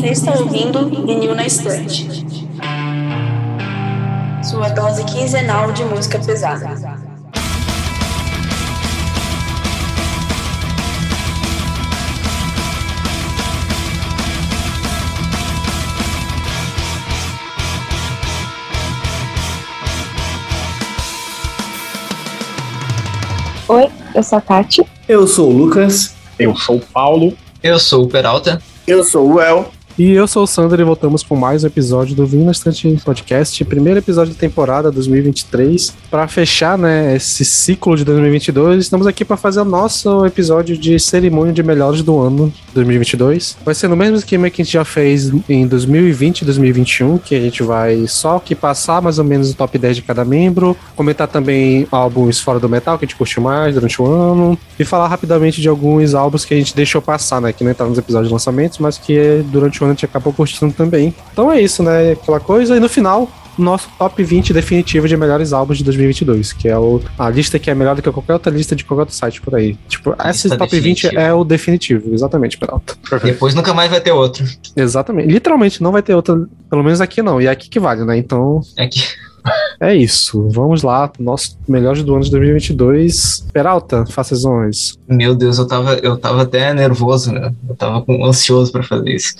Você está ouvindo Vinil na Estante. Sua dose quinzenal de música pesada. Oi, eu sou a Kati. Eu sou o Lucas. Eu sou o Paulo. Eu sou o Peralta. Eu sou o El. E eu sou o Sander e voltamos com mais um episódio do Vinho Estante Podcast, primeiro episódio da temporada 2023. Para fechar, né, esse ciclo de 2022, estamos aqui para fazer o nosso episódio de cerimônia de melhores do ano 2022. Vai ser no mesmo esquema que a gente já fez em 2020 e 2021, que a gente vai só que passar mais ou menos o top 10 de cada membro, comentar também álbuns fora do metal que a gente curtiu mais durante o ano e falar rapidamente de alguns álbuns que a gente deixou passar, né, que não entraram nos episódios de lançamentos, mas que durante o ano gente acabou curtindo também. Então é isso, né? Aquela coisa. E no final, nosso top 20 definitivo de melhores álbuns de 2022, que é o, a lista que é melhor do que qualquer outra lista de qualquer outro site por aí. Tipo, A esse top definitiva. 20 é o definitivo, exatamente, Peralta. Depois nunca mais vai ter outro. Exatamente. Literalmente, não vai ter outra, pelo menos aqui não. E é aqui que vale, né? Então, É que é isso. Vamos lá, nosso melhores do ano de 2022. Peralta, faça as honras. Meu Deus, eu tava, eu tava até nervoso, né? Eu tava ansioso pra fazer isso.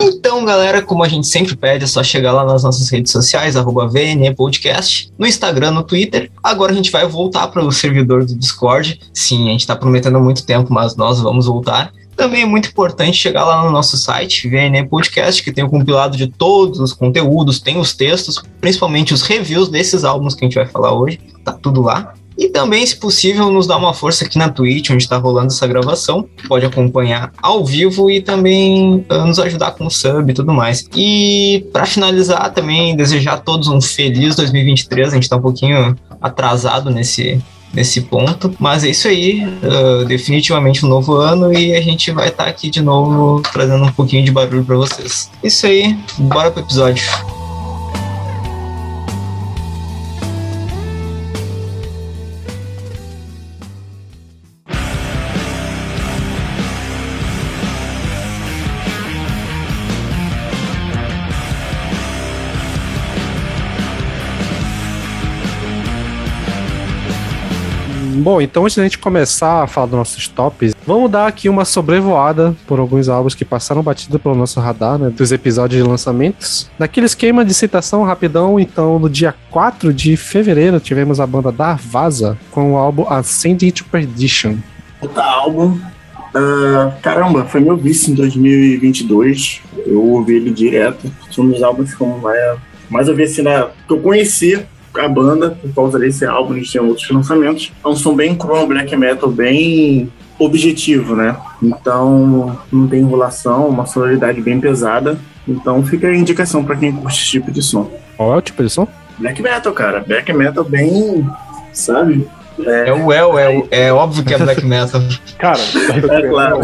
Então, galera, como a gente sempre pede, é só chegar lá nas nossas redes sociais, arroba Podcast, no Instagram, no Twitter. Agora a gente vai voltar para o servidor do Discord. Sim, a gente tá prometendo há muito tempo, mas nós vamos voltar. Também é muito importante chegar lá no nosso site, VNE Podcast, que tem o compilado de todos os conteúdos, tem os textos, principalmente os reviews desses álbuns que a gente vai falar hoje. Tá tudo lá. E também, se possível, nos dá uma força aqui na Twitch, onde está rolando essa gravação. Pode acompanhar ao vivo e também ah, nos ajudar com o sub e tudo mais. E para finalizar, também desejar a todos um feliz 2023. A gente está um pouquinho atrasado nesse, nesse ponto. Mas é isso aí. ah, definitivamente um novo ano e a gente vai estar aqui de novo trazendo um pouquinho de barulho para vocês. Isso aí. Bora pro episódio. Bom, então antes da gente começar a falar dos nossos tops, vamos dar aqui uma sobrevoada por alguns álbuns que passaram batido pelo nosso radar, né? Dos episódios de lançamentos. Naquele esquema de citação rapidão, então, no dia 4 de fevereiro, tivemos a banda Darvaza com o álbum Ascending to Perdition. Puta álbum. Ah, caramba, foi meu vice em 2022. Eu ouvi ele direto. Foi um dos álbuns que eu mais, mais ouvi assim, na, que eu conheci a banda por causa desse álbum. Eles tinham outros lançamentos. É um som bem cru, black metal, bem objetivo, né? Então não tem enrolação, uma sonoridade bem pesada. Então fica a indicação pra quem curte esse tipo de som. Qual é o tipo de som? Black metal, cara. Black metal bem. Sabe? É o El, é, o- é óbvio que é black metal. Cara, É claro.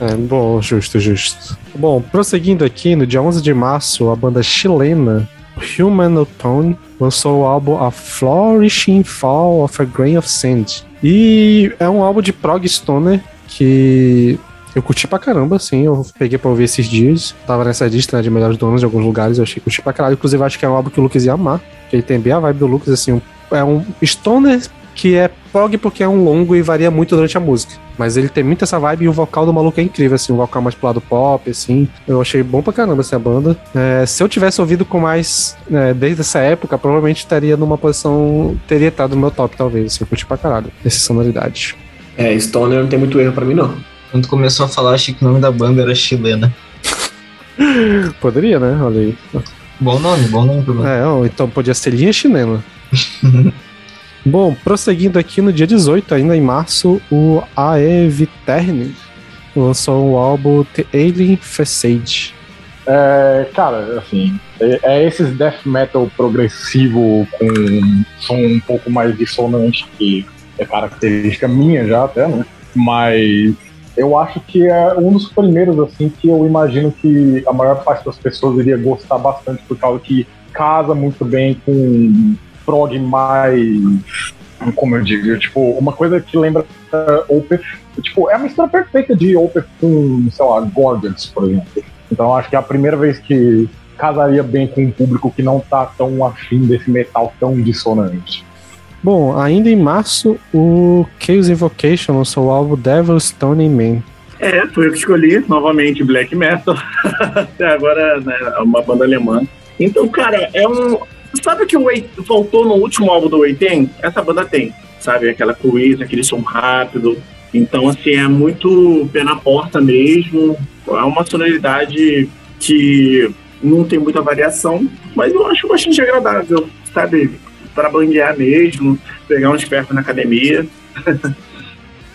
É, bom, justo, justo. Bom, prosseguindo aqui, no dia 11 de março, a banda chilena Human Tone lançou o álbum A Flourishing Fall of a Grain of Sand. E é um álbum de prog stoner que eu curti pra caramba, assim, eu peguei pra ouvir esses dias. Tava nessa lista né, de melhores donos de alguns lugares, eu achei curti pra caralho. Inclusive, acho que é um álbum que o Lucas ia amar, que ele tem bem a vibe do Lucas, assim, é um stoner que é prog porque é um longo e varia muito durante a música. Mas ele tem muito essa vibe e o vocal do maluco é incrível, assim, um vocal mais pro lado pop, assim. Eu achei bom pra caramba essa banda. É, se eu tivesse ouvido com mais é, desde essa época, provavelmente estaria numa posição. teria estado no meu top, talvez. Assim, eu curti pra caralho essa sonoridade. É, Stoner não tem muito erro pra mim, não. Quando começou a falar, achei que o nome da banda era chilena. Poderia, né? Olha aí. Bom nome, bom nome pro É, ó, então podia ser linha chilena. Bom, prosseguindo aqui no dia 18, ainda em março, o AE Viterne lançou o álbum The Alien Facade. é, cara, assim, é, é esses death metal progressivo com som um pouco mais dissonante, que é característica minha já até, né? Mas eu acho que é um dos primeiros, assim, que eu imagino que a maior parte das pessoas iria gostar bastante, por causa que casa muito bem com prog mais. Como eu digo, tipo, uma coisa que lembra uh, Opeth. Tipo, é a mistura perfeita de Opeth com, sei lá, Gorgons, por exemplo. Então acho que é a primeira vez que casaria bem com um público que não tá tão afim desse metal tão dissonante. Bom, ainda em março, o Chaos Invocation lançou o álbum Devil's Stone Man. É, foi eu que escolhi, novamente, black metal. Até agora, né, é uma banda alemã. Então, cara, é um. Sabe que o Wait- faltou no último álbum do Way tem? Essa banda tem, sabe? Aquela coisa, aquele som rápido. Então, assim, é muito pé na porta mesmo. É uma sonoridade que não tem muita variação, mas eu acho bastante agradável, sabe? Para banguear mesmo, pegar uns perto na academia.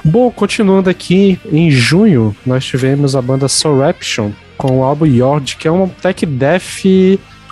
Bom, continuando aqui, em junho, nós tivemos a banda Sorraption com o álbum Yord, que é um tech death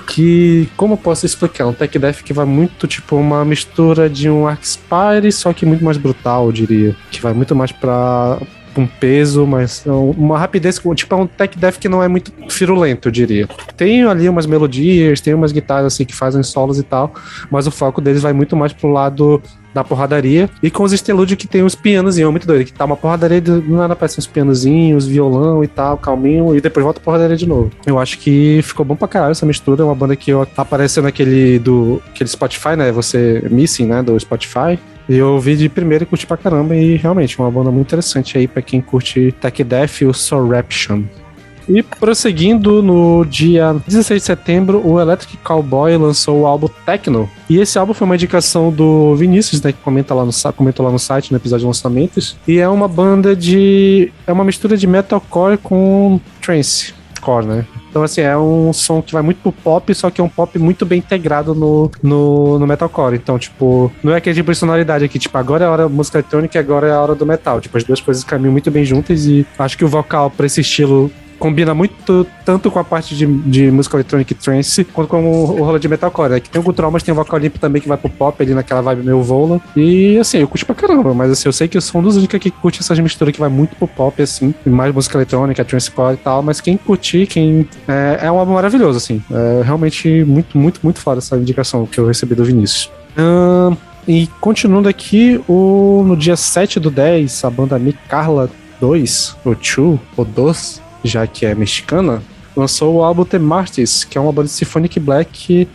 que, como eu posso explicar, um tech death que vai muito, tipo, uma mistura de um Arcspire, só que muito mais brutal, eu diria. Que vai muito mais pra um peso, mas uma rapidez, tipo, é um tech death que não é muito firulento, eu diria. Tem ali umas melodias, tem umas guitarras assim que fazem solos e tal, mas o foco deles vai muito mais pro lado da porradaria e com os interlúdios que tem os pianozinhos, muito doido, que tá uma porradaria do nada aparece uns pianozinhos, violão e tal, calminho, e depois volta a porradaria de novo. Eu acho que ficou bom pra caralho essa mistura, é uma banda que ó, apareceu naquele do aquele Spotify, né, você Missing, né, do Spotify, e eu ouvi de primeiro e curti pra caramba, e realmente uma banda muito interessante aí pra quem curte Tech Death e o Sorraption. E prosseguindo, no dia 16 de setembro, o Electric Cowboy lançou o álbum Techno. E esse álbum foi uma indicação do Vinícius, né, que comenta lá no, comentou lá no site, no episódio de lançamentos. E é uma banda de. É uma mistura de metalcore com trance core, né? Então, assim, é um som que vai muito pro pop, só que é um pop muito bem integrado no, no, no metalcore. Então, tipo, não é aquele tipo de sonoridade aqui, tipo, agora é a hora da música eletrônica e agora é a hora do metal. Tipo, as duas coisas caminham muito bem juntas e acho que o vocal pra esse estilo combina muito tanto com a parte de, de música eletrônica e trance, quanto com o, o rolê de metalcore. né? Que tem o gutural, mas tem o vocal limpo também que vai pro pop ali naquela vibe meio vola. E assim, eu curto pra caramba, mas assim, eu sei que eu sou um dos únicos que curte essas misturas que vai muito pro pop, assim, mais música eletrônica, trancecore e tal, mas quem curtir, quem. É, é um álbum maravilhoso, assim. É realmente muito, muito, muito foda essa indicação que eu recebi do Vinícius. Ahn, e continuando aqui, o, no dia 7 do 10, a banda Mi Carla 2, ou 2, ou 2, já que é mexicana, lançou o álbum The Martyrs, que é uma banda de symphonic black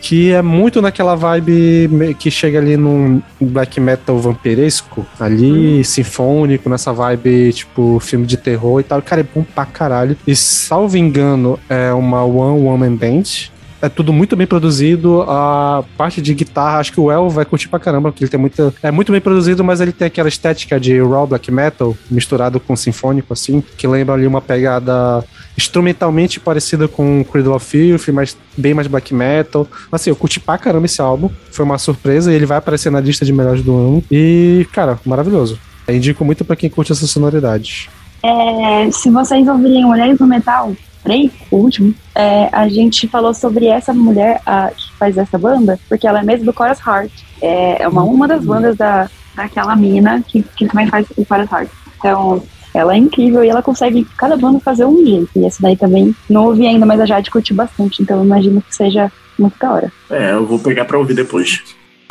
que, é muito naquela vibe que chega ali num black metal vampiresco, ali, sinfônico, nessa vibe tipo filme de terror e tal. Cara, é bom pra caralho. E salvo engano, é uma one woman band. É tudo muito bem produzido. A parte de guitarra, acho que o El vai curtir pra caramba, porque ele tem muita. É muito bem produzido, mas ele tem aquela estética de raw black metal misturado com sinfônico, assim, que lembra ali uma pegada instrumentalmente parecida com Cradle of Filth, mas bem mais black metal. Assim, eu curti pra caramba esse álbum. Foi uma surpresa e ele vai aparecer na lista de melhores do ano. E, cara, maravilhoso. Eu indico muito pra quem curte essa sonoridade. É, se vocês ouvirem Mulheres no Metal 3, o último, é, a gente falou sobre essa mulher a, que faz essa banda, porque ela é mesmo do Chorus Heart. É, é uma, uma das bandas da, daquela mina que, que também faz o Chorus Heart. Então, ela é incrível e ela consegue cada banda fazer um jeito. E essa daí também não ouvi ainda, mas a Jade curtiu bastante, então eu imagino que seja muito da hora. É, eu vou pegar pra ouvir depois.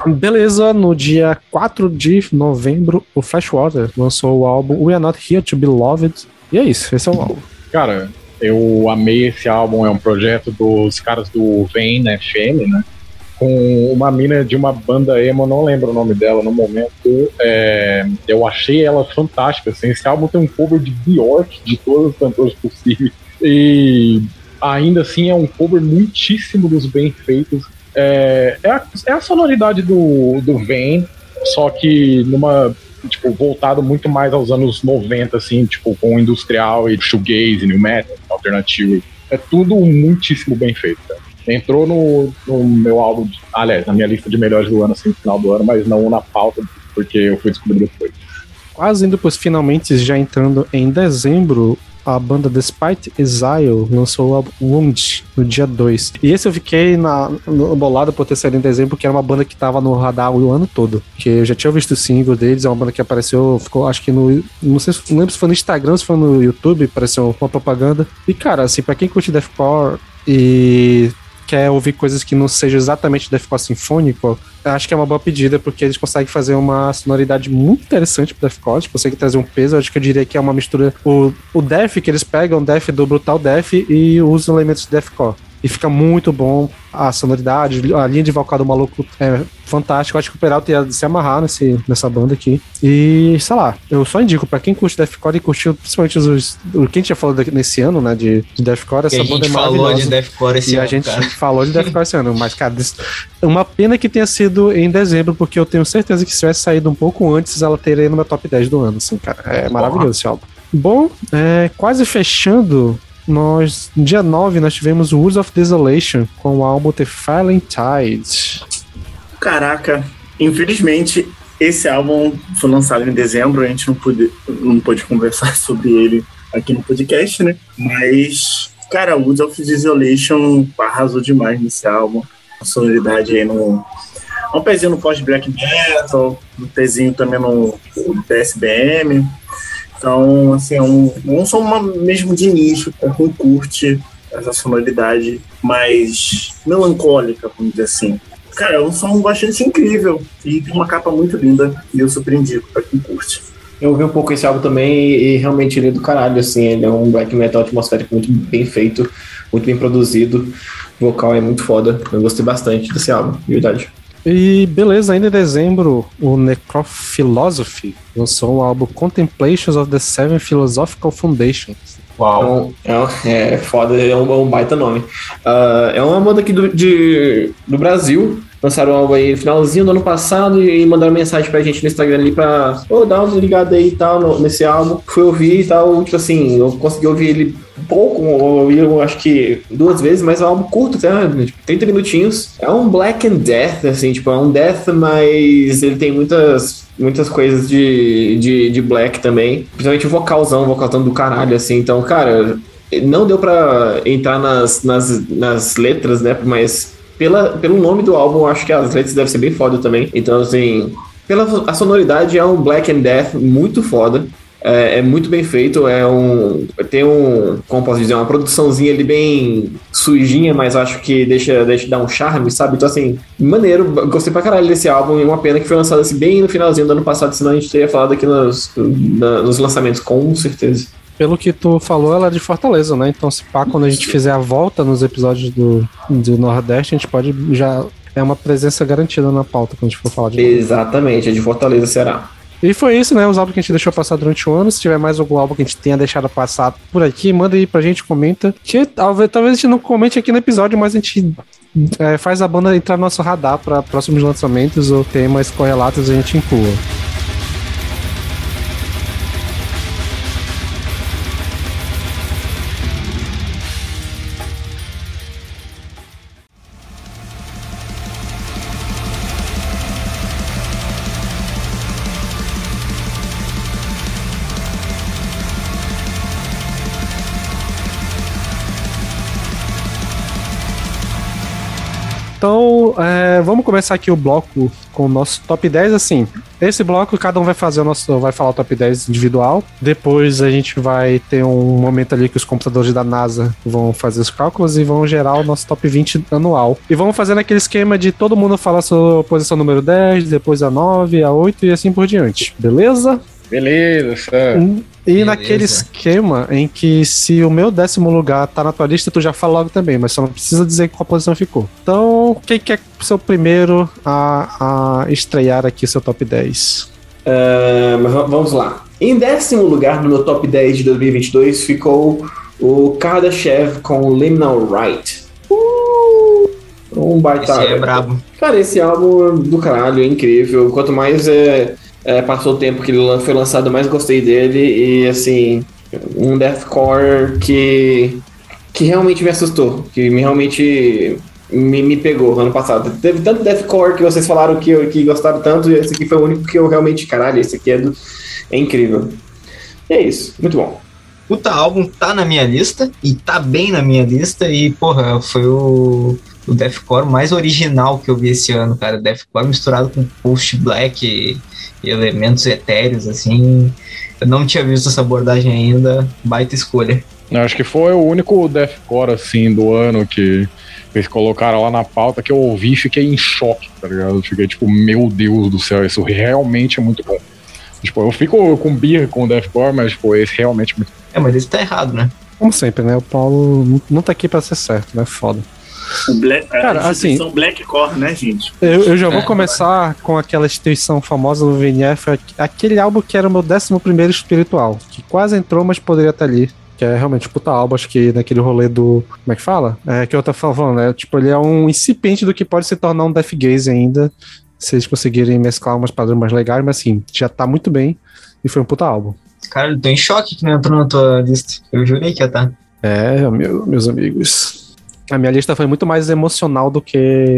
Beleza, no dia 4 de novembro, o Flashwater lançou o álbum We Are Not Here to Be Loved. E é isso, esse é o álbum. Cara, eu amei esse álbum, é um projeto dos caras do Vem FM, né? Com uma mina de uma banda emo, não lembro o nome dela no momento. é, eu achei ela fantástica. Assim, esse álbum tem um cover de Bjork, de todos os cantores possíveis. E ainda assim é um cover muitíssimo dos bem feitos. É, é, a, é a sonoridade do, do Vem, só que numa tipo, voltado muito mais aos anos 90, assim, tipo, com industrial e shoegaze, new metal, alternativo. É tudo muitíssimo bem feito, cara. Entrou no, no meu álbum, aliás, na minha lista de melhores do ano, assim, no final do ano, mas não na pauta, porque eu fui descobrir depois. Quase indo pros finalmente, já entrando em dezembro, a banda Despite Exile lançou álbum Wound no dia 2. E esse eu fiquei na, no, bolado por ter saído em dezembro, porque era uma banda que tava no radar o ano todo. Que eu já tinha visto o single deles, é uma banda que apareceu, ficou acho que no. Não sei se não lembro se foi no Instagram, se foi no YouTube, apareceu uma propaganda. E cara, assim, pra quem curte deathcore e quer ouvir coisas que não sejam exatamente deathcore sinfônico, acho que é uma boa pedida, porque eles conseguem fazer uma sonoridade muito interessante pro deathcore, tipo, conseguem trazer um peso, acho que eu diria que é uma mistura, o, o death que eles pegam, o death do brutal death e usam elementos de deathcore e fica muito bom a sonoridade, a linha de vocal do maluco é fantástica. Eu acho que o Peralta ia se amarrar nesse, nessa banda aqui. E, sei lá, eu só indico pra quem curte Deathcore e curtiu principalmente os. O que a gente já falou nesse ano, né? De, de Deathcore, essa E a banda é gente falou maravilhosa. de Deathcore esse E a ano, gente cara. falou de Deathcore esse ano, mas, cara, uma pena que tenha sido em dezembro, porque eu tenho certeza que se tivesse saído um pouco antes, ela teria no meu top 10 do ano, assim, cara. É maravilhoso esse álbum. Bom, é, quase fechando, nós, no dia 9, nós tivemos Woods of Desolation com o álbum The Fallen Tide. Caraca, infelizmente esse álbum foi lançado em dezembro, a gente não pôde, não pôde conversar sobre ele aqui no podcast, né? Mas, cara, Woods of Desolation arrasou demais nesse álbum. A sonoridade aí no. Um pezinho no post-black metal, um pezinho também no PSBM. Então, assim, é um, um som mesmo de nicho, pra quem curte essa sonoridade mais melancólica, vamos dizer assim. Cara, é um som bastante incrível e tem uma capa muito linda e eu surpreendi pra quem curte. Eu ouvi um pouco esse álbum também e realmente ele é do caralho, assim, ele é um black metal atmosférico muito bem feito, muito bem produzido, o vocal é muito foda, eu gostei bastante desse álbum, de verdade. E beleza, ainda em dezembro, o Necrophilosophy lançou o álbum Contemplations of the Seven Philosophical Foundations. Uau. É, um- é foda, é um, é um baita nome. Ah, é uma banda aqui do, de, do Brasil. Lançaram o álbum aí no finalzinho do ano passado e mandaram mensagem pra gente no Instagram ali pra ô, dar uma ligada aí e tal no- nesse álbum. Fui ouvir e tal, tipo assim, eu consegui ouvir ele um pouco, eu acho que duas vezes, mas é um álbum curto, tá? Tipo, 30 minutinhos. É um Black and Death, assim, tipo, é um Death, mas ele tem muitas muitas coisas de, de, de black também. Principalmente o vocalzão, vocalzão do caralho, assim. Então, cara, não deu pra entrar nas, nas, nas letras, né? Mas pela, pelo nome do álbum, acho que as letras devem ser bem foda também. Então, assim, pela a sonoridade é um Black and Death muito foda. É, é muito bem feito, é um. Tem um. Como posso dizer, uma produçãozinha ali bem sujinha, mas acho que deixa, deixa dar um charme, sabe? Então, assim, maneiro, gostei pra caralho desse álbum, e uma pena que foi lançado assim, bem no finalzinho do ano passado, senão a gente teria falado aqui nos, na- nos lançamentos, com certeza. Pelo que tu falou, ela é de Fortaleza, né? Então, se pá, quando a gente fizer a volta nos episódios do, do Nordeste, a gente pode já. É uma presença garantida na pauta quando a gente for falar de Exatamente, é de Fortaleza, Ceará. E foi isso, né? Os álbuns que a gente deixou passar durante o ano. Se tiver mais algum álbum que a gente tenha deixado passar por aqui, manda aí pra gente, comenta. Que talvez, talvez a gente não comente aqui no episódio, mas a gente é, faz a banda entrar no nosso radar para próximos lançamentos ou temas correlatos a gente inclua. Então, é, vamos começar aqui o bloco com o nosso top 10. Assim, esse bloco cada um vai fazer o nosso, vai falar o top 10 individual. Depois a gente vai ter um momento ali que os computadores da NASA vão fazer os cálculos e vão gerar o nosso top 20 anual. E vamos fazer naquele esquema de todo mundo falar sua posição número 10, depois a 9, a 8 e assim por diante. Beleza? Beleza, certo. E Beleza. naquele esquema em que se o meu décimo lugar tá na tua lista, tu já fala logo também, mas só não precisa dizer qual posição ficou. Então, quem que é o seu primeiro a, a estrear aqui seu top 10? Ah, mas va- vamos lá. Em décimo lugar no meu top 10 de 2022 ficou o Kardashev com Liminal Right. Uh, um baita. Esse é brabo. Cara, esse álbum é do caralho, é incrível. Quanto mais é, é, passou o tempo que ele foi lançado, eu mais gostei dele. E assim, um deathcore que, que realmente me assustou, que me, realmente me, me pegou ano passado. Teve tanto deathcore que vocês falaram que, que gostaram tanto, e esse aqui foi o único que eu realmente, caralho, esse aqui é, do, é incrível. E é isso, muito bom. Puta álbum tá na minha lista e tá bem na minha lista e, porra, foi o, o deathcore mais original que eu vi esse ano, cara. Deathcore misturado com post black e elementos etéreos, assim. Eu não tinha visto essa abordagem ainda, baita escolha. Eu acho que foi o único deathcore, assim, do ano que eles colocaram lá na pauta que eu ouvi e fiquei em choque, tá ligado? Eu fiquei tipo, meu Deus do céu, isso realmente é muito bom. Tipo, eu fico com birra com o deathcore, mas, tipo, esse realmente é muito É, mas isso tá errado, né? Como sempre, né? O Paulo não tá aqui pra ser certo, né? Foda. Black, Cara, a assim- instituição Blackcore, né, gente? Eu, eu já vou É. começar com aquela instituição famosa do VNF, aqu- aquele álbum que era o meu 11 espiritual, que quase entrou, mas poderia estar ali. Que é realmente puta álbum, acho que naquele rolê do. Como é que fala? É que eu tô falando, né? Tipo, ele é um incipiente do que pode se tornar um Death Gaze ainda, se eles conseguirem mesclar umas padrões mais legais, mas assim, já tá muito bem e foi um puta álbum. Cara, eu tô em choque que não entrou na tua lista. Eu jurei que ia tá. É, meu- meus amigos. A minha lista foi muito mais emocional do que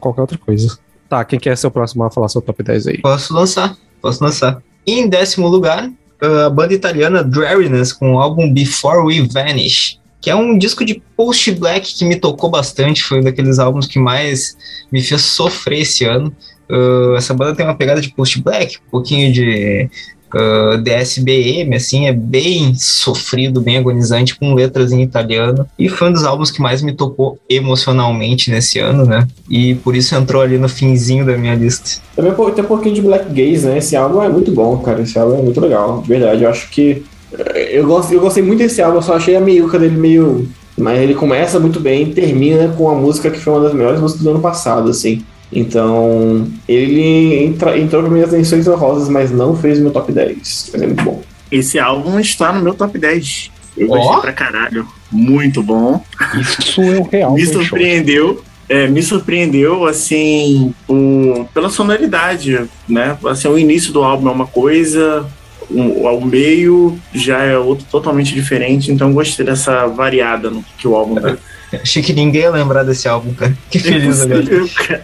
qualquer outra coisa. Tá, quem quer ser o próximo a falar seu top 10 aí? Posso lançar, posso lançar. Em décimo lugar, a banda italiana Dreariness com o álbum Before We Vanish, que é um disco de post-black que me tocou bastante, foi um daqueles álbuns que mais me fez sofrer esse ano. Uh, essa banda tem uma pegada de post-black, um pouquinho de uh, DSBM, assim, é bem sofrido, bem agonizante, com letras em italiano. E foi um dos álbuns que mais me tocou emocionalmente nesse ano, né? E por isso entrou ali no finzinho da minha lista. Também tem um pouquinho de Black Gaze, né? Esse álbum é muito bom, cara. Esse álbum é muito legal, de verdade. Eu acho que. eh, Eu, gosto, eu gostei muito desse álbum, eu só achei a meiuca dele meio. Mas ele começa muito bem e termina com a música que foi uma das melhores músicas do ano passado, assim. Então, ele entra, entrou para minhas menções honrosas, mas não fez o meu top 10. Mas é muito bom. Esse álbum está no meu top 10. Eu Ó. gostei pra caralho. Muito bom. Isso é o real. me surpreendeu. é, me surpreendeu, assim, o, pela sonoridade, né? Assim, o início do álbum é uma coisa, o, o meio já é outro totalmente diferente, então gostei dessa variada no que o álbum dá. Achei que ninguém ia lembrar desse álbum, cara. Que feliz agora.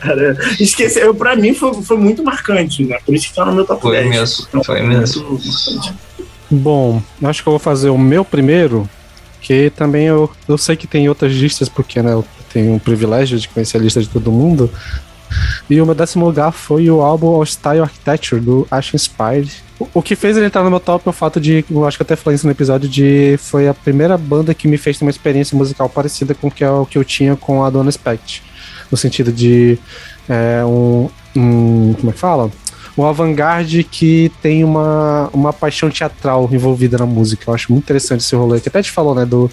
Cara. Esqueci, eu, pra mim foi, foi muito marcante, né? Por isso que tá no meu top Foi 10. mesmo, Então, foi mesmo. muito marcante. Bom, acho que eu vou fazer o meu primeiro, que também eu, eu sei que tem outras listas, porque né, eu tenho o privilégio de conhecer a lista de todo mundo. E o meu décimo lugar foi o álbum All Style Architecture, do Ash Inspired. O, que fez ele entrar no meu top é o fato de, eu acho que até falei isso no episódio, de foi a primeira banda que me fez ter uma experiência musical parecida com o que, o que eu tinha com a Dona Spect. No sentido de é, um, um. Como é que fala? Um avant-garde que tem uma, uma paixão teatral envolvida na música. Eu acho muito interessante esse rolê, que até te falou, né, do,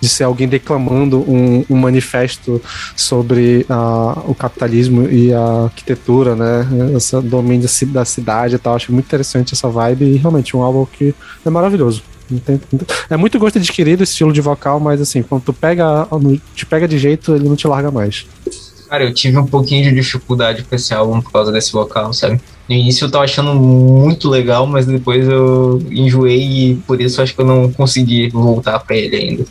de ser alguém declamando um, um manifesto sobre ah, o capitalismo e a arquitetura, né, esse domínio da ci- da cidade e tal. Acho muito interessante essa vibe e realmente um álbum que é maravilhoso. É muito gosto adquirido esse estilo de vocal, mas assim, quando tu pega, te pega de jeito, ele não te larga mais. Cara, eu tive um pouquinho de dificuldade com esse álbum por causa desse vocal, sabe? No início eu tava achando muito legal, mas depois eu enjoei e por isso acho que eu não consegui voltar pra ele ainda.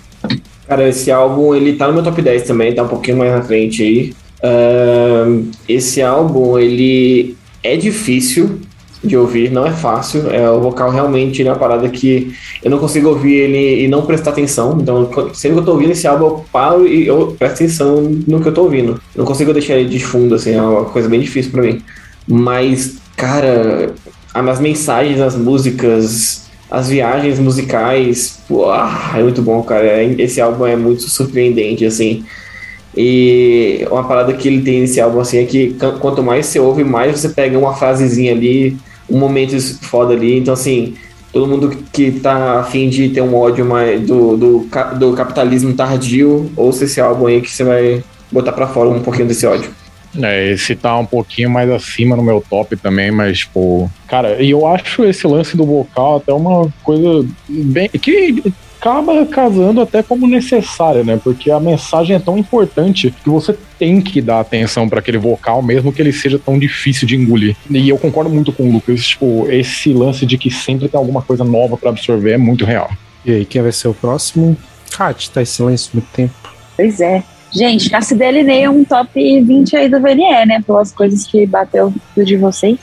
Cara, esse álbum, ele tá no meu top 10 também, tá um pouquinho mais na frente aí. Ahn, esse álbum, ele é difícil de ouvir, não é fácil. É, o vocal realmente é uma parada que eu não consigo ouvir ele e não prestar atenção. Então, sempre que eu tô ouvindo esse álbum, eu paro e eu presto atenção no que eu tô ouvindo. Não consigo deixar ele de fundo, assim, é uma coisa bem difícil pra mim. Mas, cara, as mensagens nas músicas, as viagens musicais, ah, é muito bom, cara. É- Esse álbum é muito surpreendente, assim. E uma parada que ele tem nesse álbum, assim, é que quanto mais você ouve, mais você pega uma frasezinha ali, um momento foda ali. Então, assim, todo mundo que tá afim de ter um ódio mais do, do, do capitalismo tardio, ouça esse álbum aí que você vai botar pra fora um pouquinho desse ódio. É, esse tá um pouquinho mais acima no meu top também, mas, tipo. Cara, e eu acho esse lance do vocal até uma coisa bem. que acaba casando até como necessária, né? Porque a mensagem é tão importante que você tem que dar atenção pra aquele vocal, mesmo que ele seja tão difícil de engolir. E eu concordo muito com o Lucas, tipo, esse lance de que sempre tem alguma coisa nova pra absorver é muito real. E aí, quem vai ser o próximo? Kat, tá em silêncio muito tempo. Pois é. Gente, já se delinei um top 20 aí do VNE, né? Pelas coisas que bateu de vocês.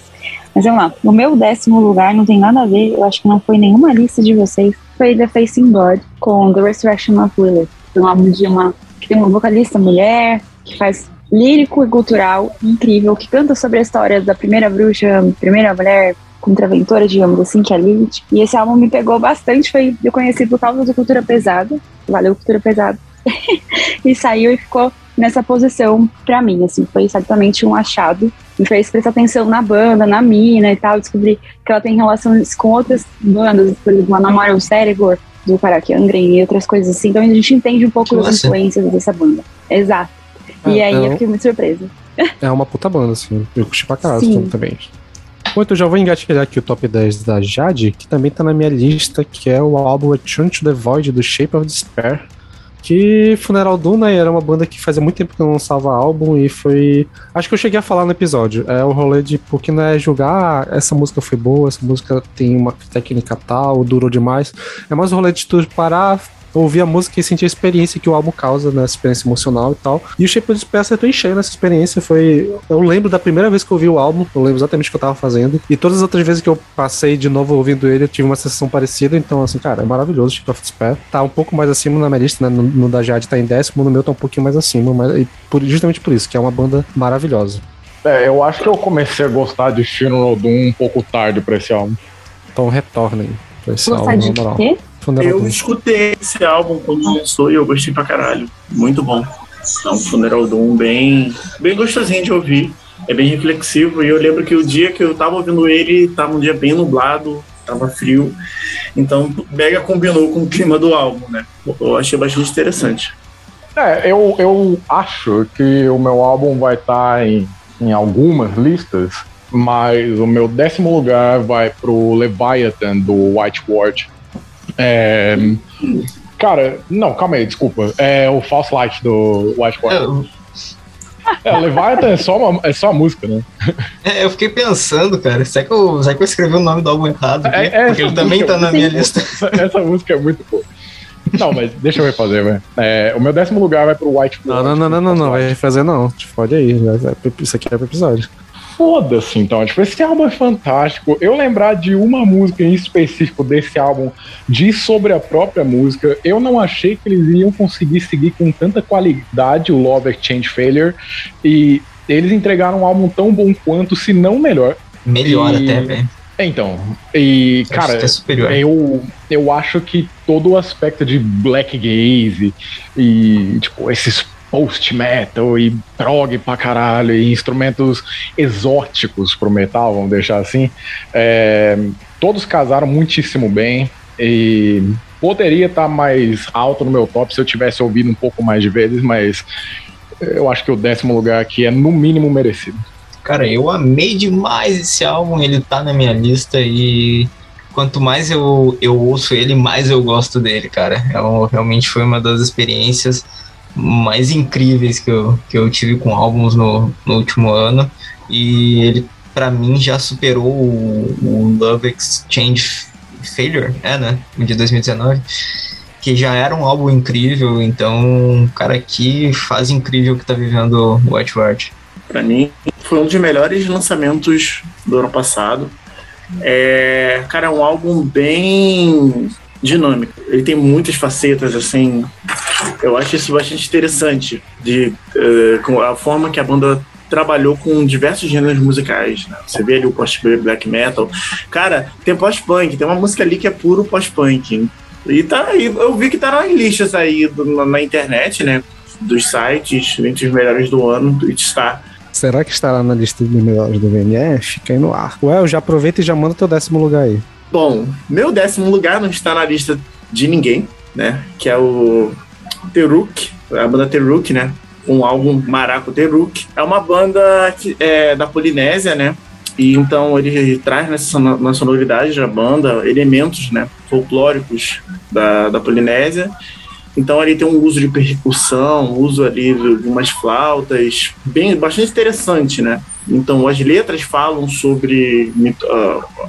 Mas vamos lá. No meu décimo lugar, não tem nada a ver, eu acho que não foi nenhuma lista de vocês. Foi The Facing God, com The Resurrection of Lilith. Um álbum de uma. que tem uma vocalista mulher, que faz lírico e cultural incrível, que canta sobre a história da primeira bruxa, primeira mulher contraventora, digamos assim, que é Lilith. E esse álbum me pegou bastante, foi eu conheci por causa do Cultura Pesada. valeu cultura pesada. e saiu e ficou nessa posição pra mim, assim, foi certamente um achado. Me fez prestar atenção na banda, na mina e tal, descobri que ela tem relações com outras bandas, por exemplo, a Namora o Cérebro, do Paraquiangren e outras coisas assim, então a gente entende um pouco das influências dessa banda. Exato. e É, aí então- eu fiquei muito surpresa. É uma puta banda, assim. Eu curti pra caralho Sim. também. Bom, então já vou engatilhar aqui o top 10 da Jade, que também tá na minha lista, que é o álbum Return to the Void, do Shape of Despair. Que Funeral né, era uma banda que fazia muito tempo que não lançava álbum e foi... Acho que eu cheguei a falar no episódio. É o rolê de, porque não é julgar, ah, essa música foi boa, essa música tem uma técnica tal, durou demais. É mais o rolê de tu parar, ouvir a música e sentir a experiência que o álbum causa, né? Essa experiência emocional e tal. E o Shape of Despair acertou em cheio nessa experiência. Foi. Eu lembro da primeira vez que eu ouvi o álbum, eu lembro exatamente o que eu tava fazendo. E todas as outras vezes que eu passei de novo ouvindo ele, eu tive uma sensação parecida. Então, assim, cara, é maravilhoso o Shape of Despair. Tá um pouco mais acima na minha lista, né? No, no da Jade tá em décimo, no meu tá um pouquinho mais acima. Mas e por- justamente por isso, que é uma banda maravilhosa. É, eu acho que eu comecei a gostar de Funeral Doom um pouco tarde pra esse álbum. Então retornem pra esse Gostar álbum, de na moral. quê? Funeral Eu Doom. escutei esse álbum quando lançou e eu gostei pra caralho. Muito bom. É um Funeral Doom bem, bem gostosinho de ouvir. É bem reflexivo. E eu lembro que o dia que eu tava ouvindo ele, tava um dia bem nublado, tava frio. Então, mega combinou com o clima do álbum, né? Eu achei bastante interessante. É, eu, eu acho que o meu álbum vai estar em, em algumas listas, mas o meu décimo lugar vai pro Leviathan do White Ward. É, cara, não, calma aí, desculpa. É o False Light do White Ward. É, É, Leviathan é só, uma, é só a música, né? é, eu fiquei pensando, cara, será que eu, será que eu escrevi o nome do álbum errado? aqui? É, é, Porque ele também música tá na minha lista. Essa, essa música é muito boa. Não, mas deixa eu refazer, velho. É, o meu décimo lugar vai pro White Não, não, não, não, não, não, vai fazer não. Te fode aí. Isso aqui é pro episódio. Foda-se, então. Tipo, esse álbum é fantástico. Eu lembrar de uma música em específico desse álbum, diz sobre a própria música. Eu não achei que eles iriam conseguir seguir com tanta qualidade o Love Exchange Failure. E eles entregaram um álbum tão bom quanto, se não melhor. Melhor E- até, velho. Então, e, Cara, cara, é eu, eu acho que todo o aspecto de black gaze e, tipo, esses post-metal e prog pra caralho e instrumentos exóticos pro metal, vamos deixar assim, é, todos casaram muitíssimo bem e poderia estar mais alto no meu top se eu tivesse ouvido um pouco mais de vezes, mas eu acho que o décimo lugar aqui é no mínimo merecido. Cara, eu amei demais esse álbum, ele tá na minha lista e quanto mais eu, eu ouço ele, mais eu gosto dele, cara. É um- realmente foi uma das experiências mais incríveis que eu, que eu tive com álbuns no, no último ano. E ele, pra mim, já superou o, o Love Exchange Failure, é, né? De 2019. Que já era um álbum incrível, então, cara, que fase incrível que tá vivendo o White Ward. Pra mim, foi um dos melhores lançamentos do ano passado. É, cara, é um álbum bem dinâmico. Ele tem muitas facetas, assim. Eu acho isso bastante interessante, de com a forma que a banda trabalhou com diversos gêneros musicais. né? Você vê ali o post-black metal. Cara, tem post-punk, tem uma música ali que é puro post-punk. E tá aí, eu vi que tá nas listas aí do- na, na internet, né? Dos sites, entre os melhores do ano, está. Será que estará na lista dos melhores do VNE? Fica aí no ar. Ué, já aproveita e já manda teu décimo lugar aí. Bom, meu décimo lugar não está na lista de ninguém, né? Que é o Teruk, a banda Teruk, né? Um álbum Maraco Teruk. É uma banda que é da Polinésia, né? E então ele traz nessa, na sonoridade da banda elementos, né? Folclóricos da, da Polinésia. Então ele tem um uso de percussão, uso ali de umas flautas, bem bastante interessante, né? Então as letras falam sobre,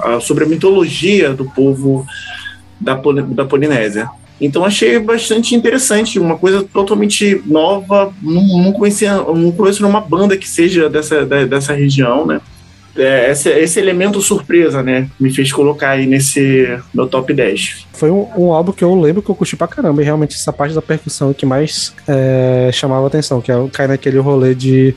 ah, sobre a mitologia do povo da, da Polinésia. Então achei bastante interessante, uma coisa totalmente nova, não, não conhecia, não conheço nenhuma banda que seja dessa, da- dessa região, né? É, esse, esse elemento surpresa, né? Me fez colocar aí nesse meu top 10. Foi um, um álbum que eu lembro que eu curti pra caramba. E realmente essa parte da percussão é que mais é, chamava atenção, que é cai naquele rolê de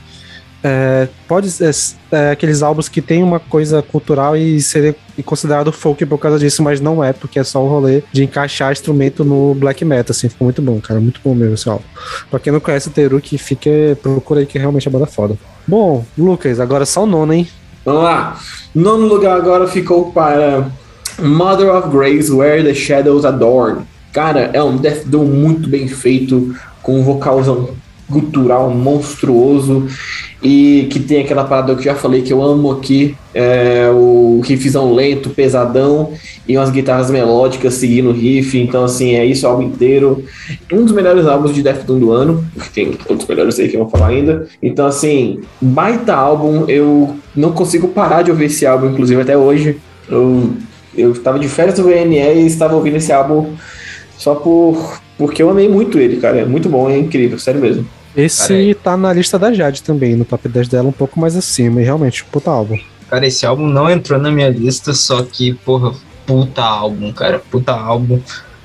É, pode ser é, aqueles álbuns que tem uma coisa cultural e ser considerado folk por causa disso, mas não é, porque é só o rolê de encaixar instrumento no black metal, assim, ficou muito bom, cara, muito bom mesmo esse álbum. Pra quem não conhece o Teru, que fica, procura aí que realmente é banda foda. Bom, Lucas, agora só o nono, hein? Vamos lá. Nono lugar agora ficou para Mother of Grace, Where the Shadows Adorn. Cara, é um Death Doom muito bem feito, com um vocalzão gutural monstruoso e que tem aquela parada que eu já falei que eu amo aqui, é, o riffzão lento, pesadão e umas guitarras melódicas seguindo o riff, então assim, é isso o álbum inteiro. Um dos melhores álbuns de Death Doom do ano, tem outros melhores aí que eu vou falar ainda. Então assim, baita álbum, eu não consigo parar de ouvir esse álbum, inclusive até hoje. Eu, eu estava de férias do VNE e estava ouvindo esse álbum só por porque eu amei muito ele, cara. É muito bom, é incrível, sério mesmo. Esse tá na lista da Jade também, no top 10 dela, um pouco mais acima. E realmente, puta álbum. Cara, esse álbum não entrou na minha lista, só que, porra, puta álbum, cara. Puta álbum.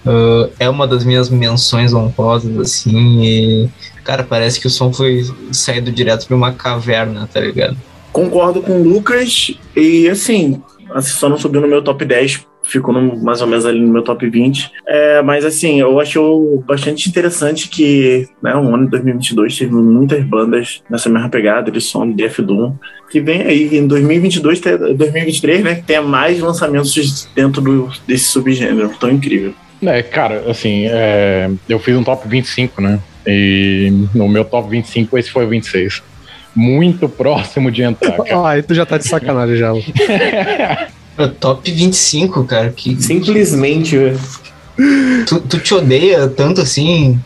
Uh, é uma das minhas menções honrosas, assim. E, cara, parece que o som foi saído direto de uma caverna, tá ligado? Concordo com o Lucas e, assim, só não subiu no meu top 10 ficou no, mais ou menos ali no meu top 20. É, mas assim, eu acho bastante interessante que né, o ano de 2022 teve muitas bandas nessa mesma pegada de som de Death Doom, que vem aí em 2022, 2023, né, que tenha mais lançamentos dentro do, desse subgênero tão incrível. É, cara, assim, é, eu fiz um top 25, né? E no meu top 25 esse foi o 26 muito próximo de entrar. Ah, aí tu já tá de sacanagem já. Top 25, cara. Que... Simplesmente, velho. Tu, tu te odeia tanto assim?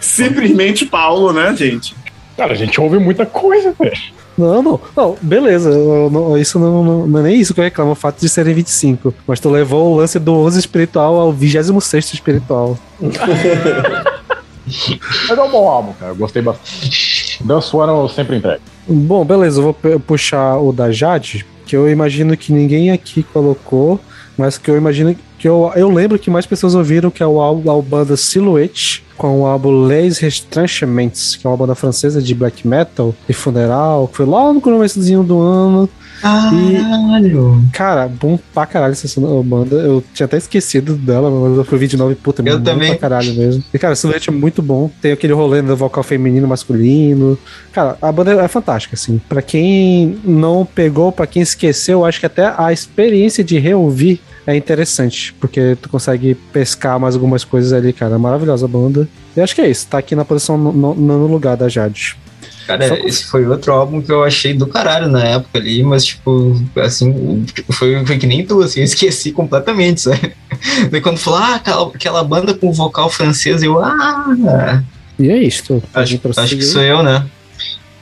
Simplesmente Paulo, né, gente? Cara, a gente ouve muita coisa, velho. Não, não, não, beleza. Não, isso não, não, não, é nem isso que eu reclamo, o fato de serem 25. Mas tu levou o lance do 11 espiritual ao 26 espiritual. Mas é um bom álbum, cara. Eu gostei bastante. Dance One eu sempre entrego. Bom, beleza, eu vou puxar o da Jade, que eu imagino que ninguém aqui colocou, mas que eu imagino que eu, eu lembro que mais pessoas ouviram que é o álbum da banda Silhouette com o álbum Les Retranchements, que é uma banda francesa de black metal e funeral, que foi lá no começozinho do ano. Caralho! E, cara, bom pra caralho essa banda. Eu tinha até esquecido dela, mas eu fui ver de novo e puta, eu também. pra caralho mesmo. E, cara, Silhouette é muito bom. Tem aquele rolê do vocal feminino masculino. Cara, a banda é fantástica, assim. Pra quem não pegou, pra quem esqueceu, acho que até a experiência de reouvir é interessante, porque tu consegue pescar mais algumas coisas ali, cara. Maravilhosa a banda. E acho que é isso, tá aqui na posição no, no, no lugar da Jade. Cara, Só... esse foi outro álbum que eu achei do caralho na época ali, mas, tipo, assim, foi, foi que nem tu, assim, eu esqueci completamente, sabe? Daí quando falou, ah, aquela, aquela banda com vocal francês, eu, ah. E é isso. Acho, acho que sou eu, né?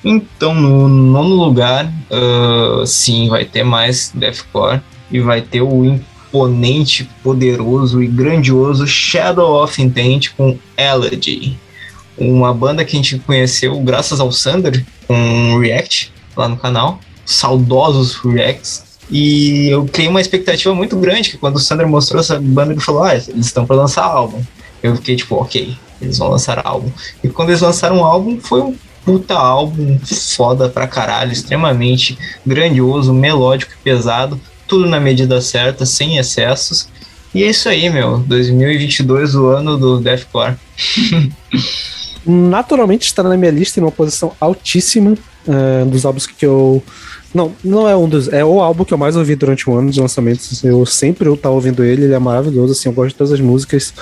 Então, no nono lugar, uh, sim, vai ter mais Deathcore e vai ter o imponente, poderoso e grandioso Shadow of Intent com Elegy uma banda que a gente conheceu graças ao Sander, com React lá no canal, saudosos Reacts. E eu criei uma expectativa muito grande, que quando o Sander mostrou essa banda, ele falou: Ah, eles estão para lançar álbum. Eu fiquei tipo, ok, eles vão lançar álbum. E quando eles lançaram o álbum, foi um puta álbum foda pra caralho, extremamente grandioso, melódico e pesado, tudo na medida certa, sem excessos. E é isso aí, meu. 2022, o ano do Deathcore. naturalmente está na minha lista em uma posição altíssima uh, dos álbuns que eu. Não, não é um dos. É o álbum que eu mais ouvi durante o ano de lançamentos. Eu sempre eu tava ouvindo ele, ele é maravilhoso, assim, eu gosto de todas as músicas.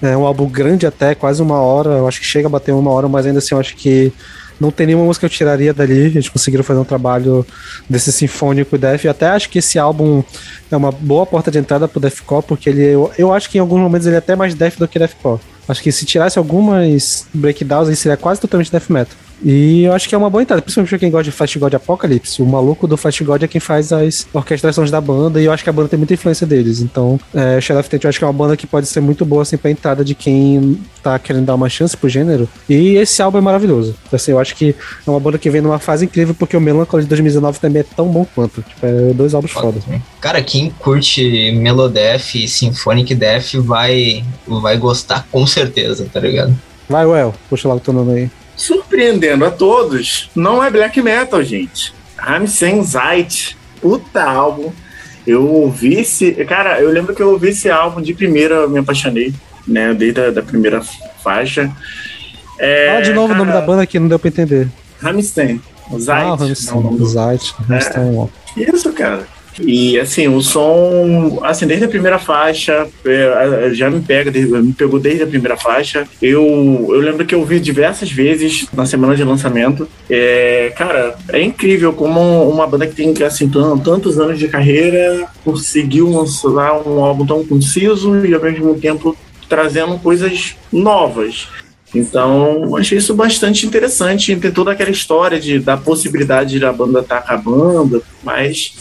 É um álbum grande até, quase uma hora. Eu acho que chega a bater uma hora, mas ainda assim eu acho que não tem nenhuma música que eu tiraria dali. Eles conseguiram fazer um trabalho desse sinfônico e Def. até acho que esse álbum é uma boa porta de entrada pro Deathcore, porque ele, eu, eu acho que em alguns momentos ele é até mais Def do que Deathcore. Acho que se tirasse algumas breakdowns, ele seria quase totalmente death metal. E eu acho que é uma boa entrada, principalmente pra quem gosta de Flash God Apocalypse. O maluco do Flash God é quem faz as orquestrações da banda, e eu acho que a banda tem muita influência deles. Então, é, Shadow of Tent eu acho que é uma banda que pode ser muito boa assim, pra entrada de quem tá querendo dar uma chance pro gênero. E esse álbum é maravilhoso. Assim, eu acho que é uma banda que vem numa fase incrível, porque o Melancholy de 2019 também é tão bom quanto. Tipo, é dois álbuns foda. Cara, quem curte Melodef e Symphonic Death vai, vai gostar com certeza, tá ligado? Vai, Well, puxa lá o teu nome aí. Surpreendendo a todos, não é black metal, gente. Ramsen Zeit, puta álbum. Eu ouvi esse. Cara, eu lembro que eu ouvi esse álbum de primeira, eu me apaixonei, né? Desde a da primeira faixa. É, Fala de novo o nome cara, da banda aqui, não deu pra entender. Rammstein. Zeit. ah, Rammstein. não- Zeit. Rammstein, ó. Isso, cara. E assim, o som, assim, desde a primeira faixa, é, já me pega, me pegou desde a primeira faixa. Eu, eu lembro que eu vi diversas vezes na semana de lançamento. É, cara, é incrível como uma banda que tem assim, tan- tantos anos de carreira conseguiu lançar um álbum tão conciso e ao mesmo tempo trazendo coisas novas. Então, achei isso bastante interessante. Tem toda aquela história de, da possibilidade da banda estar acabando, mas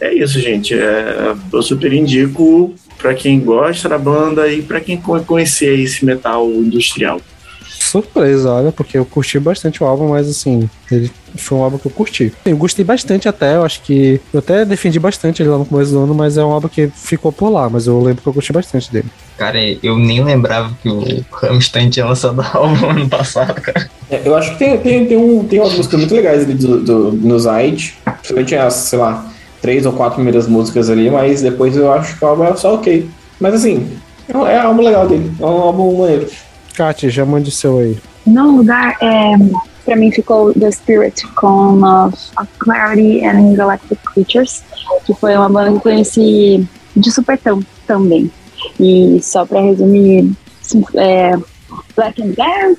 é isso, gente. É, eu super indico para quem gosta da banda e para quem co- conhecer esse metal industrial. Surpresa, olha, porque eu curti bastante o álbum, mas assim, ele foi um álbum que eu curti. Eu gostei bastante até, eu acho que. Eu até defendi bastante ele lá no começo do ano, mas é um álbum que ficou por lá, mas eu lembro que eu curti bastante dele. Cara, eu nem lembrava que o Rammstein tinha lançado álbum ano passado, cara. É, Eu acho que tem, tem, tem, um, tem umas músicas muito legais ali do, do, no Zite. Principalmente as, sei lá, três ou quatro primeiras músicas ali, mas depois eu acho que o álbum é só ok. Mas assim, é um, é um álbum legal dele. É um álbum maneiro. Kátia, já mande seu aí. No lugar, é, pra mim ficou The Spirit com uh, of Clarity and Galactic Creatures, que foi uma banda que eu conheci de supetão também. E só pra resumir, é, Black and Bear,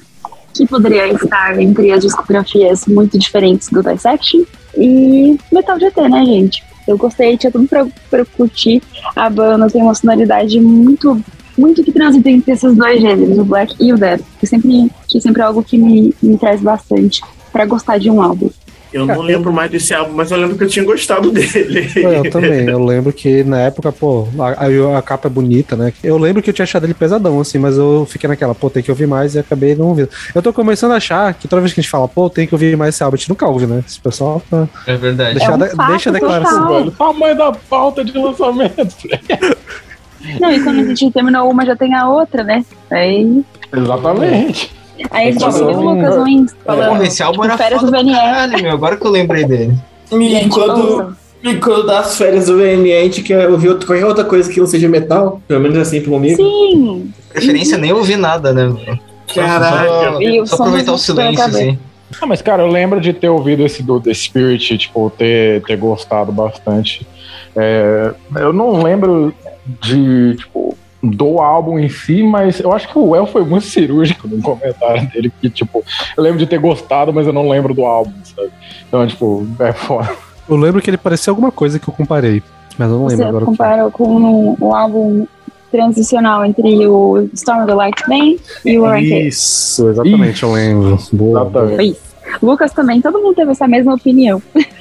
que poderia estar entre as discografias muito diferentes do Dissection, e Metal GT, né, gente? Eu gostei, tinha tudo pra, pra curtir. A banda tem uma sonoridade muito muito que transita entre esses dois gêneros, o black e o death. Que sempre, que sempre é algo que me, me traz bastante pra gostar de um álbum. Eu não lembro mais desse álbum, mas eu lembro que eu tinha gostado dele. Eu também, eu lembro que na época, pô, a, a- capa é bonita, né? Eu lembro que eu tinha achado ele pesadão, assim, mas eu fiquei naquela, pô, tem que ouvir mais e acabei não ouvindo. Eu tô começando a achar que toda vez que a gente fala, pô, tem que ouvir mais esse álbum, a gente nunca ouve, né? Esse pessoal tá. É verdade. Deixa, É um fato deixa a declaração. total. Velho, o tamanho da pauta de lançamento. Não, e quando a gente terminou uma, já tem a outra, né? Aí, Exatamente. Aí a gente Nossa, viu o eu- Lucas no Insta Porra, falando. esse álbum tipo, era férias foda do VNE. caralho, meu. Agora que eu lembrei dele. E Gente, quando, e quando dá as férias do VN, a gente quer ouvir outra- qualquer outra coisa que não seja metal, pelo menos assim comigo. Sim! Preferência nem ouvir nada, né? Caraca. Só, E só aproveitar o silêncio, assim. Ah, mas, cara, eu lembro de ter ouvido esse do The Spirit, tipo, ter, ter gostado bastante. É, eu não lembro de, tipo, do álbum em si, mas eu acho que o El foi muito cirúrgico no comentário dele, que, tipo, eu lembro de ter gostado, mas eu não lembro do álbum, sabe? Então, tipo, é foda. Eu lembro que ele parecia alguma coisa que eu comparei, mas eu não Você lembro agora. que. comparou com o álbum transicional entre o Storm of the Lightning e o Orange Isso, exatamente, eu lembro. Boa, boa. Exatamente. Isso. Lucas também, todo mundo teve essa mesma opinião.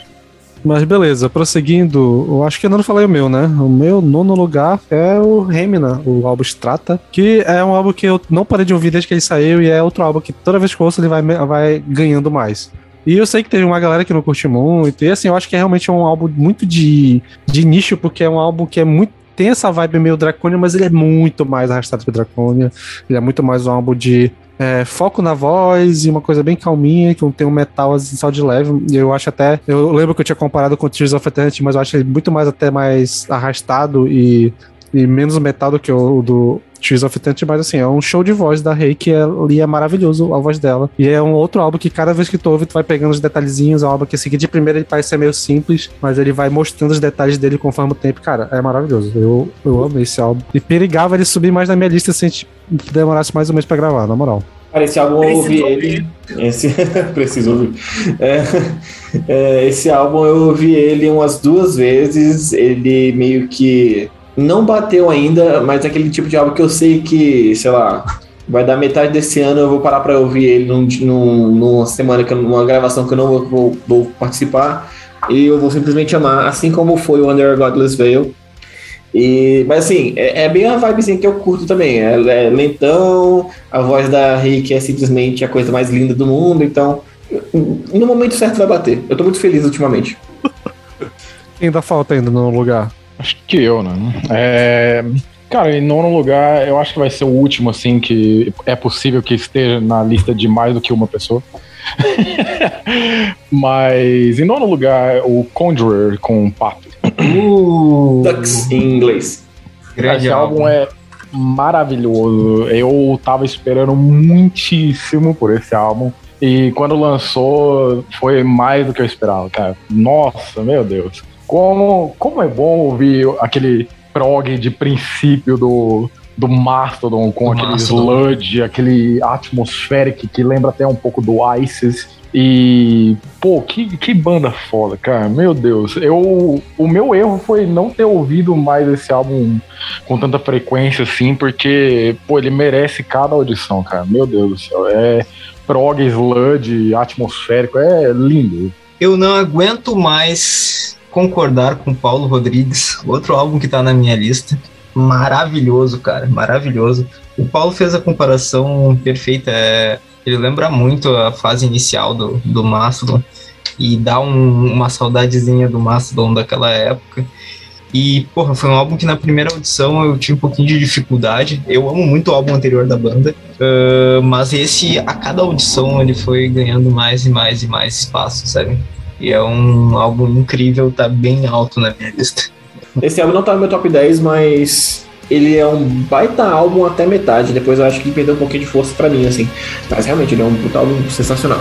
Mas beleza, prosseguindo, eu acho que eu não falei o meu, né? O meu nono lugar é o Remina, o álbum Strata, que é um álbum que eu não parei de ouvir desde que ele saiu e é outro álbum que toda vez que eu ouço ele vai, vai ganhando mais. E eu sei que teve uma galera que não curte muito, e assim, eu acho que é realmente um álbum muito de, de nicho, porque é um álbum que é muito. Tem essa vibe meio Dracônia, mas ele é muito mais arrastado que o Dracônia. Ele é muito mais um álbum de é, foco na voz e uma coisa bem calminha, que não tem um metal assim, só de leve. E eu acho até. Eu lembro que eu tinha comparado com Tears of Eternity, mas eu acho ele muito mais até mais arrastado e, e menos metal do que o do Tears of Eternity, mas assim, é um show de voz da Rei que é, ali é maravilhoso a voz dela. E é um outro álbum que cada vez que tu ouve, tu vai pegando os detalhezinhos. É um álbum que assim, que de primeira ele parece ser meio simples, mas ele vai mostrando os detalhes dele conforme o tempo. Cara, é maravilhoso. Eu, eu amo esse álbum. E perigava ele subir mais na minha lista se a gente demorasse mais um mês pra gravar, na moral. Cara, esse álbum eu ouvi ele. Esse... Preciso ouvir. É, é, esse álbum eu ouvi ele umas duas vezes. Ele meio que não bateu ainda, mas é aquele tipo de álbum que eu sei que, sei lá, vai dar metade desse ano. Eu vou parar pra ouvir ele num, num- numa semana, que eu- numa gravação que eu não vou, vou- vou participar. E eu vou simplesmente amar, assim como foi o Under Godless Veil. E, mas assim, é, é bem a vibezinha que eu curto também. É, é lentão, a voz da Rick é simplesmente a coisa mais linda do mundo, então no momento certo vai bater. Eu tô muito feliz ultimamente. Dá falta ainda no lugar? Acho que eu, né? É, Cara, em nono lugar, eu acho que vai ser o último, assim, que é possível que esteja na lista de mais do que uma pessoa. Mas em nono lugar, o Conjurer com Papo. Uh, Ducks em inglês. grande Esse álbum é maravilhoso. Eu tava esperando muitíssimo por esse álbum. E quando lançou, foi mais do que eu esperava, cara. Nossa, meu Deus. Como, como é bom ouvir aquele prog de princípio do, do Mastodon, com Do aquele Mastodon. sludge, aquele atmospheric que lembra até um pouco do Isis. E, pô, que, que banda foda, cara. Meu Deus. Eu, o meu erro foi não ter ouvido mais esse álbum com tanta frequência assim, porque, pô, ele merece cada audição, cara. Meu Deus do céu. É prog, sludge, atmosférico, é lindo. Eu não aguento mais concordar com Paulo Rodrigues, outro álbum que tá na minha lista. Maravilhoso, cara, maravilhoso. O Paulo fez a comparação perfeita. é, ele lembra muito a fase inicial do, do Mastodon e dá um- uma saudadezinha do Mastodon daquela época. E, porra, foi um álbum que na primeira audição eu tive um pouquinho de dificuldade. Eu amo muito o álbum anterior da banda, ah, mas esse, a cada audição, ele foi ganhando mais e mais e mais espaço, sabe? E é um álbum incrível, tá bem alto na minha lista. Esse álbum não tá no meu top 10, mas ele é um baita álbum até metade. Depois eu acho que perdeu um pouquinho de força pra mim, assim. Mas realmente, ele é um puta álbum sensacional.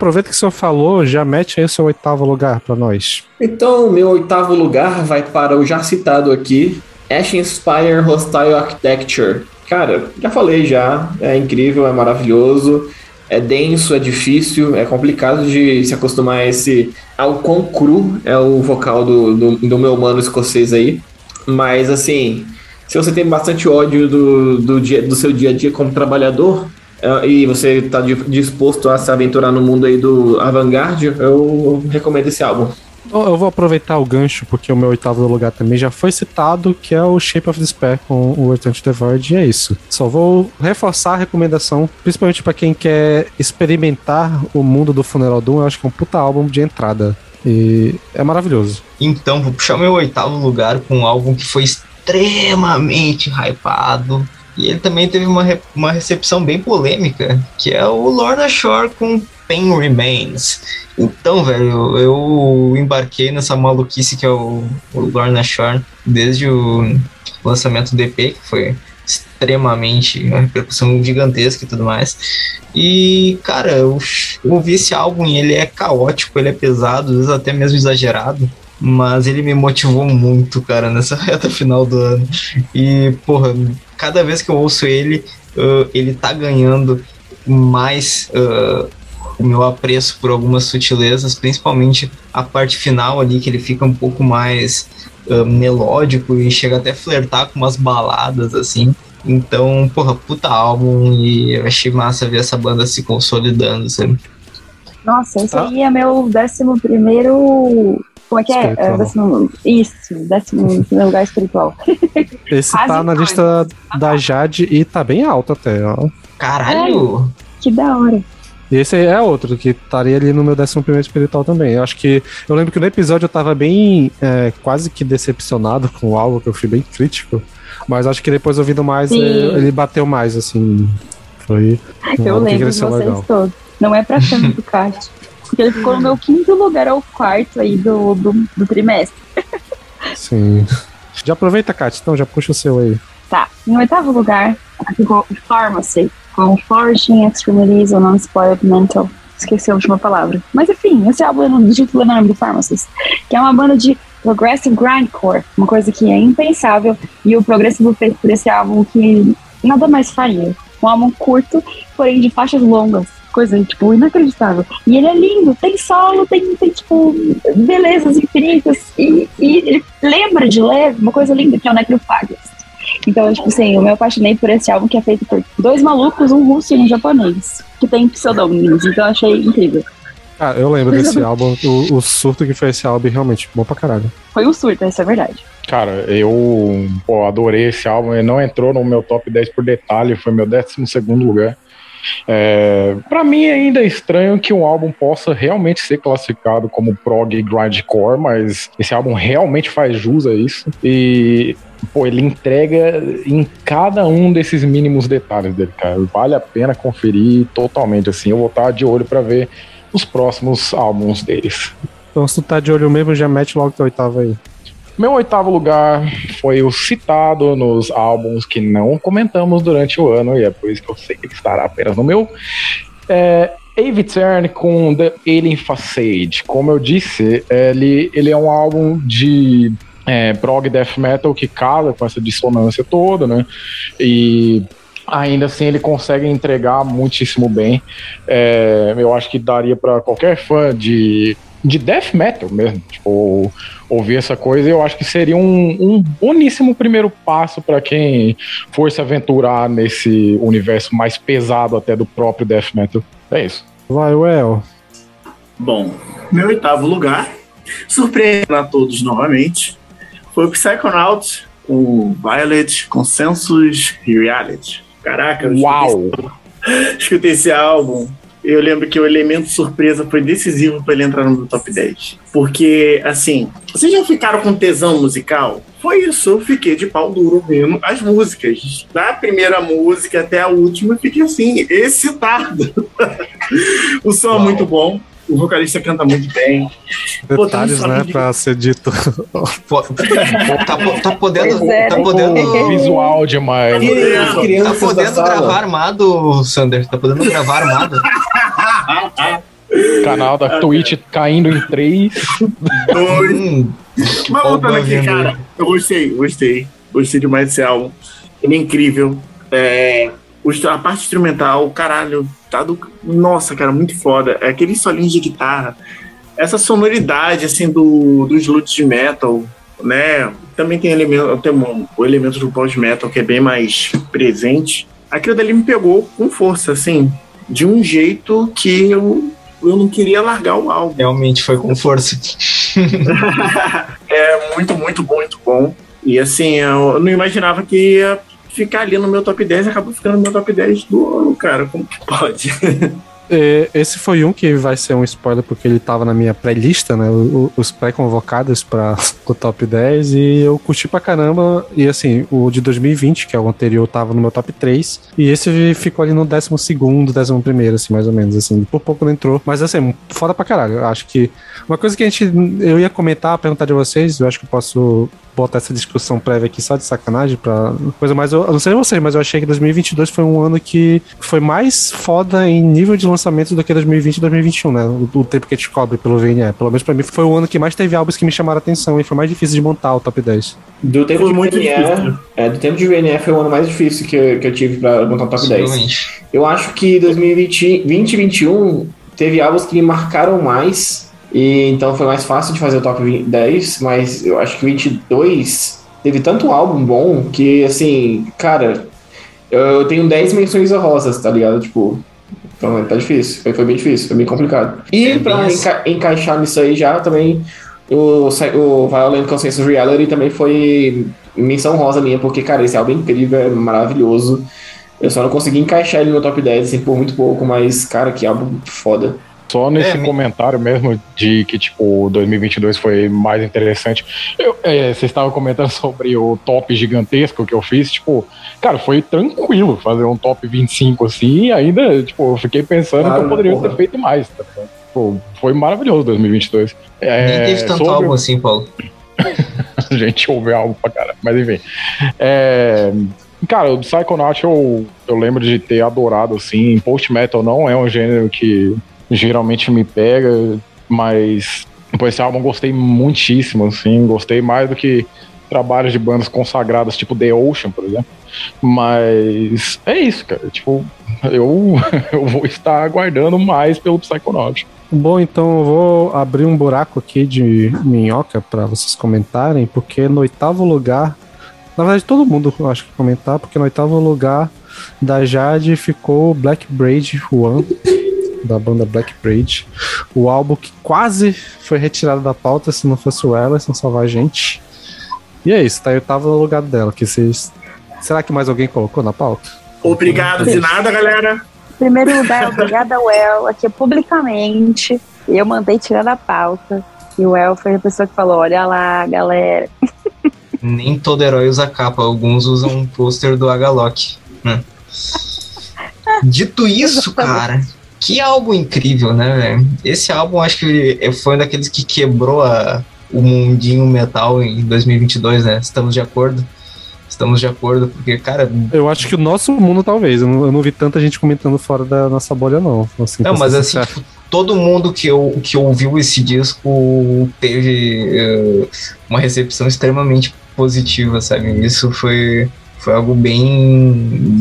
Aproveita que o senhor falou, já mete aí o seu oitavo lugar pra nós. Então, meu oitavo lugar vai para o já citado aqui, Ash Inspire Hostile Architecture. Cara, já falei já, é incrível, é maravilhoso, é denso, é difícil, é complicado de se acostumar a esse. ao quão cru é o vocal do, do, do meu mano escocês aí. Mas assim, se você tem bastante ódio do, do, dia, do seu dia a dia como trabalhador, e você está disposto a se aventurar no mundo aí do avant-garde, eu recomendo esse álbum. Eu vou aproveitar o gancho, porque o meu oitavo lugar também já foi citado, que é o Shape of Despair com o Return to the Void, e é isso. Só vou reforçar a recomendação, principalmente pra quem quer experimentar o mundo do Funeral Doom, eu acho que é um puta álbum de entrada. E é maravilhoso. Então, vou puxar meu oitavo lugar com um álbum que foi extremamente hypado. E ele também teve uma, re- uma recepção bem polêmica, que é o Lorna Shore com Pain Remains. Então, velho, eu embarquei nessa maluquice que é o, o Lorna Shore desde o lançamento do EP, que foi extremamente uma repercussão gigantesca e tudo mais. E, cara, eu, ouvi esse álbum e ele é caótico, ele é pesado, às vezes até mesmo exagerado. Mas ele me motivou muito, cara, nessa reta final do ano. E, porra, cada vez que eu ouço ele, ah, ele tá ganhando mais ah, o meu apreço por algumas sutilezas, principalmente a parte final ali, que ele fica um pouco mais ah, melódico e chega até a flertar com umas baladas, assim. Então, porra, puta álbum e eu achei massa ver essa banda se consolidando, sabe? Nossa, esse Tá. aí é meu décimo primeiro. Como é que é? é Espiritual. décimo, isso, décimo lugar espiritual. Esse Quase tá na nós. lista da Jade e tá bem alto até, ó. Caralho! Que da hora. E esse é outro que estaria ali no meu 11 primeiro espiritual também. Eu acho que. Eu lembro que no episódio eu tava bem. é, quase que decepcionado com o álbum, que eu fui bem crítico. Mas acho que depois ouvindo mais, Sim. é, ele bateu mais, assim. Foi. um Eu lembro de vocês legal. todos. Não é pra tanto, Kat. Porque ele ficou no meu quinto lugar ou quarto aí do, do, do trimestre. Sim. Já aproveita, Kat, então já puxa o seu aí. Tá, em oitavo lugar, ficou o Pharmacy, com Flourishing Extremities on Unspoiled Mental. Esqueci a última palavra. Mas enfim, esse álbum é no título enorme do Pharmacist, que é uma banda de progressive grindcore, uma coisa que é impensável, e o progressivo feito por esse álbum que nada mais faria. Um álbum curto, porém de faixas longas, coisa, tipo, inacreditável. E ele é lindo, tem solo, tem, tem tipo, belezas infinitas, e, e ele lembra de leve uma coisa linda, que é o Necrophagus. Então, tipo assim, eu me apaixonei por esse álbum que é feito por dois malucos, um russo e um japonês, que tem pseudônimos, então eu achei incrível. Cara, eu lembro desse álbum, o, o surto que foi esse álbum, realmente, bom pra caralho. Foi um surto, isso é verdade. Cara, eu pô, adorei esse álbum. Ele não entrou no meu top 10 por detalhe, foi meu 12 lugar. É, para mim ainda é estranho que um álbum possa realmente ser classificado como prog e grindcore, mas esse álbum realmente faz jus a isso. E pô, ele entrega em cada um desses mínimos detalhes dele, cara. Vale a pena conferir totalmente assim. Eu vou estar de olho para ver os próximos álbuns deles. Então, se tu tá de olho mesmo, já mete logo teu oitavo aí. Meu oitavo lugar foi o citado nos álbuns que não comentamos durante o ano, e é por isso que eu sei que ele estará apenas no meu. É, Avitern com The Alien Facade. Como eu disse, ele, ele é um álbum de é, prog death metal que casa com essa dissonância toda, né? E ainda assim ele consegue entregar muitíssimo bem. É, eu acho que daria para qualquer fã de, de death metal mesmo, tipo, ouvir essa coisa. Eu acho que seria um, um boníssimo primeiro passo para quem for se aventurar nesse universo mais pesado até do próprio death metal. É isso. Vai, Well. Bom, meu oitavo lugar, surpreendendo a todos novamente, foi o Psychonaut com Violet Consensus Reality. Caraca, eu Uau! escutei, escutei esse álbum. Eu lembro que o elemento surpresa foi decisivo para ele entrar no meu top 10. Porque, assim, vocês já ficaram com tesão musical? Foi isso, eu fiquei de pau duro ouvindo as músicas. Da primeira música até a última, eu fiquei assim, excitado. o som é muito bom. O vocalista canta muito bem. Pô, Detalhes, né, pra ser dito. Tá, tá podendo. É, Tá né? podendo. Visual demais. Tá podendo gravar armado, Sander? Tá podendo gravar armado? Canal da Twitch caindo em três. Dois. Hum, Mas Boba voltando aqui, cara, eu gostei, gostei. Gostei demais desse álbum. Ele é incrível. É, a parte instrumental, caralho, tá do. Nossa, cara, muito foda. É aquele solinho de guitarra. Essa sonoridade, assim, do, dos loots de metal, né? Também tem, elemento, tem um- o elemento do post-metal que é bem mais presente. Aquilo dali me pegou com força, assim, de um jeito que eu, eu não queria largar o álbum. realmente foi com força. é muito, muito bom, muito bom. E assim, eu não imaginava que ia ficar ali no meu top 10 e acabou ficando no meu top 10 do ano, cara. Como que pode? É, Esse foi um que vai ser um spoiler porque ele tava na minha pré-lista, né? Os pré-convocados para o top 10 e eu curti pra caramba. E assim, o de 2020, que é o anterior, tava no meu top 3. E esse ficou ali no 12, 11, assim, mais ou menos. Assim, por pouco não entrou. Mas assim, foda pra caralho. Eu acho que. Uma coisa que a gente. Eu ia comentar, perguntar de vocês, eu acho que eu posso botar essa discussão prévia aqui só de sacanagem pra coisa mais. Eu, eu não sei vocês, mas eu achei que 2022 foi um ano que foi mais foda em nível de lançamento do que 2020 e 2021, né? O, o tempo que a gente cobre pelo VNE. Pelo menos pra mim foi o ano que mais teve álbuns que me chamaram a atenção e foi mais difícil de montar o top 10. Do tempo Foi de muito VNE, difícil. é, do tempo de VNE foi o ano mais difícil que eu, que eu tive pra montar um top 10. Possivelmente. Eu acho que 2020 e 2021 teve álbuns que me marcaram mais. E então foi mais fácil de fazer o top 20 10, mas eu acho que 22 teve tanto álbum bom que, assim, cara, eu, tenho 10 menções honrosas, tá ligado? Tipo, então tá difícil, foi, foi bem difícil, foi bem complicado. E É pra enca- encaixar nisso aí já também, o, o Violent Consensus Reality também foi menção rosa minha, porque, cara, esse álbum é incrível, é maravilhoso. Eu só não consegui encaixar ele no top 10, assim, por muito pouco, mas, cara, que álbum foda. Só nesse É, me- comentário mesmo de que, tipo, 2022 foi mais interessante. Eu, é, vocês estavam comentando sobre o top gigantesco que eu fiz. Tipo, cara, foi tranquilo fazer um top 25 assim. E ainda, tipo, eu fiquei pensando Claro, que eu poderia porra. ter feito mais. Tá? Tipo, foi maravilhoso 2022. É, Nem teve tanto sobre- álbum assim, Paulo. a gente ouve algo pra caralho. Mas enfim. É, cara, o Psychonaut eu, eu lembro de ter adorado, assim. Post-metal não é um gênero que geralmente me pega, mas por esse álbum gostei muitíssimo, assim. Gostei mais do que trabalhos de bandas consagradas, tipo The Ocean, por exemplo. Mas é isso, cara. Tipo, eu, eu vou estar aguardando mais pelo Psychonaut. Bom, então eu vou abrir um buraco aqui de minhoca pra vocês comentarem, porque no oitavo lugar, na verdade todo mundo acho que comentar, porque no oitavo lugar da Jade ficou Black Braid One da banda Black Braid. O álbum que quase foi retirado da pauta se não fosse o Ellison salvar a gente. E é isso, tá? Eu tava no lugar dela. Que vocês... Será que mais alguém colocou na pauta? Obrigado de nada, galera. Primeiro lugar, obrigada, Well, aqui publicamente. Eu mandei tirar da pauta. E o El foi a pessoa que falou: olha lá, galera. Nem todo herói usa capa, alguns usam um pôster do Agalok. Hum. Dito isso, cara, que álbum incrível, né, velho? Esse álbum acho que foi um daqueles que quebrou a, o mundinho metal em 2022, né? Estamos de acordo? Estamos de acordo, porque, cara. Eu acho que o nosso mundo, talvez. Eu não, eu não vi tanta gente comentando fora da nossa bolha, não. Assim, não, mas assim, tipo, todo mundo que, eu, que ouviu esse disco teve uh, uma recepção extremamente positiva, sabe? Isso foi, foi algo bem,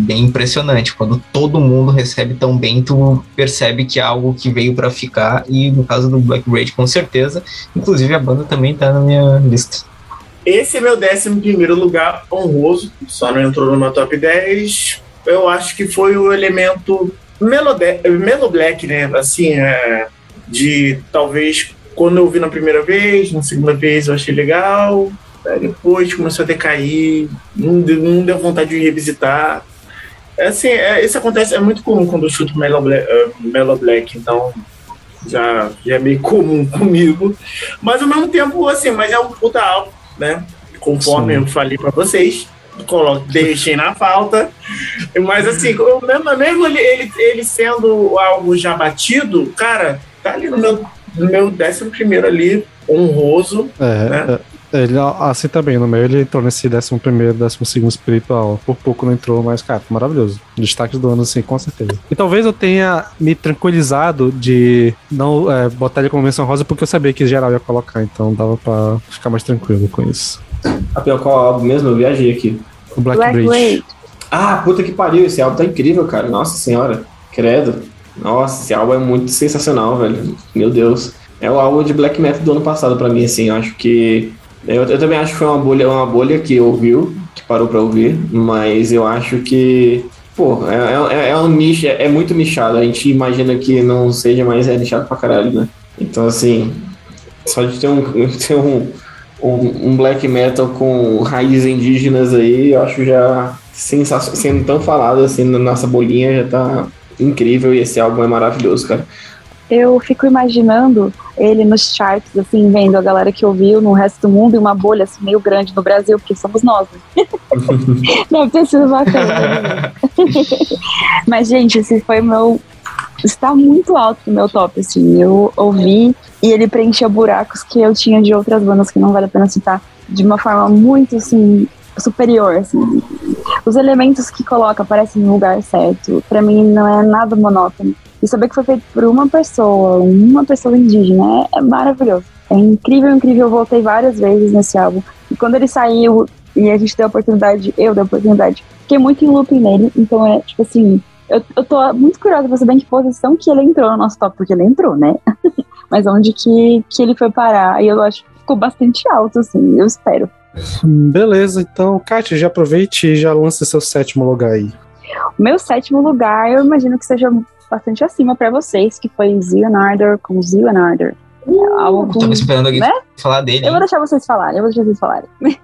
bem impressionante. Quando todo mundo recebe tão bem, tu percebe que é algo que veio para ficar. E no caso do Black Raid, com certeza. Inclusive, a banda também tá na minha lista. Esse é meu décimo primeiro lugar honroso, só não entrou no meu top 10. Eu acho que foi o elemento Melo Black, né? Assim, é, de talvez quando eu vi na primeira vez, na segunda vez eu achei legal, depois começou a decair, não deu, não deu vontade de revisitar. É assim, é, isso acontece, é muito comum quando eu chuto Melo Black, uh, Melo Black então já, já é meio comum comigo. Mas ao mesmo tempo, assim, mas é um puta álbum, né? Conforme Sim. eu falei para vocês deixei na falta. Mas assim, mesmo, mesmo ele, ele, ele, sendo algo já batido, cara, tá ali no meu, no meu décimo primeiro ali, honroso. É, né? é. Ele, assim também, no meio ele entrou nesse 11 primeiro, 12 segundo espiritual. Por pouco não entrou, mas, cara, maravilhoso. Destaques do ano, assim, com certeza. E talvez eu tenha me tranquilizado de não é, botar ele como menção rosa, porque eu sabia que geral ia colocar, então dava pra ficar mais tranquilo com isso. A pior qual álbum mesmo? Eu viajei aqui. O Black, Black Bridge. Ah, puta que pariu, esse álbum tá incrível, cara. Nossa senhora, credo. Nossa, esse álbum é muito sensacional, velho. Meu Deus. É o álbum de black metal do ano passado para mim, assim. Eu acho que eu, eu, também acho que foi uma bolha, uma bolha que ouviu, que parou para ouvir, mas eu acho que pô, é, é, é um nicho, é, é, muito nichado. A gente imagina que não seja, mas é nichado pra caralho, né? Então assim, só de ter um, ter um um, um black metal com raízes indígenas aí, eu acho já sendo tão falado assim na nossa bolinha, já tá incrível e esse álbum é maravilhoso, cara. Eu fico imaginando ele nos charts, assim, vendo a galera que ouviu no resto do mundo e uma bolha assim, meio grande no Brasil, porque somos nós. Né? Ter sido bacana. Mas, gente, esse foi meu. Está muito alto no meu top, assim. Eu ouvi e ele preenchia buracos que eu tinha de outras bandas que não vale a pena citar de uma forma muito assim superior assim. Os elementos que coloca aparecem no lugar certo. Para mim não é nada monótono. E saber que foi feito por uma pessoa, uma pessoa indígena, é, é maravilhoso. É incrível, incrível. Eu voltei várias vezes nesse álbum. E quando ele saiu e a gente deu a oportunidade, eu dei a oportunidade, fiquei muito em looping nele. Então é tipo assim, eu, eu tô muito curiosa pra saber em que posição que ele entrou no nosso top, porque ele entrou, né? mas onde que, que ele foi parar. E eu acho que ficou bastante alto, assim, eu espero. Beleza, então, Kátia, já aproveite e já lance seu sétimo lugar aí. O meu sétimo lugar, eu imagino que seja bastante acima para vocês, que foi Leonardo com Leonardo. Uh, algo com, Tava esperando alguém né? falar dele. Eu vou deixar vocês falarem, eu vou deixar vocês falarem.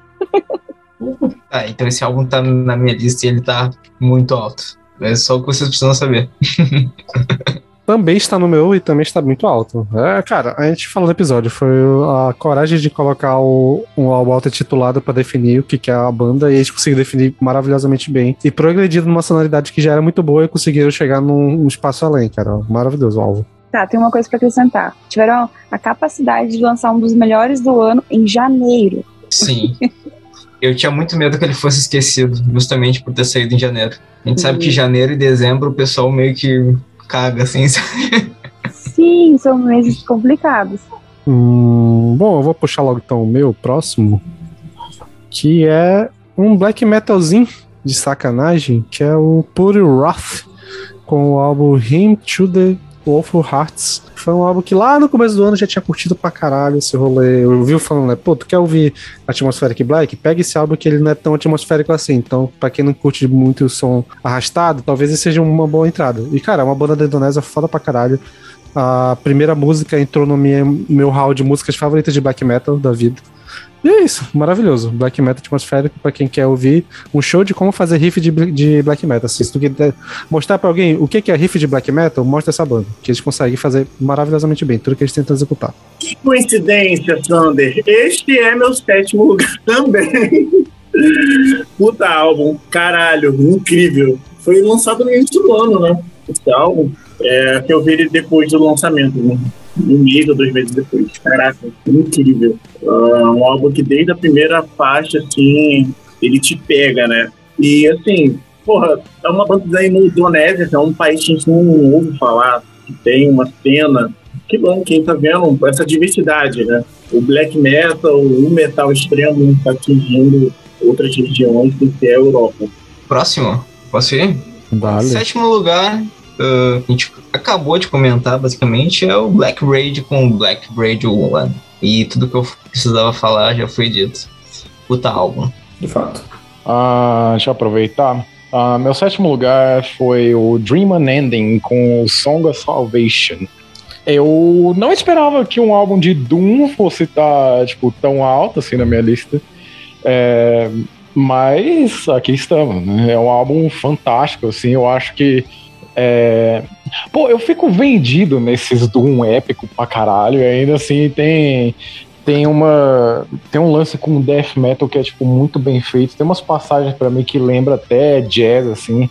ah, então esse álbum tá na minha lista e ele tá muito alto. É só o que vocês precisam saber. também está no meu e também está muito alto. É, cara, a gente falou no episódio, foi a coragem de colocar o, um álbum auto-titulado para definir o que, que é a banda e eles conseguiram definir maravilhosamente bem. E progredido numa sonoridade que já era muito boa e conseguiram chegar num, num espaço além, cara. Maravilhoso o álbum. Tá, tem uma coisa para acrescentar. Tiveram a capacidade de lançar um dos melhores do ano em janeiro. Sim. Eu tinha muito medo que ele fosse esquecido, justamente por ter saído em janeiro. A gente uhum. sabe que janeiro e dezembro o pessoal meio que caga, assim, sabe? Sim, são meses complicados. Hum, bom, eu vou puxar logo então o meu próximo, que é um black metalzinho de sacanagem, que é o Pure Wrath, com o álbum Him to the Wolful Hearts. Foi um álbum que lá no começo do ano já tinha curtido pra caralho esse rolê. Eu vi falando, né? Pô, tu quer ouvir Atmospheric Black? Pega esse álbum que ele não é tão atmosférico assim. Então, pra quem não curte muito o som arrastado, talvez esse seja uma boa entrada. E, cara, é uma banda da Indonésia foda pra caralho. A primeira música entrou no meu hall de músicas favoritas de black metal da vida. E é isso, maravilhoso. Black metal atmosférico pra quem quer ouvir um show de como fazer riff de, de black metal. Se tu quiser mostrar pra alguém o que é riff de black metal, mostra essa banda, que eles conseguem fazer maravilhosamente bem, tudo que eles tentam executar. Que coincidência, Sander. Este é meu sétimo lugar também. Puta álbum, caralho, incrível. Foi lançado no início do ano, né? Esse álbum. É, que eu vi depois do lançamento, né? Um mês ou dois meses depois. Caraca, incrível. Uh, um álbum que desde a primeira faixa, assim, ele te pega, né? E assim, porra, é uma banda da Indonésia, que é um país que a gente não ouve falar, que tem uma cena. Que bom, quem tá vendo essa diversidade, né? O black metal, o metal extremo tá atingindo outras regiões do que é a Europa. Próximo, posso ir? Vale. Sétimo lugar, uh, a gente acabou de comentar, basicamente, é o Black Raid com Black Raid One. E tudo que eu precisava falar já foi dito. Puta álbum. De fato. Ah, deixa eu aproveitar. Ah, meu sétimo lugar foi o Dream Unending com o Song of Salvation. Eu não esperava que um álbum de Doom fosse estar tipo, tão alto assim na minha lista. É, mas aqui estamos, né? É um álbum fantástico, assim. Eu acho que é... Pô, eu fico vendido nesses Doom épico pra caralho, e ainda assim tem tem uma tem um lance com death metal que é tipo muito bem feito. Tem umas passagens para mim que lembra até jazz assim.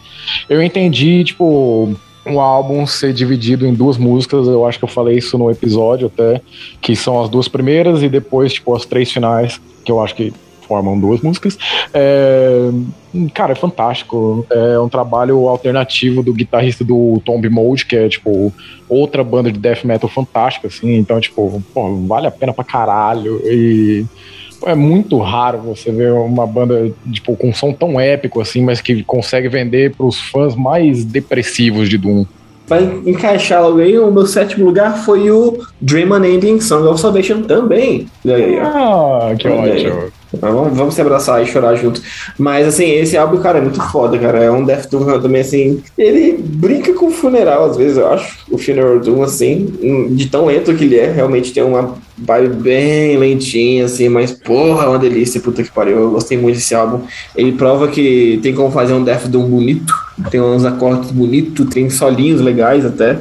Eu entendi tipo um álbum ser dividido em duas músicas, eu acho que eu falei isso no episódio até, que são as duas primeiras e depois tipo as três finais, que eu acho que formam duas músicas. É, cara, é fantástico. É um trabalho alternativo do guitarrista do Tomb Mode, que é, tipo, outra banda de death metal fantástica, assim. Então, tipo, pô, vale a pena pra caralho. E é muito raro você ver uma banda tipo, com um som tão épico assim, mas que consegue vender para os fãs mais depressivos de Doom. Para encaixar logo aí, o meu sétimo lugar foi o Dream Unending Song of Salvation também. Aí, ah, que ótimo. Vamos, vamos se abraçar e chorar junto. Mas, assim, esse álbum, cara, é muito foda, cara. É um Death Doom também, assim. Ele brinca com o funeral, às vezes, eu acho. O Funeral Doom, assim, de tão lento que ele é. Realmente tem uma vibe bem lentinha, assim. Mas, porra, é uma delícia, puta que pariu. Eu gostei muito desse álbum. Ele prova que tem como fazer um Death Doom bonito. Tem uns acordes bonitos, tem solinhos legais até.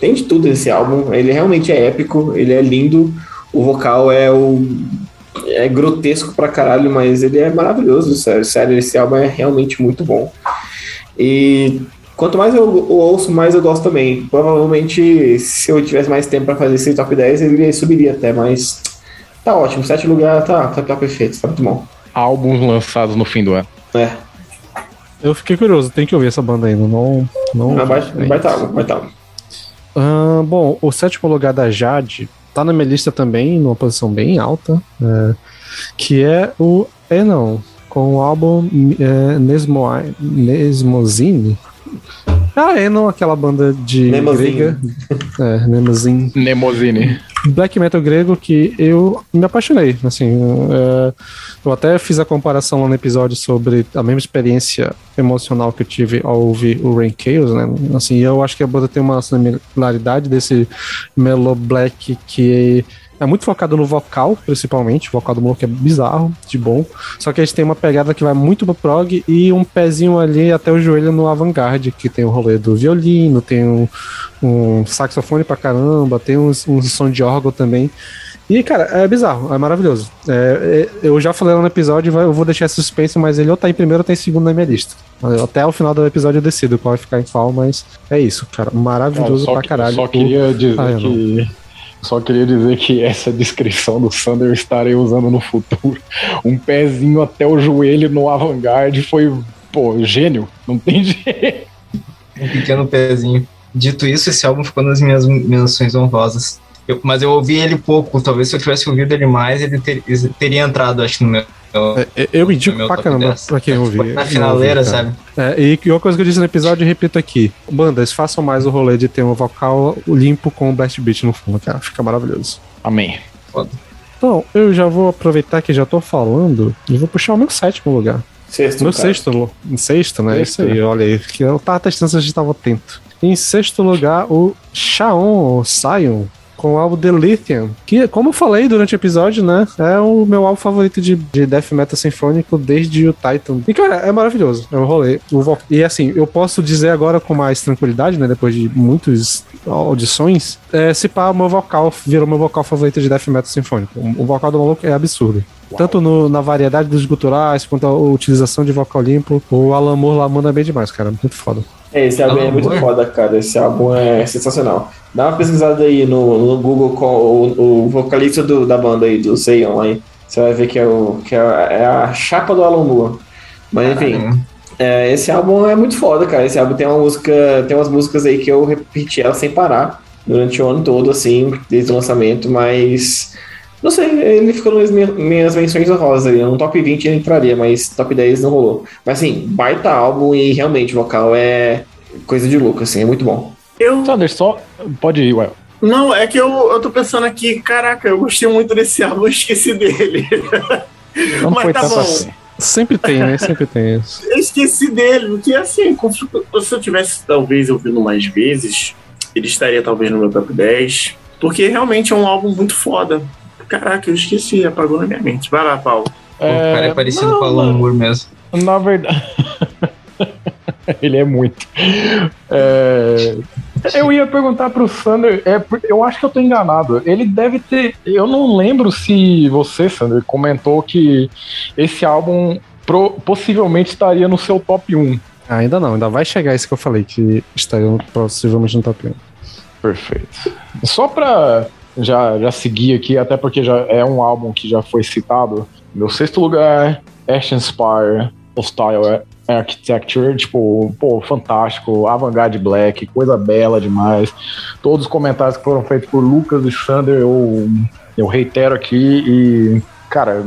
Tem de tudo nesse álbum. Ele realmente é épico, ele é lindo. O vocal é o é grotesco pra caralho, mas ele é maravilhoso, sério. Sério, esse álbum é realmente muito bom. E quanto mais eu, eu ouço, mais eu gosto também. Provavelmente, se eu tivesse mais tempo para fazer esse top 10, ele subiria até, mas tá ótimo. Sete lugar tá, tá, tá perfeito, tá muito bom. Álbuns lançados no fim do ano. É. Eu fiquei curioso, tem que ouvir essa banda ainda. Não, não, Não, vai, vai tá, vai tá. Ah, bom, o sétimo lugar da Jade tá na minha lista também, numa posição bem alta, é, que é o Enon, com o álbum é, Nesmo, Nesmozine. Ah, Enon, aquela banda de Nemozine. grega. É, Nemozine. Nemozine. Black metal grego que eu me apaixonei. Assim, é, eu até fiz a comparação lá no episódio sobre a mesma experiência emocional que eu tive ao ouvir o Rain Chaos, né? Assim, eu acho que a banda tem uma similaridade desse mellow black que é muito focado no vocal, principalmente. O vocal do maluco é bizarro, de bom. Só que eles têm uma pegada que vai muito pro prog e um pezinho ali até o joelho no avant-garde, que tem o rolê do violino, tem um, um saxofone pra caramba, tem um, um som de órgão também. E, cara, é bizarro, é maravilhoso. É, é, eu já falei lá no episódio, eu vou deixar esse suspense, mas ele ou tá em primeiro ou tá em segundo na minha lista. Até o final do episódio eu decido qual vai ficar em qual, mas é isso, cara. Maravilhoso só, pra caralho. só queria dizer Ah, que. Só queria dizer que essa descrição do Sander eu estarei usando no futuro. Um pezinho até o joelho no avant-garde foi, pô, gênio. Não tem jeito. Um pequeno pezinho. Dito isso, esse álbum ficou nas minhas menções honrosas. Eu- mas eu ouvi ele pouco, talvez se eu tivesse ouvido ele mais, ele ter- teria entrado, acho, no meu Eu, É, eu indico meu pra caramba 10. pra quem ouvir. Na finaleira, sabe? É, e que uma coisa que eu disse no episódio, eu repito aqui. Bandas, façam mais o rolê de ter um vocal limpo com o blast beat no fundo, cara. Fica maravilhoso. Amém. Então, eu já vou aproveitar que já tô falando e vou puxar o meu sétimo lugar. Sexto, Meu cara. sexto, em sexto, né? Sexto, Isso aí, olha aí. Que eu tava testando se a gente tava atento. Em sexto lugar, o Shaon, o Sion, com o álbum The Lithium. Que, como eu falei durante o episódio, né? É o meu álbum favorito de, de death metal sinfônico desde o Titan. E, cara, é maravilhoso. É um rolê. O e assim, eu posso dizer agora com mais tranquilidade, né? Depois de muitas audições, é, se pá, o meu vocal virou meu vocal favorito de death metal sinfônico. O, vocal do maluco é absurdo. Tanto no- na variedade dos guturais, quanto a utilização de vocal limpo, o Alan Moore lá manda bem demais, cara. Muito foda. É, esse álbum é Alan muito foda, cara. Esse álbum é sensacional. Dá uma pesquisada aí no, no Google com o, o vocalista do- da banda aí, do Seion aí. Você vai ver que é, o, que é, a- é a chapa do Alan Moore. Mas enfim, é, esse álbum é muito foda, cara. Esse álbum tem uma música, tem umas músicas aí que eu repeti ela sem parar durante o ano todo, assim, desde o lançamento, mas. Não sei, ele ficou nas minhas, minhas menções honrosas ali. No top 20 ele entraria, mas top 10 não rolou. Mas assim, baita álbum e realmente o vocal é coisa de louco, assim, é muito bom. Eu. Sander, só. Pode ir, Well. Não, é que eu, eu tô pensando aqui, caraca, eu gostei muito desse álbum, eu esqueci dele. Não Mas foi tá bom. assim. Sempre tem, né? Sempre tem isso. Eu esqueci dele, porque assim, se eu tivesse talvez ouvindo mais vezes, ele estaria talvez no meu top 10. Porque realmente é um álbum muito foda. Caraca, eu esqueci, apagou na minha mente. Vai lá, Paulo. O cara é parecido não, com o Alan. Moore mesmo. Na verdade. Ele é muito. É, Eu ia perguntar pro Sander, é, eu acho que eu tô enganado. Ele deve ter. Eu não lembro se você, Sander, comentou que esse álbum pro- possivelmente estaria no seu top 1. Ainda não, ainda vai chegar isso que eu falei, que estaria possivelmente no top 1. Perfeito. Só pra já, já seguir aqui, até porque já é um álbum que já foi citado. Meu sexto lugar, Ashen Spire, Hostile Architecture, tipo, pô, fantástico, Avantgarde Black, coisa bela demais. Todos os comentários que foram feitos por Lucas e Sander, eu, eu reitero aqui e, cara,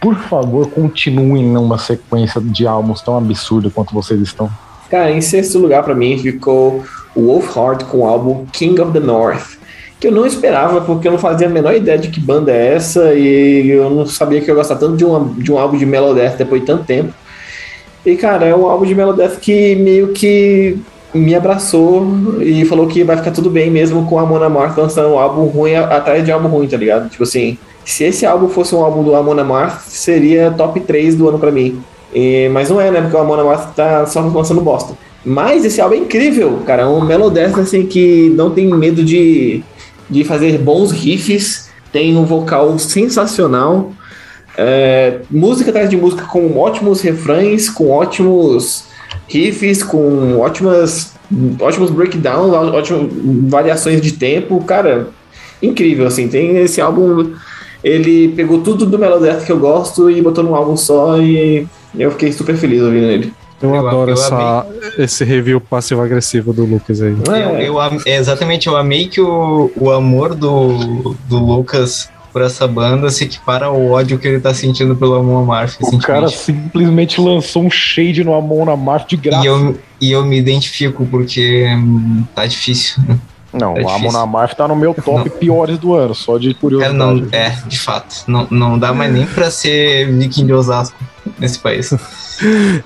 por favor, continuem numa sequência de álbuns tão absurda quanto vocês estão. Cara, em sexto lugar pra mim ficou o Wolfheart com o álbum King of the North. Que eu não esperava, porque eu não fazia a menor ideia de que banda é essa e eu não sabia que eu ia gostar tanto de, uma, de um álbum de Melodeath depois de tanto tempo. E, cara, é um álbum de Melodeath que meio que me abraçou e falou que vai ficar tudo bem mesmo com a Mona Amarth lançando um álbum ruim atrás de álbum ruim, tá ligado? Tipo assim, se esse álbum fosse um álbum do Amon Amarth, seria top 3 do ano pra mim. E- mas não é, né? Porque o Amon Amarth tá só lançando bosta. Mas esse álbum é incrível, cara. É um Melodeath assim que não tem medo de, de fazer bons riffs. Tem um vocal sensacional. É, música atrás de música com ótimos refrões, com ótimos riffs, com ótimas, ótimos breakdowns, ótimas variações de tempo. Cara, incrível, assim. Tem esse álbum. Ele pegou tudo do Melodeath que eu gosto e botou num álbum só e eu fiquei super feliz ouvindo ele. Eu, Eu- adoro eu essa, esse review passivo-agressivo do Lucas aí. Eu, É. eu am- exatamente, eu amei que o, o amor do, do Lucas por essa banda se equipara ao ódio que ele tá sentindo pelo Amon Amarth O cara simplesmente lançou um shade no Amon Amarth de graça. E eu, e eu me identifico porque hum, tá difícil. Não, É a difícil. Amon Amarth tá no meu top Não. piores do ano, só de curiosidade. não, é, de fato. Não, não dá mais nem pra ser viking de Osasco nesse país.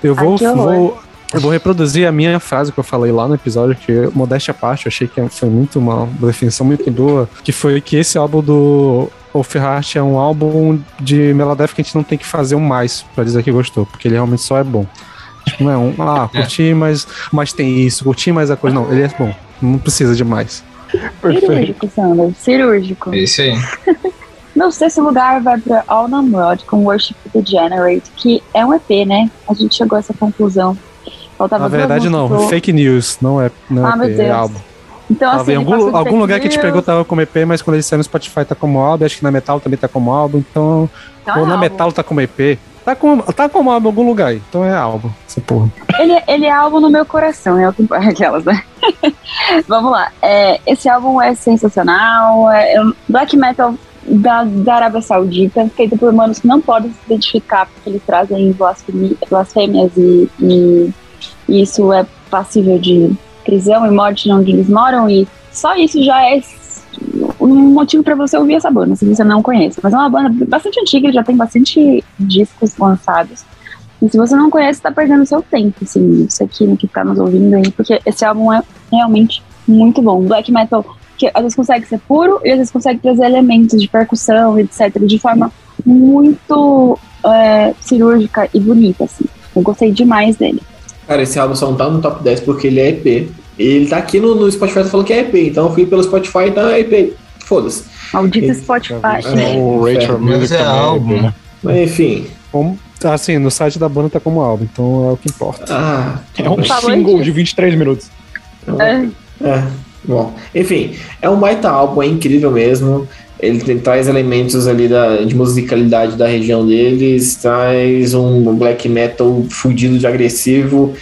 Eu vou, vou, eu vou reproduzir a minha frase que eu falei lá no episódio, que, modéstia à parte, eu achei que foi muito uma definição muito boa, que foi que esse álbum do Wolfheart é um álbum de Melodeath que a gente não tem que fazer um mais pra dizer que gostou, porque ele realmente só é bom. Tipo, não é um, ah, curti, mas, mas tem isso, curti mais a coisa. Não, ele é bom, não precisa de mais. Perfeito. Cirúrgico, Sander. Cirúrgico. É isso aí. Meu sexto lugar vai pra All Namrod com Worship Degenerate, que é um EP, né? A gente chegou a essa conclusão. Faltava Na verdade, não, pro- fake news, não é, não é, Ah, meu EP, é Deus. álbum. Então, assim, em algum, algum lugar que news, pegou tava como EP, mas quando ele saiu no Spotify tá como álbum, acho que na Metal também tá como álbum, então. então é ou na álbum. Metal tá como EP. Tá como, tá como álbum em algum lugar então é álbum. Essa porra. Ele, ele é álbum no meu coração, é o que importa aquelas, né? Vamos lá. É, esse álbum é sensacional. É, é um black metal da, da Arábia Saudita, feita por humanos que não podem se identificar porque eles trazem blasfêmias e, e isso é passível de prisão e morte onde eles moram e só isso já é um motivo para você ouvir essa banda, se você não conhece. Mas é uma banda bastante antiga, já tem bastante discos lançados. E se você não conhece, tá perdendo seu tempo, assim, isso aqui no que tá nos ouvindo aí, porque esse álbum é realmente muito bom. Black metal que às vezes consegue ser puro e às vezes consegue trazer elementos de percussão, etc., de forma muito é, cirúrgica e bonita, assim. Eu gostei demais dele. Cara, esse álbum só não tá no top 10 porque ele é EP. Ele tá aqui no, no Spotify falando que é EP, então eu fui pelo Spotify, então é EP. Foda-se. Maldito Spotify. É, O Rachel Mas Music é também, álbum. né? Mas enfim. Como- assim, no site da banda tá como álbum, então é o que importa. Ah, É um single disso. de 23 minutos. É, É, bom. Enfim, é um baita álbum, é incrível mesmo. Ele tem- traz elementos ali da, de musicalidade da região deles, traz um black metal fudido de agressivo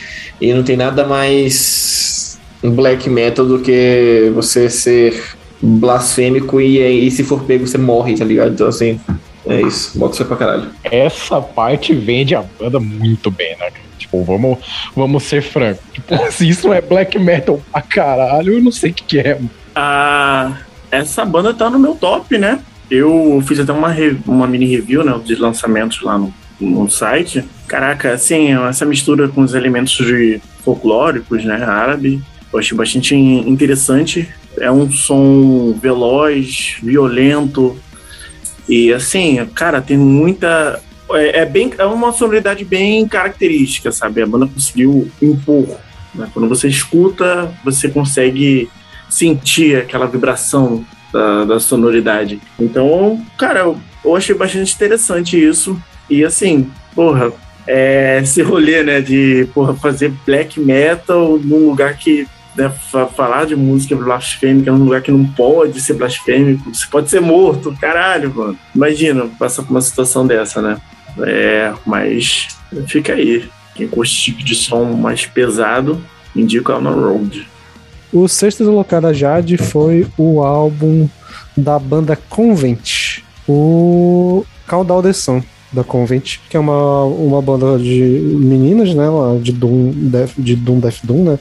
e não tem nada mais black metal do que você ser blasfêmico e, e se for pego você morre, tá ligado? Então assim, é isso. Bota isso pra caralho. Essa parte vende a banda muito bem, né? cara? Tipo, vamos, vamos ser francos. Tipo, se isso é black metal pra caralho, eu não sei o que, que é. mano. Ah, essa banda tá no meu top, né? Eu fiz até uma, uma mini review, né, de lançamentos lá no, no site. Caraca, assim, essa mistura com os elementos de folclóricos, né, árabe, eu achei bastante in- interessante. É um som veloz, violento e assim, cara, tem muita é, é bem é uma sonoridade bem característica, sabe? A banda conseguiu impor. né? Quando você escuta, você consegue sentir aquela vibração da, da sonoridade. Então, cara, eu, eu achei bastante interessante isso. E assim, porra, é, esse rolê, né, de porra, fazer black metal num lugar que. Né, fa- falar de música blasfêmica num lugar que não pode ser blasfêmico, você pode ser morto, caralho, mano. Imagina passar por uma situação dessa, né? É, mas fica aí. Quem curte tipo de som mais pesado, indica o Road. O sexto lugar da Jade foi o álbum da banda Convent, o Caudal the Sun da Convent, que é uma, uma banda de meninas, né, de Doom, Death, de Doom Death Doom, né,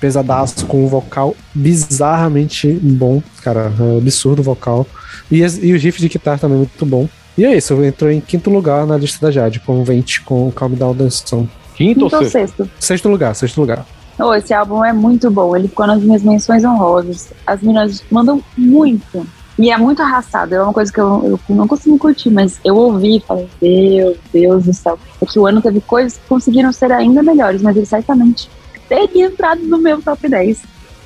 pesadaço com um vocal bizarramente bom, cara, é absurdo o vocal, e, e o riff de guitarra também muito bom. E é isso, entrou em quinto lugar na lista da Jade, Convent com Calm Down Sun. Quinto ou Quinto ou sexto? sexto? Sexto lugar, sexto lugar. Oh, esse álbum é muito bom. Ele ficou nas minhas menções honrosas. As meninas mandam muito. E é muito arrastado. É uma coisa que eu, eu não consigo curtir, mas eu ouvi e falei, meu Deus do céu. É que o ano teve coisas que conseguiram ser ainda melhores, mas ele certamente teria entrado no meu top 10.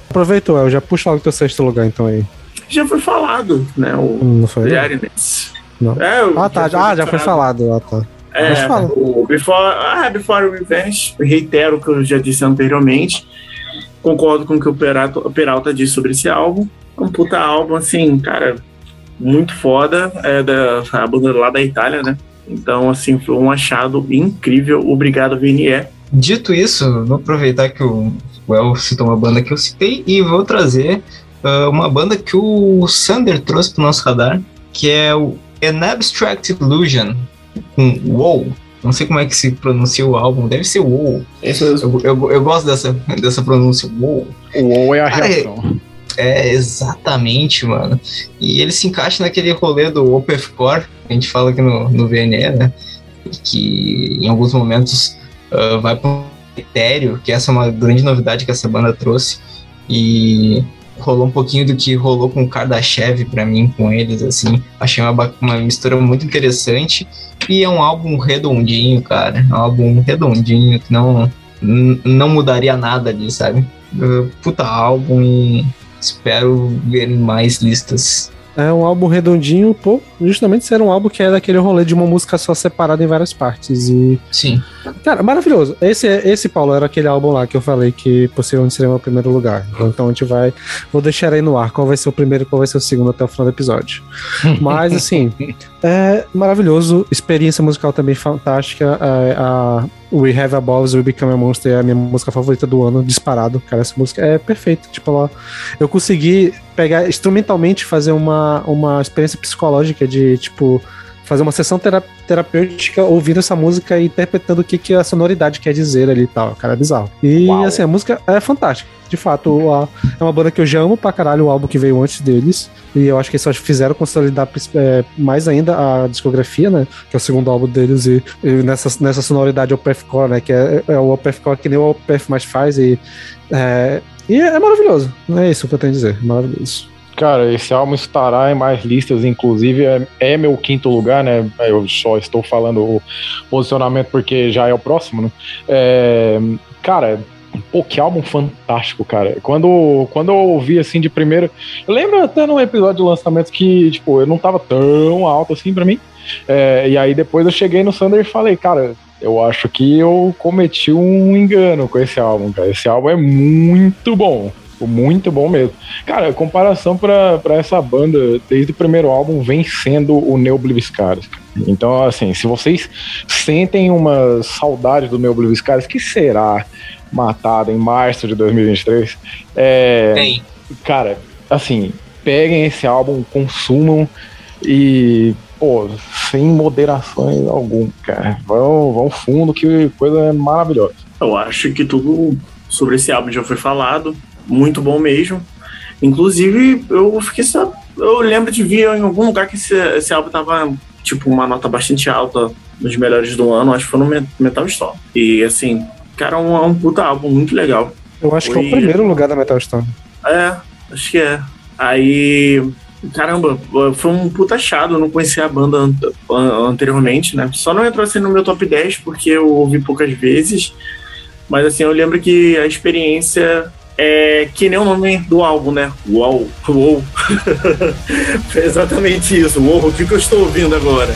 Aproveitou, El, já puxa logo teu sexto lugar então aí. Já foi falado, né? O Não foi? Diariness. Não. É, o- Ah, tá. Já, ah, já foi falado. Ah, tá. É, o Before, ah, Before Revenge, reitero o que eu já disse anteriormente. Concordo com o que o Peralta, o Peralta disse sobre esse álbum. É um puta álbum, assim, cara, muito foda. É da a banda lá da Itália, né? Então, assim, foi um achado incrível. Obrigado, VNE. Dito isso, vou aproveitar que o o El citou uma banda que eu citei e vou trazer ah, uma banda que o Sander trouxe pro nosso radar, que é o An Abstract Illusion, com WoW. Não sei como é que se pronuncia o álbum, deve ser WoW. Mesmo. Eu, eu, eu gosto dessa, dessa pronúncia, WoW. O WoW é a Cara, reação. É, exatamente, mano. E ele se encaixa naquele rolê do Opefcore, que a gente fala aqui no, no VNE, né? Que em alguns momentos ah, vai para um etéreo, que essa é uma grande novidade que essa banda trouxe. E rolou um pouquinho do que rolou com o Kardashev pra mim, com eles, assim. Achei uma, uma mistura muito interessante. E é um álbum redondinho, cara. É um álbum redondinho, que não, não mudaria nada ali, sabe? Puta álbum e espero ver mais listas. É um álbum redondinho, pô, justamente ser um álbum que é daquele rolê de uma música só separada em várias partes. E, Sim. cara, maravilhoso. Esse, esse Paulo, era aquele álbum lá que eu falei que possivelmente seria o meu primeiro lugar. Então a gente vai. Vou deixar aí no ar qual vai ser o primeiro e qual vai ser o segundo até o final do episódio. Mas, assim, é maravilhoso. Experiência musical também fantástica. É, a We Have a Balls, We Become a Monster é a minha música favorita do ano, disparado. Cara, essa música é perfeita. Tipo, ela, eu consegui pegar instrumentalmente fazer uma, uma experiência psicológica de, tipo, fazer uma sessão tera terapêutica ouvindo essa música e interpretando o que, que a sonoridade quer dizer ali e tal. Cara, é bizarro. E, Uau. assim, a música é fantástica. De fato, a- é uma banda que eu já amo pra caralho o álbum que veio antes deles. E eu acho que eles só fizeram consolidar é, mais ainda a discografia, né? Que é o segundo álbum deles. E, e nessa, nessa sonoridade Opethcore, né? Que é, é o Opethcore que nem o Opeth mais faz. E é, e é maravilhoso. Não é isso que eu tenho a dizer. É maravilhoso. Cara, esse álbum estará em mais listas, inclusive é, é meu quinto lugar, né? Eu só estou falando o posicionamento porque já é o próximo, né? É, cara, pô, que álbum fantástico, cara. Quando, quando eu ouvi assim de primeira. Eu lembro até num episódio de lançamento que, tipo, eu não tava tão alto assim pra mim. É, e aí depois eu cheguei no Sander e falei, cara, eu acho que eu cometi um engano com esse álbum, cara. Esse álbum é muito bom. Muito bom mesmo. Cara, comparação pra pra essa banda desde o primeiro álbum vem sendo o Neo Bliviscaris. Então, assim, se vocês sentem uma saudade do Neo Bliviscaris, que será matado em março de 2023, é, Tem. cara, assim, peguem esse álbum, consumam e, pô, sem moderações alguma, cara. Vão, vão fundo, que coisa maravilhosa. Eu acho que tudo sobre esse álbum já foi falado. Muito bom mesmo. Inclusive, eu fiquei sab... Eu lembro de ver em algum lugar que esse, esse álbum tava, tipo, uma nota bastante alta nos melhores do ano. Acho que foi no Me- Metal Store. E, assim, cara, é um, é um puta álbum muito legal. Eu acho que é Foi- o primeiro lugar da Metal Storm. É, acho que é. Aí, caramba, foi um puta achado. Eu não conhecia a banda an- an- anteriormente, né? Só não entrou assim no meu top 10 porque eu ouvi poucas vezes. Mas assim, eu lembro que a experiência é que nem o nome do álbum, né? Uau, uou. Foi exatamente isso. Uou, o que, que eu estou ouvindo agora?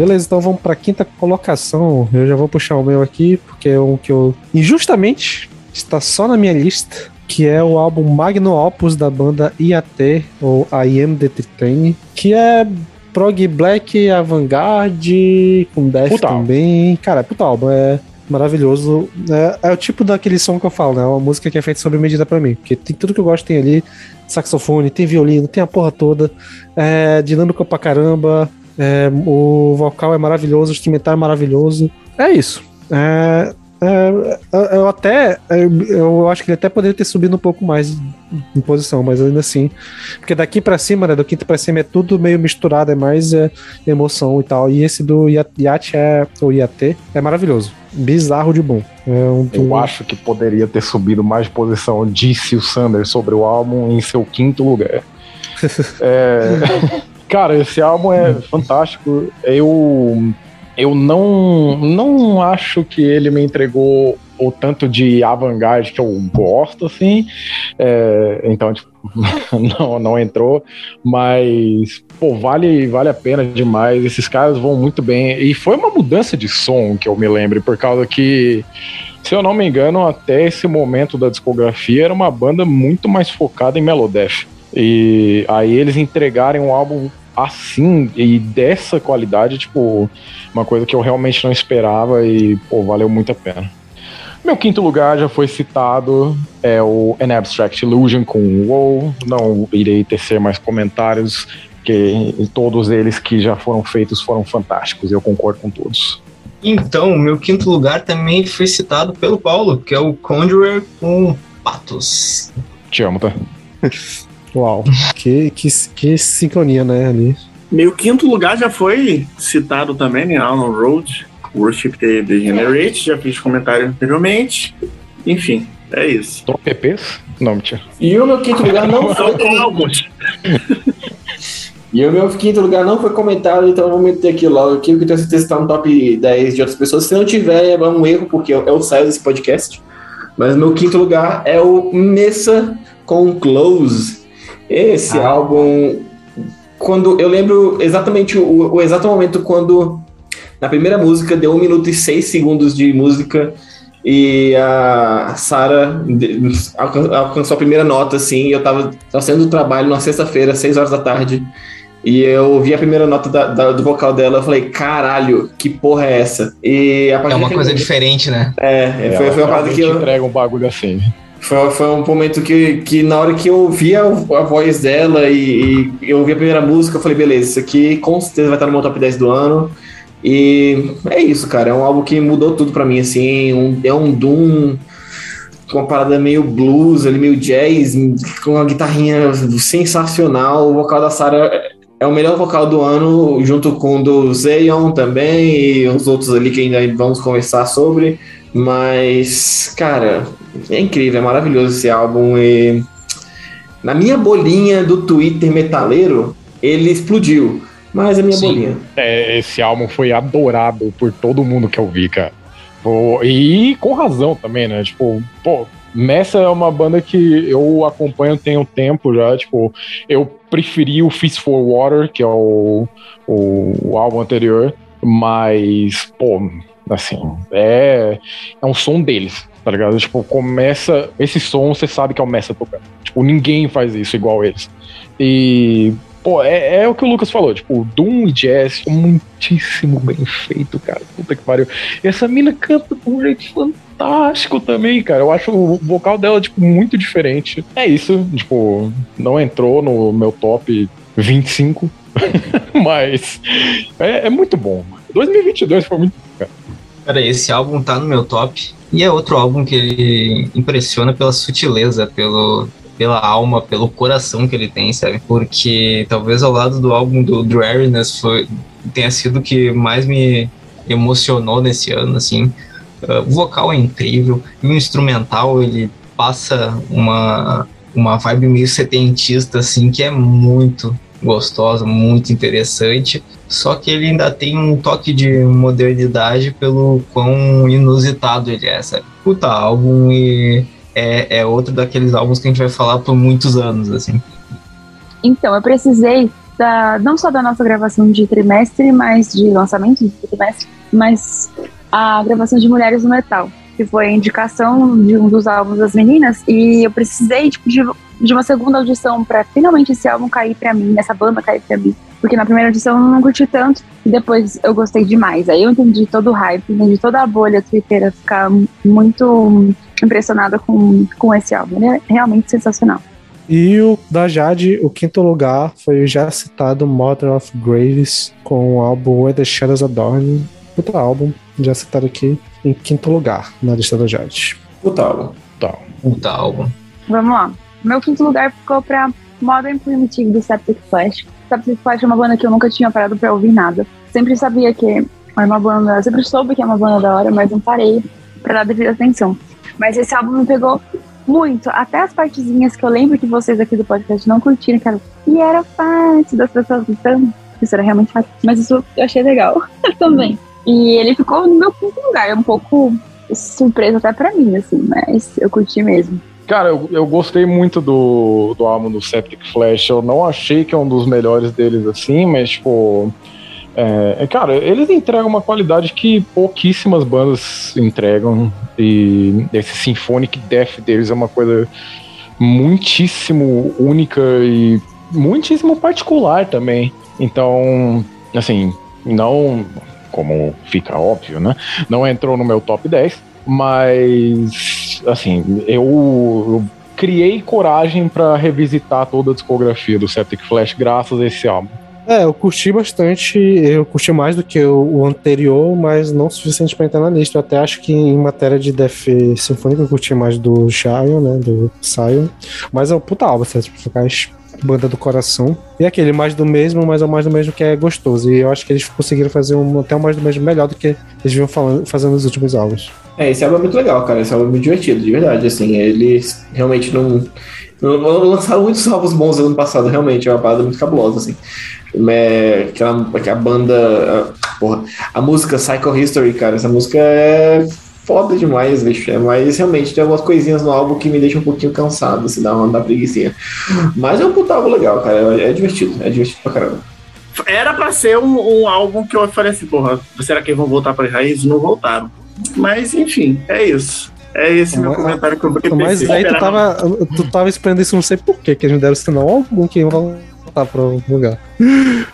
Beleza, então vamos pra quinta colocação. Eu já vou puxar o meu aqui, porque é um que eu. Injustamente está só na minha lista. Que é o álbum Magno Opus da banda IAT, ou I Am The Train, que é prog black, avant-garde, com death Puta também. Cara, puta álbum, é maravilhoso. É, é o tipo daquele som que eu falo, né? É uma música que é feita sob medida pra mim. Porque tem tudo que eu gosto tem ali. Saxofone, tem violino, tem a porra toda. É dinâmico pra caramba. É, o vocal é maravilhoso, o instrumental é maravilhoso. É isso. É, é, eu até. Eu acho que ele até poderia ter subido um pouco mais em posição, mas ainda assim. Porque daqui pra cima, né? Do quinto pra cima é tudo meio misturado, é mais é, emoção e tal. E esse do Yacht é. Ou IAT é maravilhoso. Bizarro de bom. É um, Eu um- acho que poderia ter subido mais de posição, disse o Sander sobre o álbum em seu quinto lugar. É, cara, esse álbum é fantástico. Eu, eu não, não acho que ele me entregou o tanto de avant-garde que eu gosto, assim. É, então, tipo, não, não entrou. Mas, pô, vale, vale a pena demais. Esses caras vão muito bem. E foi uma mudança de som que eu me lembro, por causa que se eu não me engano, até esse momento da discografia era uma banda muito mais focada em Melodeath. E aí eles entregarem um álbum assim e dessa qualidade, tipo, uma coisa que eu realmente não esperava e, pô, valeu muito a pena. Meu quinto lugar já foi citado, é o An Abstract Illusion com o WoW. Não irei tecer mais comentários, porque todos eles que já foram feitos foram fantásticos, eu concordo com todos. Então, o meu quinto lugar também foi citado pelo Paulo, que é o Conjurer com Patos. Te amo, tá? Uau. que, que, que sincronia, né? Ali. Meu quinto lugar já foi citado também em Alan Road, Worship the Degenerate, já fiz comentário anteriormente. Enfim, é isso. Top PPs? Não, mentira. E o meu quinto lugar não foi. E o meu quinto lugar não foi comentado, então eu vou meter aqui logo aqui, porque eu tenho certeza que tá no top 10 de outras pessoas. Se não tiver, é um erro, porque eu, eu saio desse podcast. Mas meu quinto lugar é o Nessa com Close. Esse Ah. álbum. Quando eu lembro exatamente o, o exato momento quando na primeira música deu 1 minuto e 6 segundos de música e a Sarah alcançou a primeira nota, assim, e eu tava, tava saindo do trabalho numa sexta-feira, seis horas da tarde, e eu ouvi a primeira nota da, da, do vocal dela, eu falei, caralho, que porra é essa? E é uma coisa diferente, né? É, é foi, foi uma parada que eu... entrega um bagulho assim. Foi, foi um momento que, que na hora que eu ouvi a, a voz dela e, e, eu ouvi a primeira música, eu falei, beleza, isso aqui com certeza vai estar no meu top 10 do ano. E é isso, cara. É um álbum que mudou tudo para mim, assim. Um, é um Doom com uma parada meio blues, ali, meio jazz, com uma guitarrinha sensacional. O vocal da Sarah é o melhor vocal do ano, junto com o do Zeon também e os outros ali que ainda vamos conversar sobre. Mas, cara, é incrível, é maravilhoso esse álbum. E na minha bolinha do Twitter metaleiro, ele explodiu. Mas a minha Sim. bolinha. É, esse álbum foi adorado por todo mundo que eu vi, cara. E com razão também, né? Tipo, pô, Messa é uma banda que eu acompanho tem um tempo já. Tipo, eu preferi o Fist for Water, que é o, o, o álbum anterior, mas, pô, assim, é, é um som deles, tá ligado? Tipo, começa. Esse som você sabe que é o Messa tocando. Tipo, ninguém faz isso igual eles. E, Pô, é, é, o que o Lucas falou, tipo, Doom e Jazz, muitíssimo bem feito, cara. Puta que pariu. E essa mina canta de um jeito fantástico também, cara. Eu acho o vocal dela, tipo, muito diferente. É isso, tipo, não entrou no meu top 25, mas é, é, muito bom, mano. 2022 foi muito bom, cara. Cara, esse álbum tá no meu top. E é outro álbum que ele impressiona pela sutileza, pelo, pela alma, pelo coração que ele tem, sabe? Porque talvez ao lado do álbum do Dreariness foi, tenha sido o que mais me emocionou nesse ano, assim. Uh, o vocal é incrível, e o instrumental, ele passa uma, uma vibe meio setentista, assim, que é muito gostosa, muito interessante. Só que ele ainda tem um toque de modernidade pelo quão inusitado ele é, sabe? Puta álbum e é, é outro daqueles álbuns que a gente vai falar por muitos anos, assim. Então, eu precisei da, não só da nossa gravação de trimestre, mas de lançamento de trimestre, mas a gravação de Mulheres no Metal, que foi a indicação de um dos álbuns das meninas, e eu precisei tipo, de, de uma segunda audição para finalmente esse álbum cair para mim, essa banda cair para mim. Porque na primeira audição eu não curti tanto, e depois eu gostei demais. Aí eu entendi todo o hype, entendi toda a bolha Twitter ficar muito impressionada com, com esse álbum. Ele é realmente sensacional. E o da Jade, o quinto lugar foi o já citado Mother of Graves com o álbum Where the Shadows Adorn. Outro álbum, já citado aqui, em quinto lugar na lista da Jade. Puta álbum. Puta álbum. Vamos lá. Meu quinto lugar ficou pra Modern Primitive do Septic Flash. Septic Flash é uma banda que eu nunca tinha parado pra ouvir nada. Sempre sabia que é uma banda, sempre soube que é uma banda da hora, mas não parei pra dar devida atenção. Mas esse álbum me pegou muito. Até as partezinhas que eu lembro que vocês aqui do podcast não curtiram, cara. E era fácil das pessoas gritando. Isso era realmente fácil. Mas isso eu achei legal também. E ele ficou no meu quinto lugar. É um pouco surpresa até pra mim, assim, mas eu curti mesmo. Cara, eu, eu gostei muito do, do álbum do Septic Flash. Eu não achei que é um dos melhores deles, assim, mas, tipo. É, é, cara, eles entregam uma qualidade que pouquíssimas bandas entregam. E esse Symphonic Death deles é uma coisa muitíssimo única e muitíssimo particular também. Então, assim, não, como fica óbvio, né? Não entrou no meu top 10, mas, assim, eu, eu criei coragem para revisitar toda a discografia do Septic Flash graças a esse álbum. É, eu curti bastante, eu curti mais do que o, anterior, mas não o suficiente para entrar na lista. Eu até acho que em matéria de Death Symphonic eu curti mais do Shion, né, do Sion. Mas é um puta álbum, certo? Tipo, faz banda do coração. E aquele mais do mesmo, mas é o mais do mesmo que é gostoso. E eu acho que eles conseguiram fazer um, até o mais do mesmo melhor do que eles vinham falando, fazendo nos últimos álbuns. É, esse álbum é muito legal, cara. Esse álbum é muito divertido, de verdade. Assim, eles realmente não. Lançaram muitos álbuns bons no ano passado, realmente. É uma parada muito cabulosa, assim. É, aquela, aquela banda. A, porra, a música Cycle History, cara, essa música é foda demais, bicho. É, mas realmente tem algumas coisinhas no álbum que me deixam um pouquinho cansado, assim, dá uma preguiça. Mas é um puto álbum legal, cara. É, é divertido, é divertido pra caramba. Era pra ser um, um, álbum que eu falei assim, porra, será que vão voltar para raízes? Não voltaram. Mas, enfim, é isso. É esse meu Mas- comentário que eu pensei. Mas aí tu tava, tu tava esperando isso, não sei porquê, que eles não deram sinal algum que ia voltar pro lugar.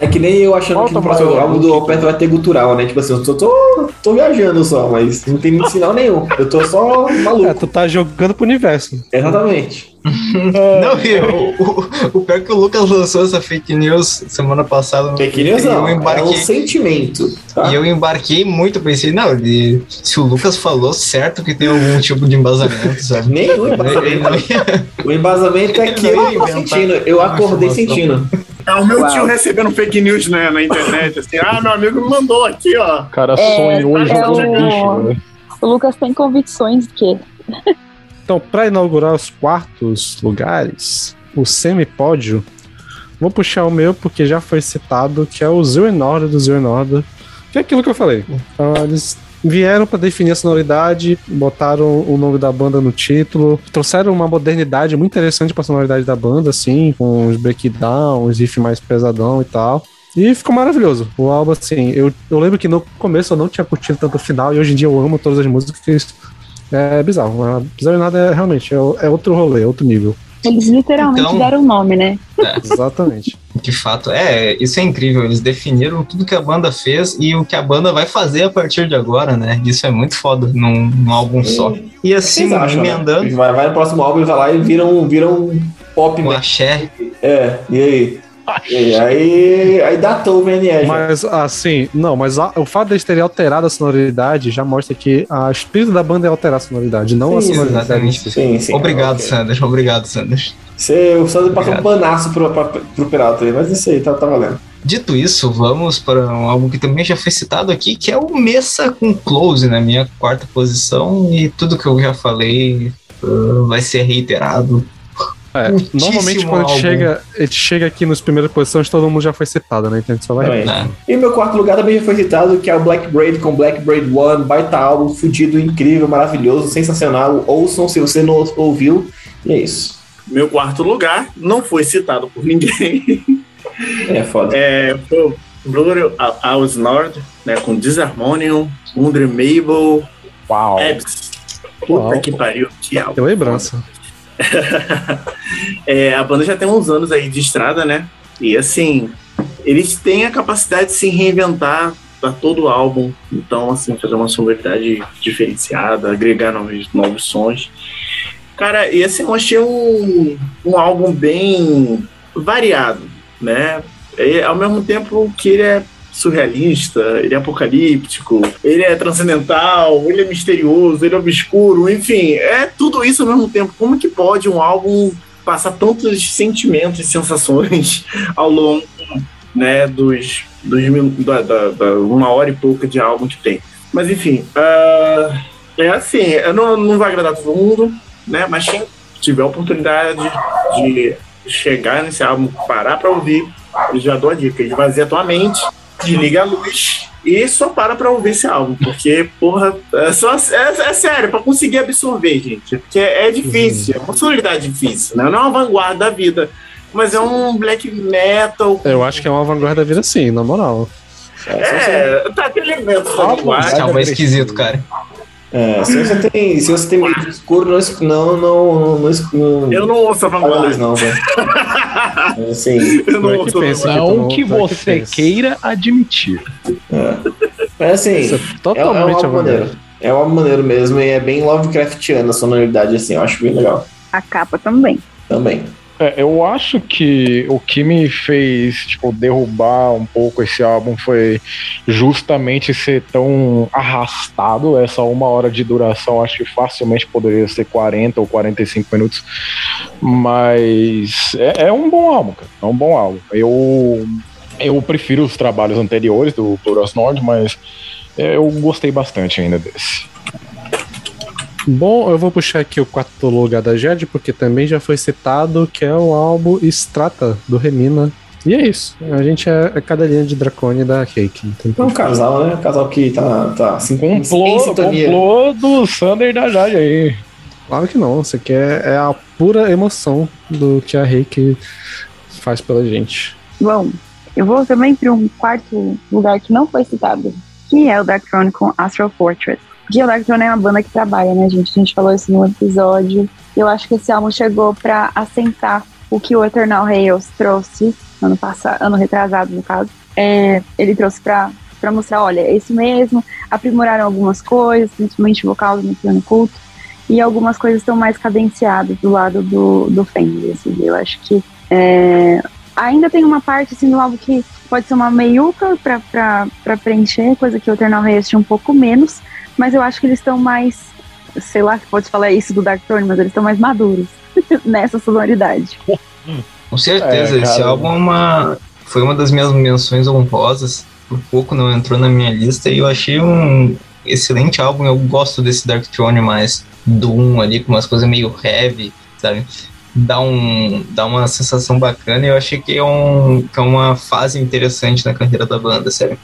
É que nem eu achando Volta, que no próximo álbum do Alberto vai ter gutural, né? Tipo assim, eu tô, tô, tô viajando só, mas não tem sinal nenhum. Eu tô só É, maluco. tu tá jogando pro universo. Exatamente. Não, e o, o, o pior é que o Lucas lançou essa fake news semana passada. Fake news não, eu é um embarquei. sentimento. Tá? E eu embarquei muito, pensei, não, ele, se o Lucas falou certo que tem algum tipo de embasamento, sabe? Nenhum embasamento. O embasamento é que eu inventar sentindo. Eu acordei sentindo. É o meu Uau. tio recebendo fake news né, na internet, assim, ah, meu amigo me mandou aqui, ó. O cara É, sonhou e é jogou o- bicho, né? O Lucas tem convicções que Então, para inaugurar os quartos lugares, o semipódio, vou puxar o meu porque já foi citado, que é o Order do Order, que é aquilo que eu falei. Ah, eles vieram para definir a sonoridade, botaram o nome da banda no título, trouxeram uma modernidade muito interessante para a sonoridade da banda, assim, com os breakdowns, riff mais pesadão e tal. E ficou maravilhoso. O álbum, assim, eu, eu lembro que no começo eu não tinha curtido tanto o final, e hoje em dia eu amo todas as músicas. É bizarro. A Zero Nada é realmente é, é outro rolê, é outro nível. eles literalmente Então- deram o nome, né? Exatamente. De fato, é, isso é incrível. Eles definiram tudo que a banda fez e o que a banda vai fazer a partir de agora, né? Isso é muito foda num, num álbum só. E assim, acham, né? emendando Vai, vai no próximo álbum e vai lá e vira um, vira um pop. o né? axé, É, e aí? E aí, aí datou o VNE já. Mas assim, não, mas a- o fato deles terem alterado a sonoridade já mostra que a espírito da banda é alterar a sonoridade, não a Sim, sonoridade. exatamente. Sim, sim. Obrigado, ok. Sanders. Obrigado, Sanders. Você, o Sandro passou um panaço pro, pra, pro Peralta aí, mas isso aí, tá, tá valendo. Dito isso, vamos para um álbum que também já foi citado aqui, que é o Messa com Close, na minha quarta posição. E tudo que eu já falei uh, vai ser reiterado. É, normalmente quando a gente chega, a gente chega aqui nas primeiras posições, todo mundo já foi citado, né? Então a gente só vai. Né? E meu quarto lugar também já foi citado, que é o Black Braid com Black Braid One, baita álbum, fudido, incrível, maravilhoso, sensacional. Ouçam se você não ouviu. E é isso. Meu quarto lugar não foi citado por ninguém. É foda. É, foi o Blur Aus Nord, né, com Disharmonium, Undreamable, Uau. Ebs. Puta Uau. que pariu, que álbum. Tem lembrança. É, a banda já tem uns anos aí de estrada, né? E assim, eles têm a capacidade de se reinventar para todo o álbum. Então, assim, fazer uma sonoridade diferenciada, agregar novos, novos sons. Cara, e assim, eu achei um, um álbum bem variado, né? E, ao mesmo tempo que ele é surrealista, ele é apocalíptico, ele é transcendental, ele é misterioso, ele é obscuro, enfim, é tudo isso ao mesmo tempo. Como que pode um álbum passar tantos sentimentos e sensações ao longo né, dos, dos da, da- da uma hora e pouca de álbum que tem? Mas enfim, ah, é assim, não, não vai agradar todo mundo, né? Mas quem tiver a oportunidade de chegar nesse álbum, parar pra ouvir, eu já dou a dica, esvazia tua mente, desliga a luz e só para pra ouvir esse álbum, porque, porra, é, só, é, é sério, pra conseguir absorver, gente, porque é difícil, é uma sonoridade difícil, né? Não é uma vanguarda da vida, mas é um black metal. Eu acho que é uma vanguarda vida sim, na moral. É, tá aquele elemento da Ah, vanguarda. Esse álbum é preciso. esquisito, cara. É, se você tem, se você tem medo de escuro, não, não, não, não, Eu não ouço a vanguarda. não, velho. Assim, Eu não é que ouço a Não que é que você queira admitir. é assim, Isso é é, é um totalmente álbum a maneiro. vanguarda. É um álbum maneiro mesmo e é bem Lovecraftiana a sonoridade, assim, eu acho bem legal A capa também. também. É, eu acho que o que me fez tipo, derrubar um pouco esse álbum foi justamente ser tão arrastado, essa uma hora de duração, acho que facilmente poderia ser 40 ou 45 minutos, mas é, é um bom álbum, cara, é um bom álbum. Eu, eu prefiro os trabalhos anteriores do Plurals Nord, mas é, eu gostei bastante ainda desse. Bom, eu vou puxar aqui o quarto lugar da Jed, porque também já foi citado, que é o álbum Strata, do Remina. E é isso. A gente é a cadelinha de Dracone da Cake. É um casal, né? Um casal que tá, tá assim, em Complô, do Sander e da Jade aí. Claro que não. Isso aqui é, é a pura emoção do que a Reiki faz pela gente. Bom, eu vou também para um quarto lugar que não foi citado, que é o Dark Throne com Astral Fortress. O Darkthrone é uma banda que trabalha, né, gente? A gente falou isso no episódio. Eu acho que esse álbum chegou pra assentar o que o Eternal Rails trouxe ano passado, ano retrasado, no caso. É, ele trouxe pra, pra mostrar, olha, é isso mesmo, aprimoraram algumas coisas, principalmente vocal no piano culto, e algumas coisas estão mais cadenciadas do lado do, do Fender, assim, eu acho que é, ainda tem uma parte assim do álbum que pode ser uma meiuca pra preencher, coisa que o Eternal Rails tinha um pouco menos, mas eu acho que eles estão mais, sei lá se pode falar isso do Dark Throne, mas eles estão mais maduros nessa sonoridade. Com certeza, É, esse álbum é uma, foi uma das minhas menções honrosas. Por pouco não entrou na minha lista e eu achei um excelente álbum. Eu gosto desse Dark Throne mais Doom ali, com umas coisas meio heavy, sabe? Dá, um, dá uma sensação bacana e eu achei que é, um, que é uma fase interessante na carreira da banda, sério.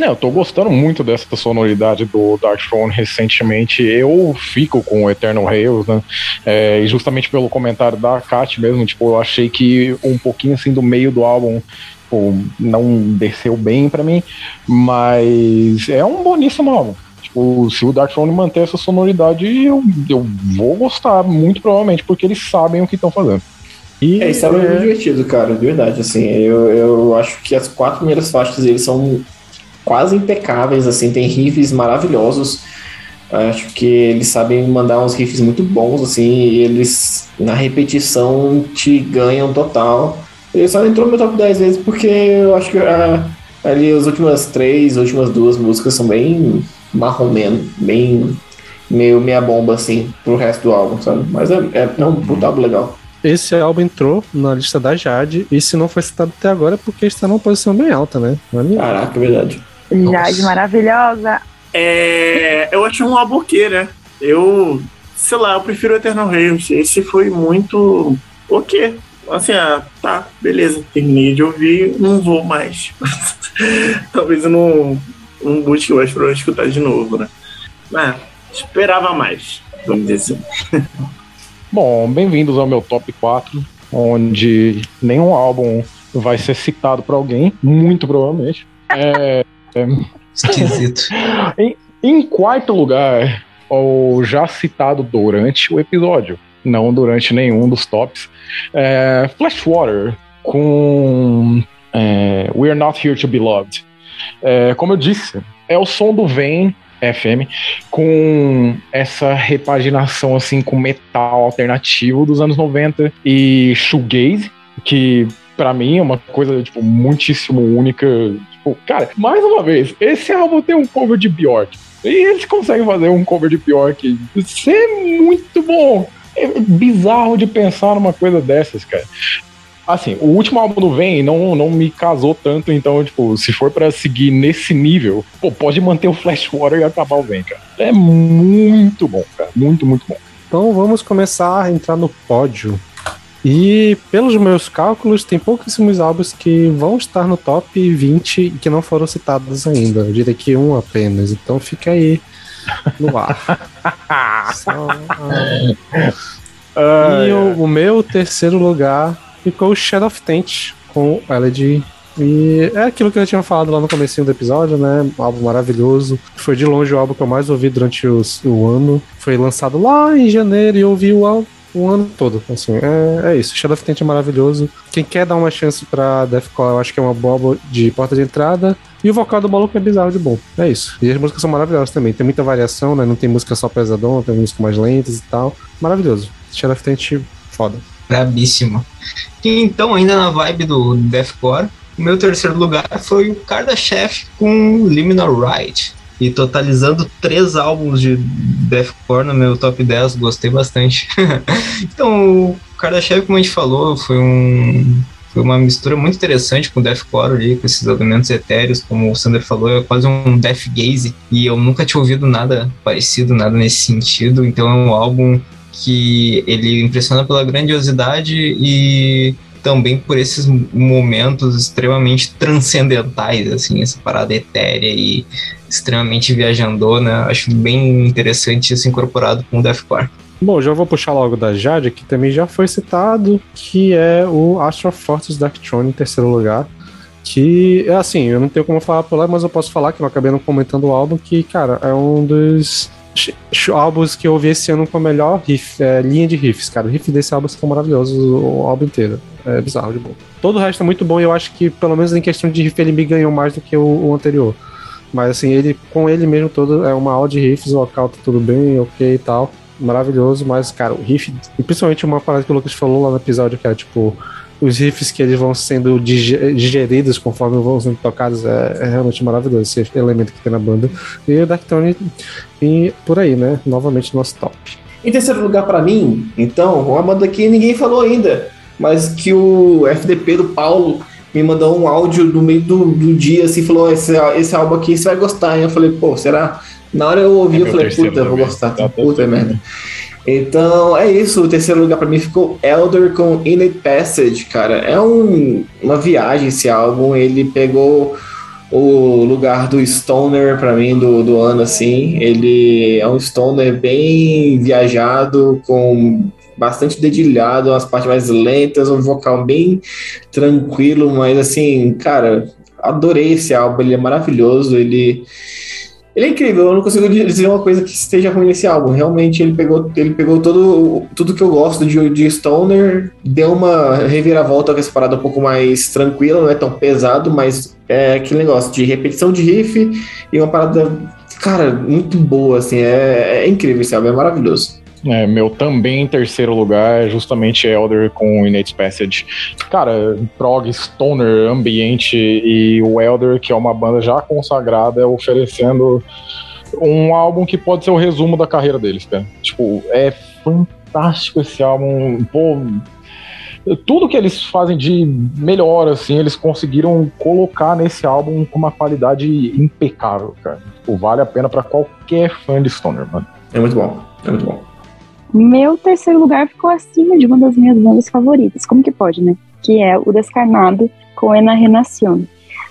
É, eu tô gostando muito dessa sonoridade do Dark Throne recentemente. Eu fico com o Eternal Rails, né? É, e justamente pelo comentário da Kat mesmo, tipo, eu achei que um pouquinho assim do meio do álbum tipo, não desceu bem pra mim, mas é um boníssimo álbum. Tipo, se o Dark Throne manter essa sonoridade, eu, eu vou gostar, muito provavelmente, porque eles sabem o que estão fazendo. E É, isso é muito divertido, cara, de verdade, assim, eu, eu acho que as quatro primeiras faixas deles são quase impecáveis, assim, tem riffs maravilhosos, acho que eles sabem mandar uns riffs muito bons, assim, e eles, na repetição, te ganham total. Ele só entrou no meu top 10 vezes porque eu acho que ah, ali as últimas três, as últimas duas músicas são bem marromeno, bem meio meia bomba, assim, pro resto do álbum, sabe? Mas é, é, é um puta álbum legal. Esse álbum entrou na lista da Jade, e se não foi citado até agora é porque está numa posição bem alta, né? Olha. Caraca, é verdade. Jade maravilhosa. É, eu achei um ok, né? Eu, sei lá, eu prefiro Eternal Rails. Esse foi muito ok. Assim, ah, tá, beleza, terminei de ouvir, não vou mais. Talvez eu não, não busque mais pra escutar de novo, né? Mas esperava mais, vamos dizer assim. Bom, bem-vindos ao meu top 4, onde nenhum álbum vai ser citado por alguém, muito provavelmente. É, Esquisito. em quarto lugar, o já citado durante o episódio, não durante nenhum dos tops, é Flashwater com é, We're Not Here to Be Loved. É, como eu disse, é o som do Vem FM com essa repaginação assim com metal alternativo dos anos 90 e shoegaze, que pra mim é uma coisa tipo muitíssimo única. Tipo, cara, mais uma vez, esse álbum tem um cover de Bjork. E eles conseguem fazer um cover de Bjork ser muito bom. É bizarro de pensar numa coisa dessas, cara. Assim, o último álbum do Vem não, não me casou tanto, então, tipo, se for pra seguir nesse nível, pô, pode manter o Flashwater e acabar o Vem, cara. É muito bom, cara. Muito, muito bom. Então vamos começar a entrar no pódio. E pelos meus cálculos, tem pouquíssimos álbuns que vão estar no top 20 e que não foram citados ainda. Eu diria que um apenas. Então fica aí no ar. Só. E o, o meu terceiro lugar ficou o Shadow of Tent com o Elegy. E é aquilo que eu tinha falado lá no comecinho do episódio, né? Um álbum maravilhoso. Foi de longe o álbum que eu mais ouvi durante os, o ano. Foi lançado lá em janeiro e eu ouvi o álbum o ano todo. Assim, é, é isso. Shadow of Tent é maravilhoso. Quem quer dar uma chance pra Deathcore, eu acho que é uma boa de porta de entrada. E o vocal do maluco é bizarro de bom. É isso. E as músicas são maravilhosas também. Tem muita variação, né? Não tem música só pesadona, tem música mais lentas e tal. Maravilhoso. Shadow of Tent, foda. Brabíssimo. Então, ainda na vibe do Deathcore, meu terceiro lugar foi o Kardashev com Liminal Ride. E totalizando três álbuns de Deathcore no meu top 10, gostei bastante. então, o Kardashev, como a gente falou, foi um. Foi uma mistura muito interessante com o Deathcore ali, com esses elementos etéreos, como o Sander falou, é quase um Death Gaze, e eu nunca tinha ouvido nada parecido, nada nesse sentido, então é um álbum que ele impressiona pela grandiosidade e também por esses momentos extremamente transcendentais, assim, essa parada etérea e extremamente viajandona. Acho bem interessante isso incorporado com o Deathcore. Bom, já vou puxar logo da Jade, que também já foi citado, que é o Astro Fortress Dark em terceiro lugar. Que, assim, eu não tenho como falar por lá, mas eu posso falar que eu acabei não comentando o álbum, que, cara, é um dos álbuns que eu ouvi esse ano com a melhor riff, é, linha de riffs, cara. O riff desse álbum ficou maravilhoso, o álbum inteiro. É bizarro de bom. Todo o resto é muito bom e eu acho que, pelo menos em questão de riff, ele me ganhou mais do que o, o anterior. Mas assim, ele com ele mesmo todo é uma aula de riffs, o vocal tá tudo bem, ok e tal. Maravilhoso, mas, cara, o riff, e principalmente uma parada que o Lucas falou lá no episódio, que é tipo, os riffs que eles vão sendo digeridos conforme vão sendo tocados é, é, realmente maravilhoso esse elemento que tem na banda. E o Darktone e por aí, né? Novamente nosso top. Em terceiro lugar para mim, então, uma banda que ninguém falou ainda, mas que o FDP do Paulo me mandou um áudio no meio do, do dia, assim, falou: esse, esse álbum aqui você vai gostar. E eu falei, pô, será? Na hora eu ouvi, é eu falei, puta, eu vou gostar. Tá puta merda. Então é isso, o terceiro lugar para mim ficou Elder com Innate Passage, cara. É um, uma viagem esse álbum, ele pegou o lugar do Stoner para mim do, do ano, assim. Ele é um Stoner bem viajado, com bastante dedilhado, umas partes mais lentas, um vocal bem tranquilo, mas assim, cara, adorei esse álbum, ele é maravilhoso, ele ele é incrível, eu não consigo dizer uma coisa que esteja ruim nesse álbum. Realmente ele pegou, ele pegou todo, tudo que eu gosto de, de Stoner, deu uma reviravolta com essa parada um pouco mais tranquila, não é tão pesado, mas é aquele negócio de repetição de riff e uma parada, cara, muito boa, assim, é, é incrível esse álbum, é maravilhoso. É, meu também em terceiro lugar justamente Elder com Innate Passage. Cara, prog, stoner, ambiente e o Elder, que é uma banda já consagrada, oferecendo um álbum que pode ser o resumo da carreira deles, cara. Tipo, é fantástico esse álbum. Pô, tudo que eles fazem de melhor, assim, eles conseguiram colocar nesse álbum com uma qualidade impecável, cara. Tipo, vale a pena para qualquer fã de Stoner, mano. É muito bom, é muito bom. Meu terceiro lugar ficou acima de uma das minhas bandas favoritas. Como que pode, né? Que é o Descarnado com Ena Renacion.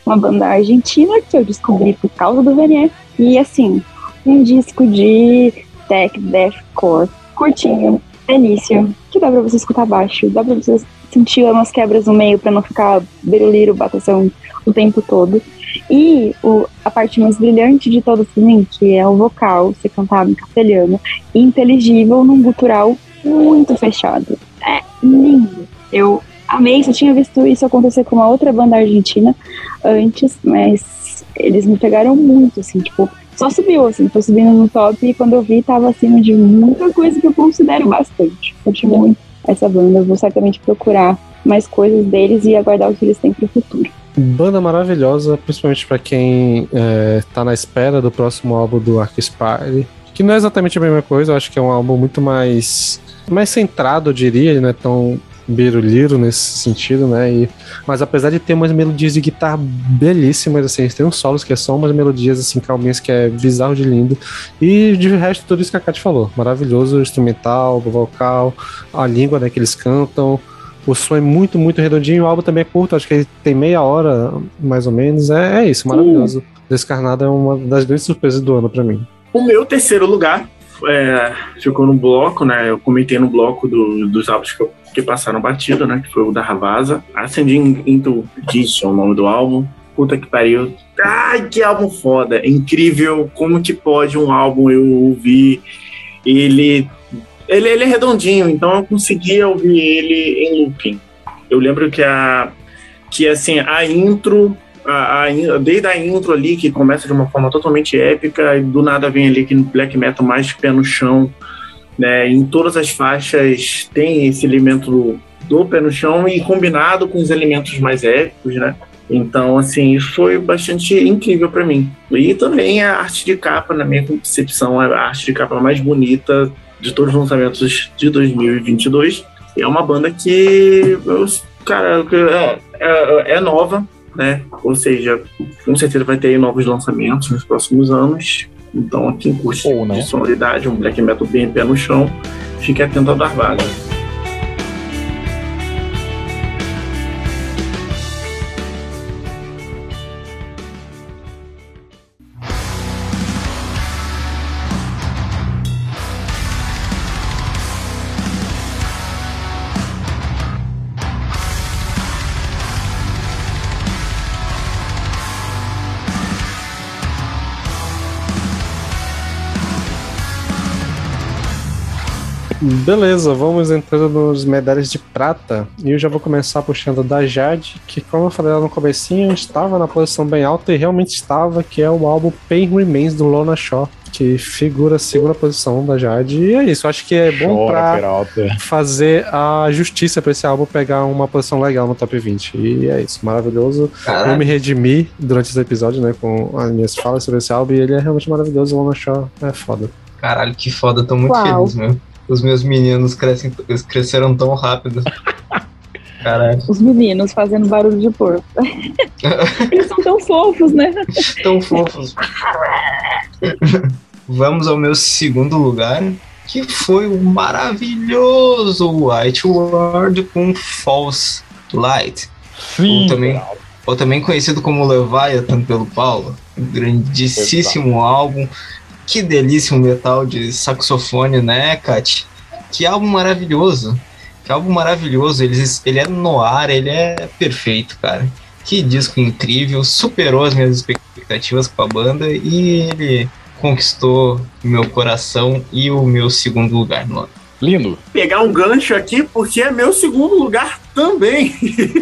Uma banda argentina que eu descobri por causa do VNF. E assim, um disco de tech, deathcore, curtinho, delícia, que dá pra você escutar baixo, dá pra você sentir umas quebras no meio pra não ficar beruliro, batação o tempo todo. E o, a parte mais brilhante de todo para mim, que é o vocal, ser cantado em castelhano, inteligível num gutural muito fechado. É lindo. Eu amei, só tinha visto isso acontecer com uma outra banda argentina antes, mas eles me pegaram muito, assim, tipo, só subiu, assim, foi subindo no top e quando eu vi tava acima de muita coisa que eu considero bastante. Curti muito essa banda, eu vou certamente procurar mais coisas deles e aguardar o que eles têm pro futuro. Banda maravilhosa, principalmente para quem é, tá na espera do próximo álbum do Ark Spire. Que não é exatamente a mesma coisa, eu acho que é um álbum muito mais, mais centrado, eu diria, ele não é tão biruliro nesse sentido, né? E, mas apesar de ter umas melodias de guitarra belíssimas, assim, tem uns solos que é só umas melodias assim calminhas que é bizarro de lindo. E de resto, tudo isso que a Kat falou. Maravilhoso, instrumental, vocal, a língua né, que eles cantam. O som é muito, muito redondinho. O álbum também é curto, acho que ele tem meia hora, mais ou menos. É, é isso, maravilhoso. Sim. Descarnado é uma das grandes surpresas do ano para mim. O meu terceiro lugar é, ficou no bloco, né? Eu comentei no bloco do, dos álbuns que, que, passaram batido, né? Que foi o da Ravasa. Ascending into Edition, o nome do álbum. Puta que pariu. Ai, que álbum foda. É incrível. Como que pode um álbum eu ouvir ele ele, ele é redondinho, então eu conseguia ouvir ele em looping. Eu lembro que a que assim a intro a, a, desde a intro ali, que começa de uma forma totalmente épica, e do nada vem ali que black metal mais pé no chão, né? Em todas as faixas tem esse elemento do, do pé no chão e combinado com os elementos mais épicos, né? Então, assim, foi bastante incrível para mim. E também a arte de capa, na minha concepção, a arte de capa mais bonita de todos os lançamentos de 2022. E é uma banda que, cara, é, é, é, nova, né? Ou seja, com certeza vai ter novos lançamentos nos próximos anos. Então, quem curte de sonoridade, um black metal bem pé no chão, fique atento ao Darvaga. Beleza, vamos entrando nos medalhas de prata. E eu já vou começar puxando da Jade, que como eu falei lá no comecinho, estava na posição bem alta e realmente estava, que é o álbum Pain Remains do Lona Shaw, que figura a segunda posição da Jade. E é isso, acho que é bom Chora, pra Peralta. fazer a justiça pra esse álbum pegar uma posição legal no top 20. E é isso, maravilhoso. Eu Caralho. me redimi durante esse episódio, né, com as minhas falas sobre esse álbum, e ele é realmente maravilhoso. O Lona Shaw é foda. Caralho, que foda, tô muito Uau. feliz, meu. Os meus meninos crescem, eles cresceram tão rápido. Caralho, Os meninos fazendo barulho de porco. Eles são tão fofos, né? tão fofos. Vamos ao meu segundo lugar, que foi o maravilhoso White Ward com False Light. Sim, Ou também, ou também conhecido como Leviathan pelo Paulo. Grandíssimo álbum. Que delícia um metal de saxofone, né, Kat? Que álbum maravilhoso. Que álbum maravilhoso. Ele, ele é no ar, ele é perfeito, cara. Que disco incrível. Superou as minhas expectativas com a banda e ele conquistou meu coração e o meu segundo lugar no ano. Lindo. Pegar um gancho aqui, porque é meu segundo lugar também.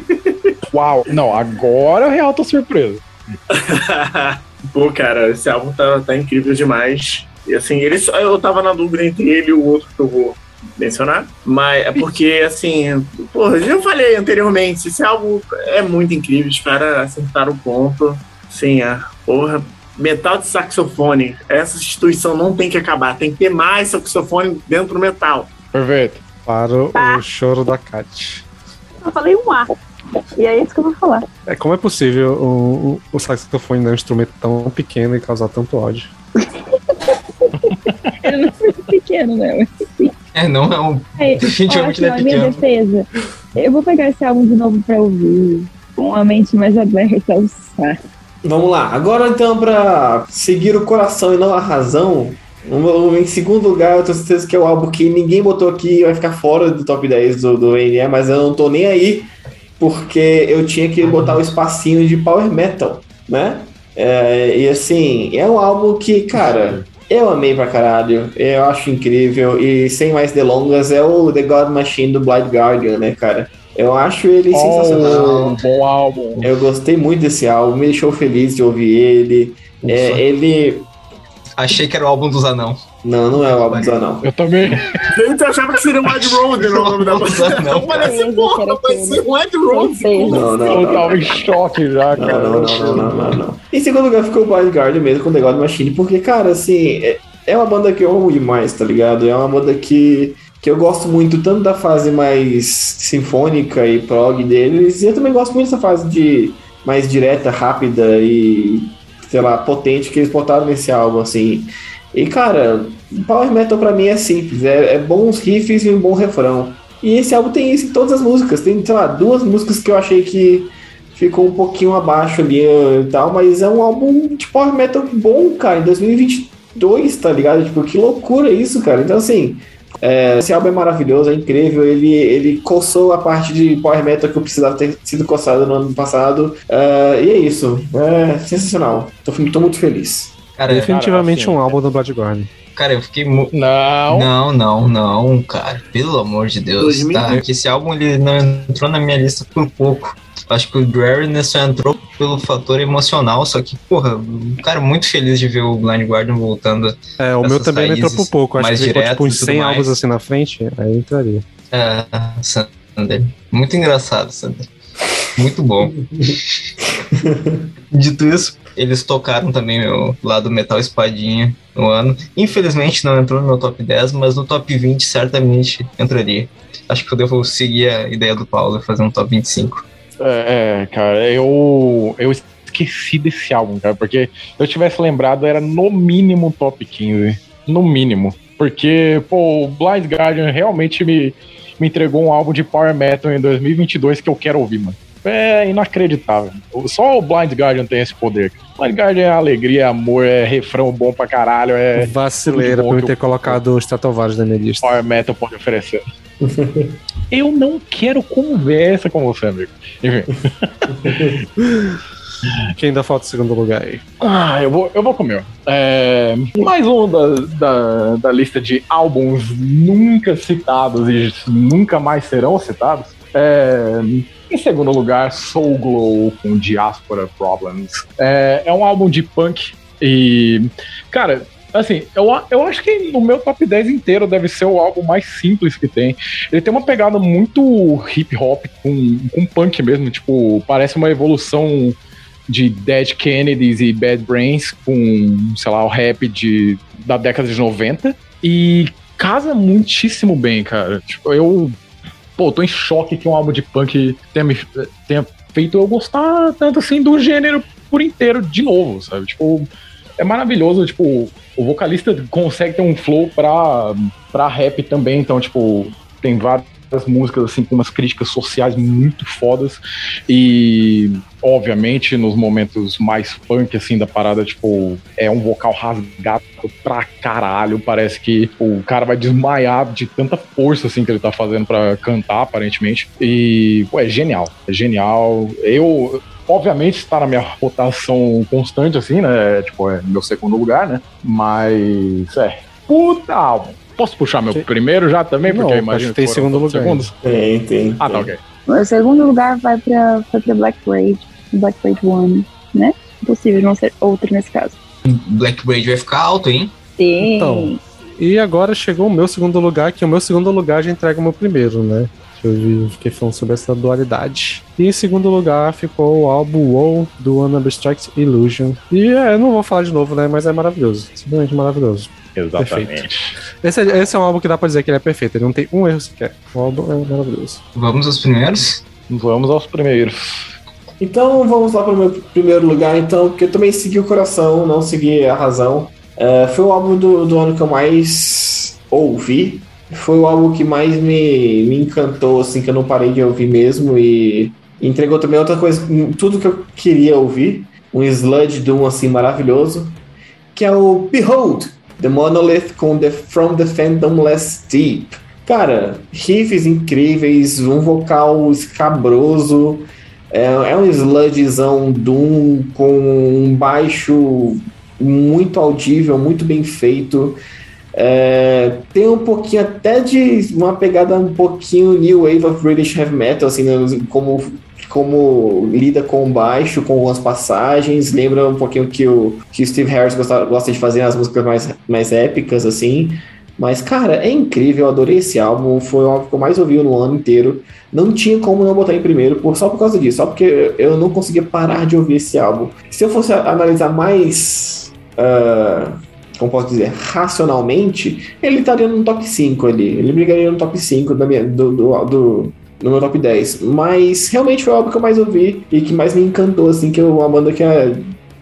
Uau. Não, agora o Real tá surpreso. Pô, cara, esse álbum tá, tá incrível demais. E assim, ele só, eu tava na dúvida entre ele e o outro que eu vou mencionar. Mas é porque, assim, porra, eu já falei anteriormente, esse álbum é muito incrível, os caras acertaram o ponto. Sim, a porra. Metal de saxofone, essa instituição não tem que acabar, tem que ter mais saxofone dentro do metal. Perfeito. Para Tá. o choro da Kat. Eu falei um A. E é isso que eu vou falar. É, como é possível o, o, o saxofone dar um instrumento tão pequeno e causar tanto ódio? Ele não é muito pequeno, né? É, não é um. Aí, Definitivamente não é a minha pequeno. defesa. Eu vou pegar esse álbum de novo pra ouvir. Com uma mente mais aberta ao saco. Vamos lá. Agora então, pra seguir o coração e não a razão, em segundo lugar, eu tenho certeza que é o álbum que ninguém botou aqui e vai ficar fora do top 10 do, do NE, mas eu não tô nem aí, porque eu tinha que botar o espacinho de Power Metal, né? É, e assim, é um álbum que, cara, eu amei pra caralho, eu acho incrível, e sem mais delongas, é o The God Machine do Blind Guardian, né, cara? Eu acho ele sensacional. Oh, bom álbum. Eu gostei muito desse álbum, me deixou feliz de ouvir ele. É, ele. Achei que era o álbum dos anão. Não, não é o álbum dos Anão. Eu também. Eu achava que seria um Wide Road no nome da banda. Não, assim, porra, vai ser um Road. Certeza. Não, não, Eu não. tava em choque já, Não, cara. não, não, não, não, não, não. Em segundo lugar ficou o Guardian mesmo com The God Machine, porque, cara, assim, é, é uma banda que eu amo demais, tá ligado? É uma banda que, que eu gosto muito tanto da fase mais sinfônica e prog deles, e eu também gosto muito dessa fase de mais direta, rápida e, sei lá, potente que eles botaram nesse álbum, assim. E, cara, Power Metal pra mim é simples, é, é bons riffs e um bom refrão. E esse álbum tem isso em todas as músicas. Tem, sei lá, duas músicas que eu achei que ficou um pouquinho abaixo ali eh, e tal, mas é um álbum de Power Metal bom, cara, em 2022, tá ligado? Tipo, que loucura isso, cara. Então, assim, é, esse álbum é maravilhoso, é incrível. Ele, ele coçou a parte de Power Metal que eu precisava ter sido coçado no ano passado. Eh, e é isso. É sensacional. Tô, tô muito feliz. Cara, Definitivamente assim, um álbum do Blood Guardian. cara, eu fiquei mu- Não. Não, não, não, cara. Pelo amor de Deus. 2000? Tá? Que esse álbum ele não entrou na minha lista por pouco. Acho que o Dreariness só entrou pelo fator emocional, só que, porra, um cara muito feliz de ver o Blind Guardian voltando. É, o meu também não entrou por pouco. Acho mais que ficou tipo uns e tudo 100 mais. álbuns assim na frente, aí entraria. É, Sander. Muito engraçado, Sander. Muito bom. Dito isso, eles tocaram também meu lado Metal Espadinha no ano. Infelizmente não entrou no meu top 10, mas no top 20 certamente entraria. Acho que eu devo seguir a ideia do Paulo e fazer um top 25. É, é, cara, eu, eu esqueci desse álbum, cara, porque se eu tivesse lembrado, era no mínimo top 15. No mínimo. Porque, pô, o Blind Guardian realmente me, me entregou um álbum de Power Metal em 2022 que eu quero ouvir, mano. É inacreditável. Só o Blind Guardian tem esse poder. Blind Guardian é alegria, amor, é refrão bom pra caralho, é Vacileira por eu ter colocado o Stratovarius na minha lista. Power Metal pode oferecer. eu não quero conversa com você, amigo. Enfim. Quem ainda falta o segundo lugar aí? Ah, eu vou, eu vou com o meu. É, mais um da, da, da lista de álbuns nunca citados e nunca mais serão citados. É, em segundo lugar, Soul Glow com Diaspora Problems. É, é um álbum de punk e, cara, assim, eu, eu acho que no meu top 10 inteiro deve ser o álbum mais simples que tem. Ele tem uma pegada muito hip hop com, com punk mesmo, tipo, parece uma evolução de Dead Kennedys e Bad Brains com, sei lá, o rap de, da década de 90. E casa muitíssimo bem, cara. Tipo, eu. Pô, tô em choque que um álbum de punk tenha, me, tenha feito eu gostar tanto assim do gênero por inteiro de novo, sabe? Tipo, é maravilhoso, tipo, o vocalista consegue ter um flow pra, pra rap também, então, tipo, tem várias músicas assim com umas críticas sociais muito fodas e obviamente nos momentos mais punk assim da parada tipo é um vocal rasgado pra caralho parece que o cara vai desmaiar de tanta força assim que ele tá fazendo para cantar aparentemente e pô, é genial é genial eu obviamente está na minha rotação constante, assim, né? Tipo, é meu segundo lugar, né? Mas, é. Puta álbum. Posso puxar meu primeiro já também? Porque Não, eu imagino que tem segundo lugar Segundos? Tem, tem. Ah, tá, ok. O segundo lugar vai pra, foi pra Black Braid, Black Braid One, né? Impossível não ser outro nesse caso. Black Braid vai ficar alto, hein? Sim. Então. E agora chegou o meu segundo lugar, que o meu segundo lugar já entrega o meu primeiro, né? Eu vi- fiquei falando sobre essa dualidade. E em segundo lugar ficou o álbum WoW do Unabstract Illusion. E é, não vou falar de novo, né? Mas é maravilhoso. Simplesmente maravilhoso. Exatamente. Esse é, esse é um álbum que dá pra dizer que ele é perfeito. Ele não tem um erro sequer. O álbum é maravilhoso. Vamos aos primeiros? Vamos aos primeiros. Então vamos lá para o meu primeiro lugar, então, porque eu também segui o coração, não segui a razão. É, foi o álbum do, do ano que eu mais ouvi. Foi o álbum que mais me, me encantou, assim, que eu não parei de ouvir mesmo. E entregou também outra coisa, tudo que eu queria ouvir. Um sludge Doom, assim, maravilhoso. Que é o Behold, The Monolith com the, From the Fandom Less Deep. Cara, riffs incríveis, um vocal escabroso. É, é um sludgezão Doom com um baixo muito audível, muito bem feito. É, tem um pouquinho até de uma pegada um pouquinho New Wave of British Heavy Metal, assim, né, como, como lida com o baixo, com algumas passagens. Lembra um pouquinho que o, que o Steve Harris gosta, gosta de fazer as músicas mais, mais épicas, assim. Mas, cara, é incrível, eu adorei esse álbum. Foi o álbum que eu mais ouvi no ano inteiro. Não tinha como não botar em primeiro, por, só por causa disso, só porque eu não conseguia parar de ouvir esse álbum. Se eu fosse analisar mais. ah, como posso dizer, racionalmente, ele estaria no top 5 ali. Ele brigaria no top 5 da minha, do, do, do- no meu top 10. Mas realmente foi o álbum que eu mais ouvi e que mais me encantou, assim, que é uma banda que é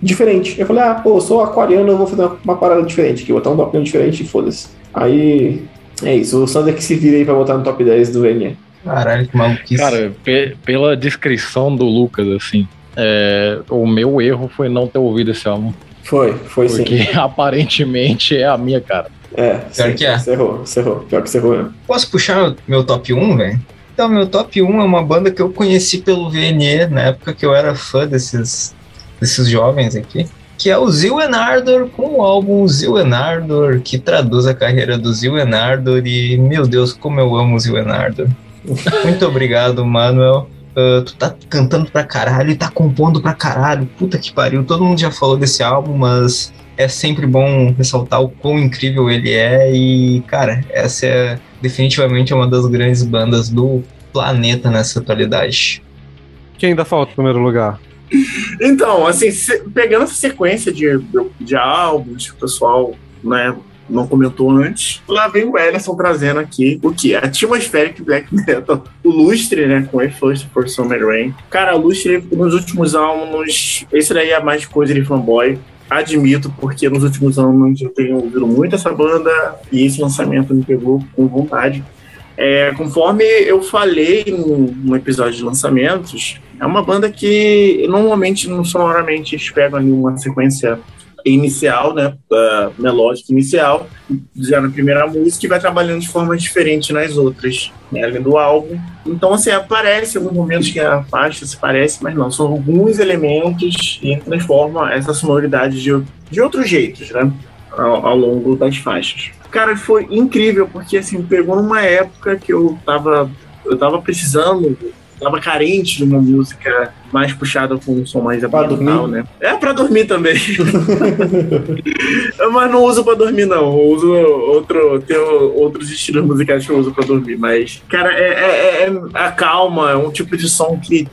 diferente. Eu falei, ah, pô, eu sou aquariano, eu vou fazer uma, parada diferente aqui, vou botar um top diferente e foda-se. Aí, é isso, o Sander que se vira aí pra botar no top 10 do VNE. Caralho, que maluquice. Cara, pe- pela descrição do Lucas, assim, é, o meu erro foi não ter ouvido esse álbum. Foi, foi sim. Porque aparentemente é a minha cara. É, Pior sim, que é. Você errou, você errou. Pior que você errou, né? Posso puxar meu, meu top 1, velho? Então, meu top 1 é uma banda que eu conheci pelo VNE na época que eu era fã desses, desses jovens aqui. Que é o Zil Enardor com o álbum Zil Enardor, que traduz a carreira do Zil Enardor. E, meu Deus, como eu amo o Zil Enardor. Muito obrigado, Manuel. Ah, tu tá cantando pra caralho e tá compondo pra caralho. Puta que pariu. Todo mundo já falou desse álbum, mas é sempre bom ressaltar o quão incrível ele é. E, cara, essa é definitivamente uma das grandes bandas do planeta nessa atualidade. Quem ainda falta o primeiro lugar? Então, assim, se- pegando essa sequência de, de álbuns que o pessoal né, não comentou antes, lá vem o Ellison trazendo aqui o que? Atmospheric Black Metal, o Lustre, né, com A First for Summer Rain. Cara, o Lustre, nos últimos álbuns, esse daí é mais coisa de fanboy. Admito, porque nos últimos anos eu tenho ouvido muito essa banda e esse lançamento me pegou com vontade. É, conforme eu falei no, episódio de lançamentos, é uma banda que normalmente, não sonoramente, eles pegam ali uma sequência inicial, né? Uh, melódica inicial, já na primeira música e vai trabalhando de forma diferente nas outras, né, além do álbum. Então, assim, aparece alguns momentos que a faixa se parece, mas não, são alguns elementos e transforma essa sonoridade de, de outros jeitos, né? Ao, ao longo das faixas. Cara, foi incrível, porque assim, pegou numa época que eu tava, eu tava precisando tava carente de uma música mais puxada com um som mais ambiental, né? É pra dormir também. mas não uso pra dormir, não. Eu uso outro, tem outros estilos musicais que eu uso pra dormir. Mas, cara, é, é, é a calma, é um tipo de som que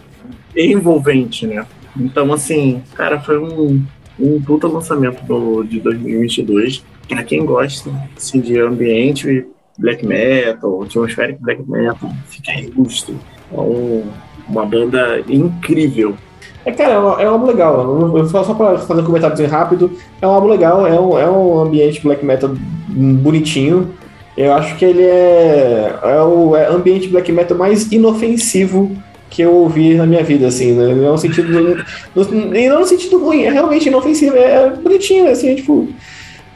é envolvente, né? Então, assim, cara, foi um, um puta lançamento do, de 2022. Pra quem gosta assim, de ambiente, black metal, atmospheric black metal, fica aí, gusto. É um, uma banda incrível. É, cara, é um, é um álbum legal. Eu só, só pra fazer um comentário rápido, é um álbum legal, é um, é um ambiente black metal bonitinho. Eu acho que ele é, é o é ambiente black metal mais inofensivo que eu ouvi na minha vida, assim, né? Não no sentido. No, e não no sentido ruim, é realmente inofensivo, é, é bonitinho, assim, é, tipo.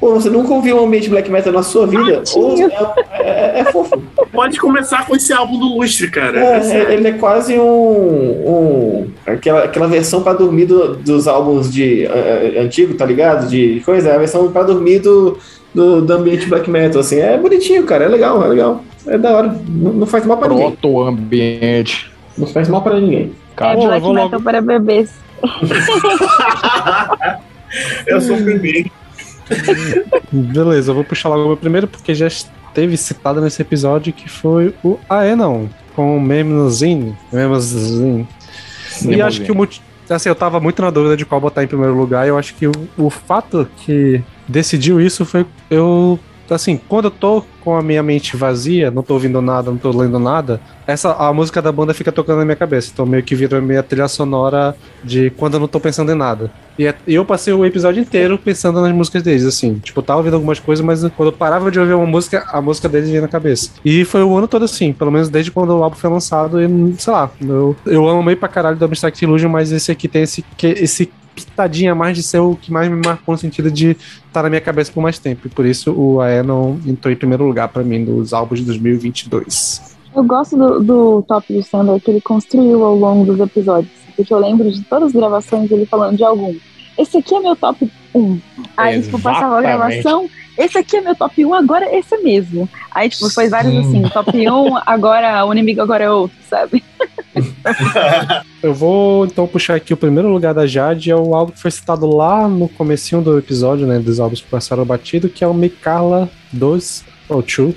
Pô, você nunca ouviu um ambiente black metal na sua vida? Ou, é, é, é, fofo. Pode começar com esse álbum do Lustre, cara. É, é ele é quase um. um aquela, aquela versão pra dormir do, dos álbuns de uh, antigo, tá ligado? De coisa, é a versão pra dormir do, do, do, ambiente black metal, assim. É bonitinho, cara. É legal, é legal. É da hora. Não, não faz mal pra ninguém. Proto ambiente. Não faz mal pra ninguém. Cara, é black metal logo... para bebês. eu sou o primeiro. Beleza, eu vou puxar logo o meu primeiro, porque já teve citado nesse episódio que foi o não, com o Memnozine. Memnozine. E acho que o assim, eu tava muito na dúvida de qual botar em primeiro lugar, e eu acho que o, o fato que decidiu isso foi eu assim, quando eu tô com a minha mente vazia, não tô ouvindo nada, não tô lendo nada, essa a música da banda fica tocando na minha cabeça. Então meio que vira minha trilha sonora de quando eu não tô pensando em nada. E, é, eu passei o episódio inteiro pensando nas músicas deles, assim. Tipo, tava ouvindo algumas coisas, mas quando eu parava de ouvir uma música, a música deles vinha na cabeça. E foi o ano todo assim, pelo menos desde quando o álbum foi lançado. E, sei lá, eu, eu amei pra caralho do Abstract Illusion, mas esse aqui tem esse, esse pitadinha mais de ser o que mais me marcou no sentido de estar tá na minha cabeça por mais tempo. E por isso o AE não entrou em primeiro lugar para mim dos álbuns de 2022. Eu gosto do, do top do Sander que ele construiu ao longo dos episódios. Porque eu lembro de todas as gravações ele falando de algum. Esse aqui é meu top 1. Aí, tipo, passava a gravação, esse aqui é meu top 1, agora esse mesmo. Aí, tipo, foi vários assim, top 1, agora o inimigo agora é outro, sabe? Eu vou então puxar aqui o primeiro lugar da Jade, é o álbum que foi citado lá no comecinho do episódio, né, dos álbuns que passaram batido, que é o Mikala 2, ou 2,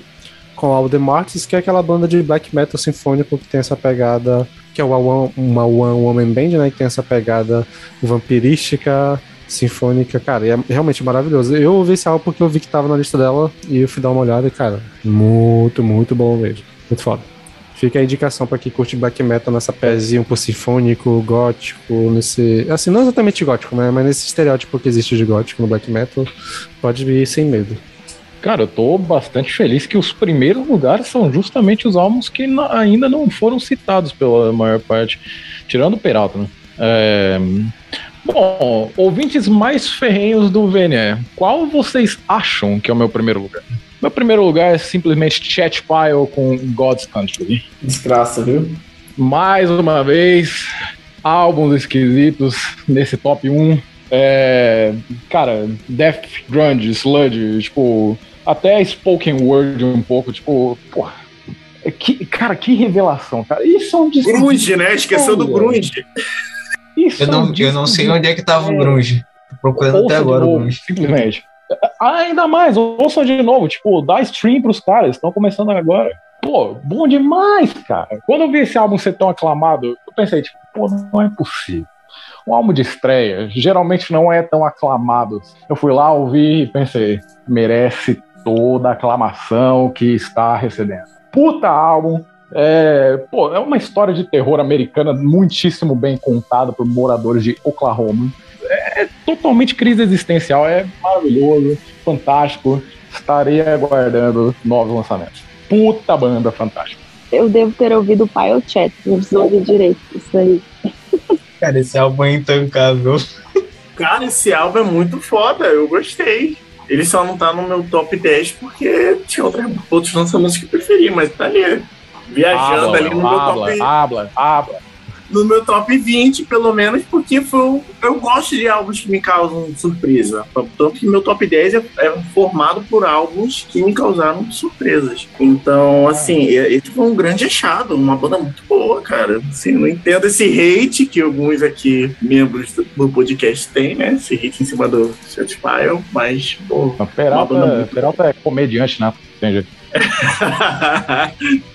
com o álbum The Martyrs, que é aquela banda de black metal sinfônico que tem essa pegada, que é uma One, uma one Woman Band, né, que tem essa pegada vampirística, sinfônica, cara, é realmente maravilhoso. Eu ouvi esse álbum porque eu vi que tava na lista dela e eu fui dar uma olhada e, cara, muito, muito bom mesmo. Muito foda. Fica a indicação para quem curte black metal nessa pezinha um pouco sinfônico, gótico, nesse. Assim, não exatamente gótico, né? Mas nesse estereótipo que existe de gótico no black metal, pode vir sem medo. Cara, eu tô bastante feliz que os primeiros lugares são justamente os álbuns que ainda não foram citados pela maior parte, tirando o Peralta, né? É... Bom, ouvintes mais ferrenhos do VNE, qual vocês acham que é o meu primeiro lugar? Meu primeiro lugar é simplesmente Chat Pile com God's Country. Desgraça, viu? Mais uma vez, álbuns esquisitos nesse top 1. É, cara, Death, Grunge, Sludge, tipo, até Spoken Word um pouco, tipo, porra. Que, cara, que revelação, cara. Isso é um Grunge, né? Esqueceu do Grunge. Isso eu, não, eu não sei onde é que tava o Grunge. Tô procurando Ouça até agora novo, o Grunge. Simplesmente. Ainda mais, ouçam de novo, tipo, dá stream pros caras, estão começando agora. Pô, bom demais, cara. Quando eu vi esse álbum ser tão aclamado, eu pensei, tipo, pô, não é possível. Um álbum de estreia geralmente não é tão aclamado. Eu fui lá, ouvi e pensei, merece toda a aclamação que está recebendo. Puta álbum, é, pô, é uma história de terror americana muitíssimo bem contada por moradores de Oklahoma é totalmente crise existencial, é maravilhoso, fantástico. Estarei aguardando novos lançamentos. Puta banda fantástica. Eu devo ter ouvido o Pile Chat, não preciso ouvir direito isso aí. Cara, esse álbum é intancável. Cara, esse álbum é muito foda, eu gostei. Ele só não tá no meu top 10 porque tinha outros lançamentos que eu preferi, mas tá ali. Viajando Habla, ali no meu top habla, habla. no meu top 20, pelo menos, porque foi, um- eu gosto de álbuns que me causam surpresa. Tanto que meu top 10 é, é formado por álbuns que me causaram surpresas. Então, assim, esse foi um grande achado, uma banda muito boa, cara. Assim, não entendo esse hate que alguns aqui, membros do- podcast, têm, né? Esse hate em cima do Spotify, mas, pô. Peralta, Peralta é comediante, né? Tem jeito.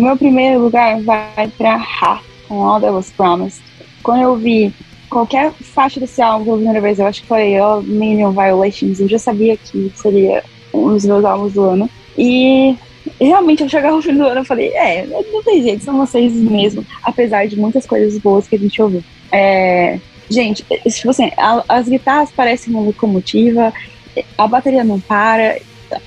O meu primeiro lugar vai pra Ha, com All That Was Promised. Quando eu vi qualquer faixa desse álbum pela primeira vez, eu acho que foi All Million Violations, eu já sabia que seria um dos meus álbuns do ano. E realmente, ao chegar ao fim do ano, eu falei, é, não tem jeito, são vocês mesmo, apesar de muitas coisas boas que a gente ouviu. É, gente, tipo assim, a- as guitarras parecem uma locomotiva, a bateria não para,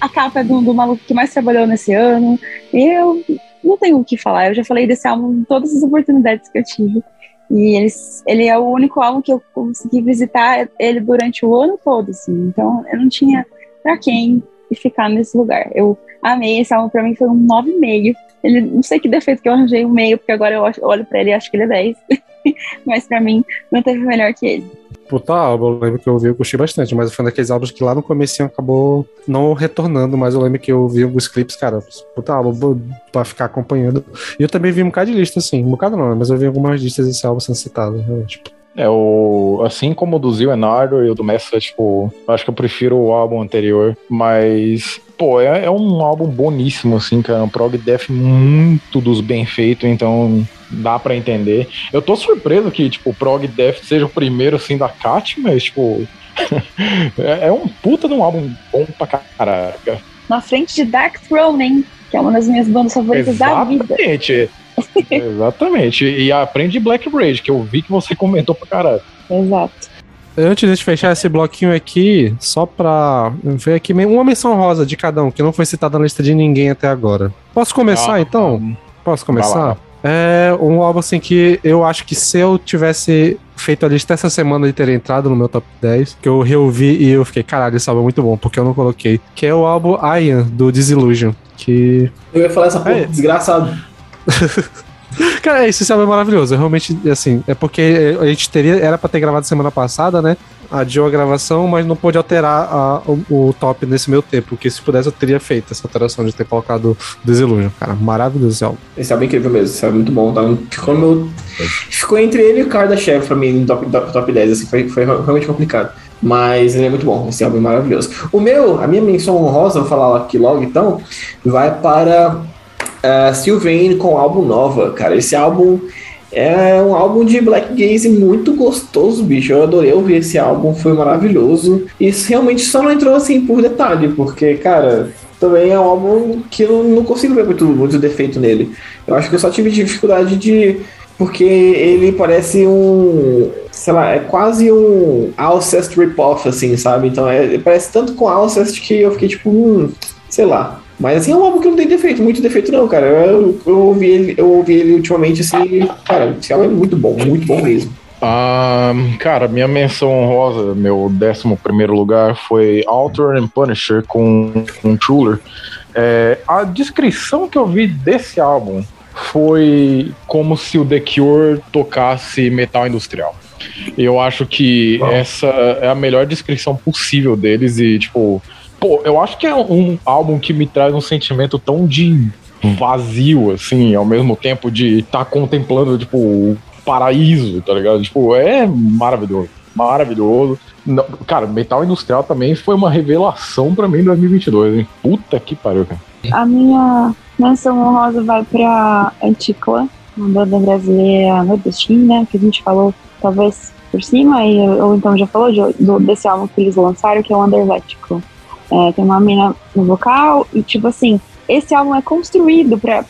a capa é do, do maluco que mais trabalhou nesse ano, e eu não tenho o que falar. Eu já falei desse álbum em todas as oportunidades que eu tive. E eles, ele é o único álbum que eu consegui visitar ele durante o ano todo, assim. Então eu não tinha pra quem ficar nesse lugar. Eu amei esse álbum, pra mim foi um 9,5. Ele, não sei que defeito que eu arranjei um meio, porque agora eu olho pra ele e acho que ele é 10. Mas pra mim não teve melhor que ele. Puta álbum, eu lembro que eu ouvi, eu gostei bastante, mas foi um daqueles álbuns que lá no comecinho acabou não retornando, mas eu lembro que eu vi alguns clipes, cara, puta álbum pra ficar acompanhando. E eu também vi um bocado de lista, assim, um bocado não, mas eu vi algumas listas desse álbum sendo citado, realmente. É, o, assim como o do Zio Enardo e o do Messa, tipo, eu acho que eu prefiro o álbum anterior, mas, pô, é, é um álbum boníssimo, assim, cara, um prog death muito dos bem feito, então dá pra entender. Eu tô surpreso que, tipo, o prog death seja o primeiro, assim, da Kat, mas, tipo, é, é um puta de um álbum bom pra caraca. Na frente de Dark Throne, hein? Que é uma das minhas bandas favoritas da vida. Exatamente. Exatamente. E aprende Black Rage, que eu vi que você comentou pra caralho. Exato. Antes de a gente fechar esse bloquinho aqui, só pra ver aqui uma menção rosa de cada um, que não foi citada na lista de ninguém até agora. Posso começar, Ah, então? Posso Vai começar? É um álbum assim que eu acho que se eu tivesse feito a lista essa semana de ter entrado no meu top 10, que eu reouvi e eu fiquei, caralho, esse álbum é muito bom, porque eu não coloquei. Que é o álbum Ian, do Disillusion. Que. Eu ia falar essa porra, É. desgraçado. Cara, esse álbum é maravilhoso. Realmente, assim, é porque a gente teria. Era pra ter gravado semana passada, né? Adiou a gravação, mas não pôde alterar a- o, o top nesse meu tempo. Porque se pudesse, eu teria feito essa alteração de ter colocado Disillusion. Cara, maravilhoso esse álbum. Esse álbum é incrível mesmo, esse álbum é muito bom. Tá? Ficou, meu... Ficou entre ele e o Kardashev pra mim no top, top, top 10, assim, foi, foi realmente complicado. Mas ele é muito bom, esse álbum é maravilhoso. O meu, a minha menção honrosa, vou falar aqui logo então, vai para uh, Sylvain com álbum Nova, cara. Esse álbum é um álbum de black gaze muito gostoso, bicho. Eu adorei ouvir esse álbum, foi maravilhoso. Isso realmente só não entrou assim por detalhe, porque, cara, também é um álbum que eu não consigo ver muito, muito defeito nele. Eu acho que eu só tive dificuldade de. Porque ele parece um. Sei lá, é quase um Alcest rip-off, assim, sabe? Então é, parece tanto com Alcest que eu fiquei tipo, hum, sei lá. Mas assim, é um álbum que não tem defeito, muito defeito não, cara. Eu, eu, ouvi, ele, eu ouvi ele ultimamente, assim, cara, esse álbum é muito bom, muito bom mesmo. Ah, cara, minha menção honrosa, meu décimo primeiro lugar foi Author and Punisher com, com Truller. É, a descrição que eu vi desse álbum foi como se o The Cure tocasse metal industrial. Eu acho que essa é a melhor descrição possível deles e, tipo, pô, eu acho que é um álbum que me traz um sentimento tão de vazio, assim, ao mesmo tempo de estar tá contemplando, tipo, o paraíso, tá ligado? Tipo, é maravilhoso, maravilhoso. Não, cara, metal industrial também foi uma revelação pra mim em 2022, hein? Puta que pariu, cara. A minha menção honrosa vai pra Anticla, uma banda brasileira nordestina, que a gente falou talvez por cima, e, ou então já falou de, do, desse álbum que eles lançaram, que é o Underletical. É, tem uma mina no vocal, e tipo assim, esse álbum é construído pra,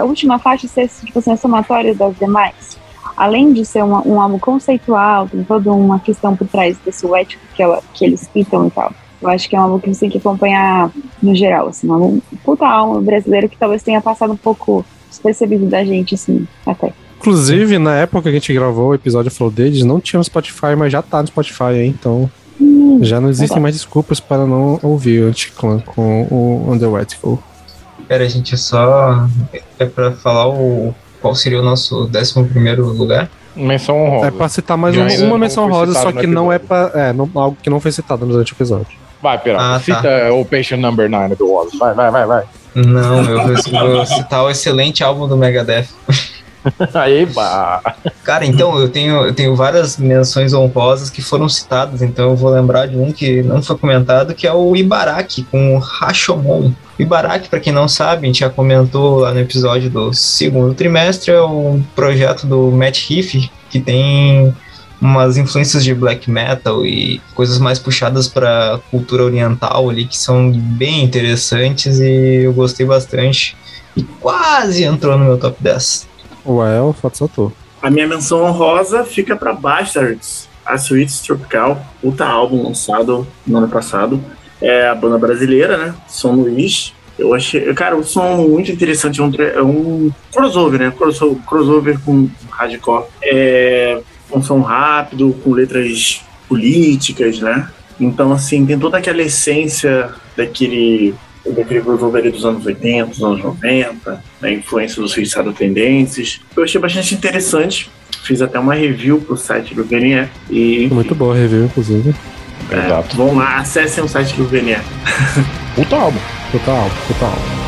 a última faixa ser tipo assim, a somatória das demais. Além de ser uma, um álbum conceitual, tem toda uma questão por trás desse wet que, ela, que eles citam e tal. Eu acho que é um álbum que você tem que acompanhar no geral, assim, um puta álbum brasileiro que talvez tenha passado um pouco despercebido da gente, assim, até. Inclusive, na época que a gente gravou o episódio Flow Days, não tinha no Spotify, mas já tá no Spotify, hein? Então. Já não existem mais desculpas para não ouvir o Anticlan com o Underwetical. Pera, gente, é só. É pra falar o. Qual seria o nosso 11 primeiro lugar? Menção honrosa. É pra citar mais um- uma menção foi rosa, citado só que não é pra. É, não- algo que não foi citado durante o episódio. Vai, Piroca. Ah, tá. Cita o Patient Number 9 do Wallace. Vai, vai, vai, vai. Não, eu vou citar o excelente álbum do Megadeth. Aí, bah. Cara, então, eu tenho, eu tenho várias menções honrosas que foram citadas, então eu vou lembrar de um que não foi comentado, que é o Ibaraki, com o Rashomon. Ibaraki, para quem não sabe, a gente já comentou lá no episódio do segundo trimestre, é um projeto do Matt Heath, que tem umas influências de black metal e coisas mais puxadas para cultura oriental ali, que são bem interessantes e eu gostei bastante. E quase entrou no meu top 10. Well, Fatsato. A minha menção honrosa fica pra Bastards, a Suítes Tropical, puta álbum lançado no ano passado. É a banda brasileira, né? São Luís. Eu achei, cara, o som muito interessante, é um, é um crossover, né? Crossover, crossover com hardcore. É um som rápido, com letras políticas, né? Então, assim, tem toda aquela essência daquele, daquele crossover ali dos anos 80, dos anos 90, a influência do Suicidal Tendencies. Eu achei bastante interessante. Fiz até uma review pro site do VNE. E Muito boa a review, inclusive. é, Exato. vão lá, acessem o site do VNE. Puta álbum. Total, total. Why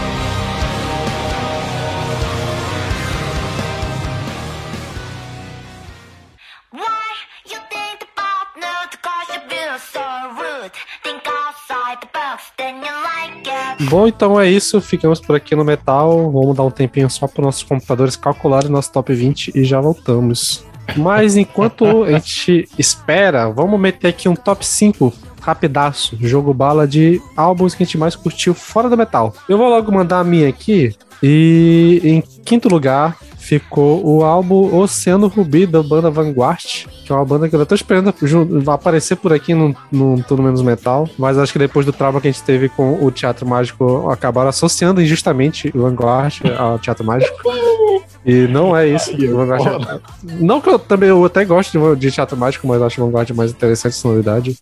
Bom, então é isso. Ficamos por aqui no Metal. Vamos dar um tempinho só para nossos computadores calcularem nosso top 20 e já voltamos. Mas enquanto a gente espera, vamos meter aqui um top 5 rapidaço, jogo bala de álbuns que a gente mais curtiu fora do metal. Eu vou logo mandar a minha aqui. E em quinto lugar ficou o álbum Oceano Rubi da banda Vanguard, que é uma banda que eu tô esperando aparecer por aqui no, no Tudo Menos Metal, mas acho que depois do trauma que a gente teve com o Teatro Mágico, acabaram associando injustamente o Vanguard ao Teatro Mágico. E não é isso. o Vanguard é- Não que eu também eu até gosto de, de Teatro Mágico, mas acho o Vanguard mais interessante sonoridade.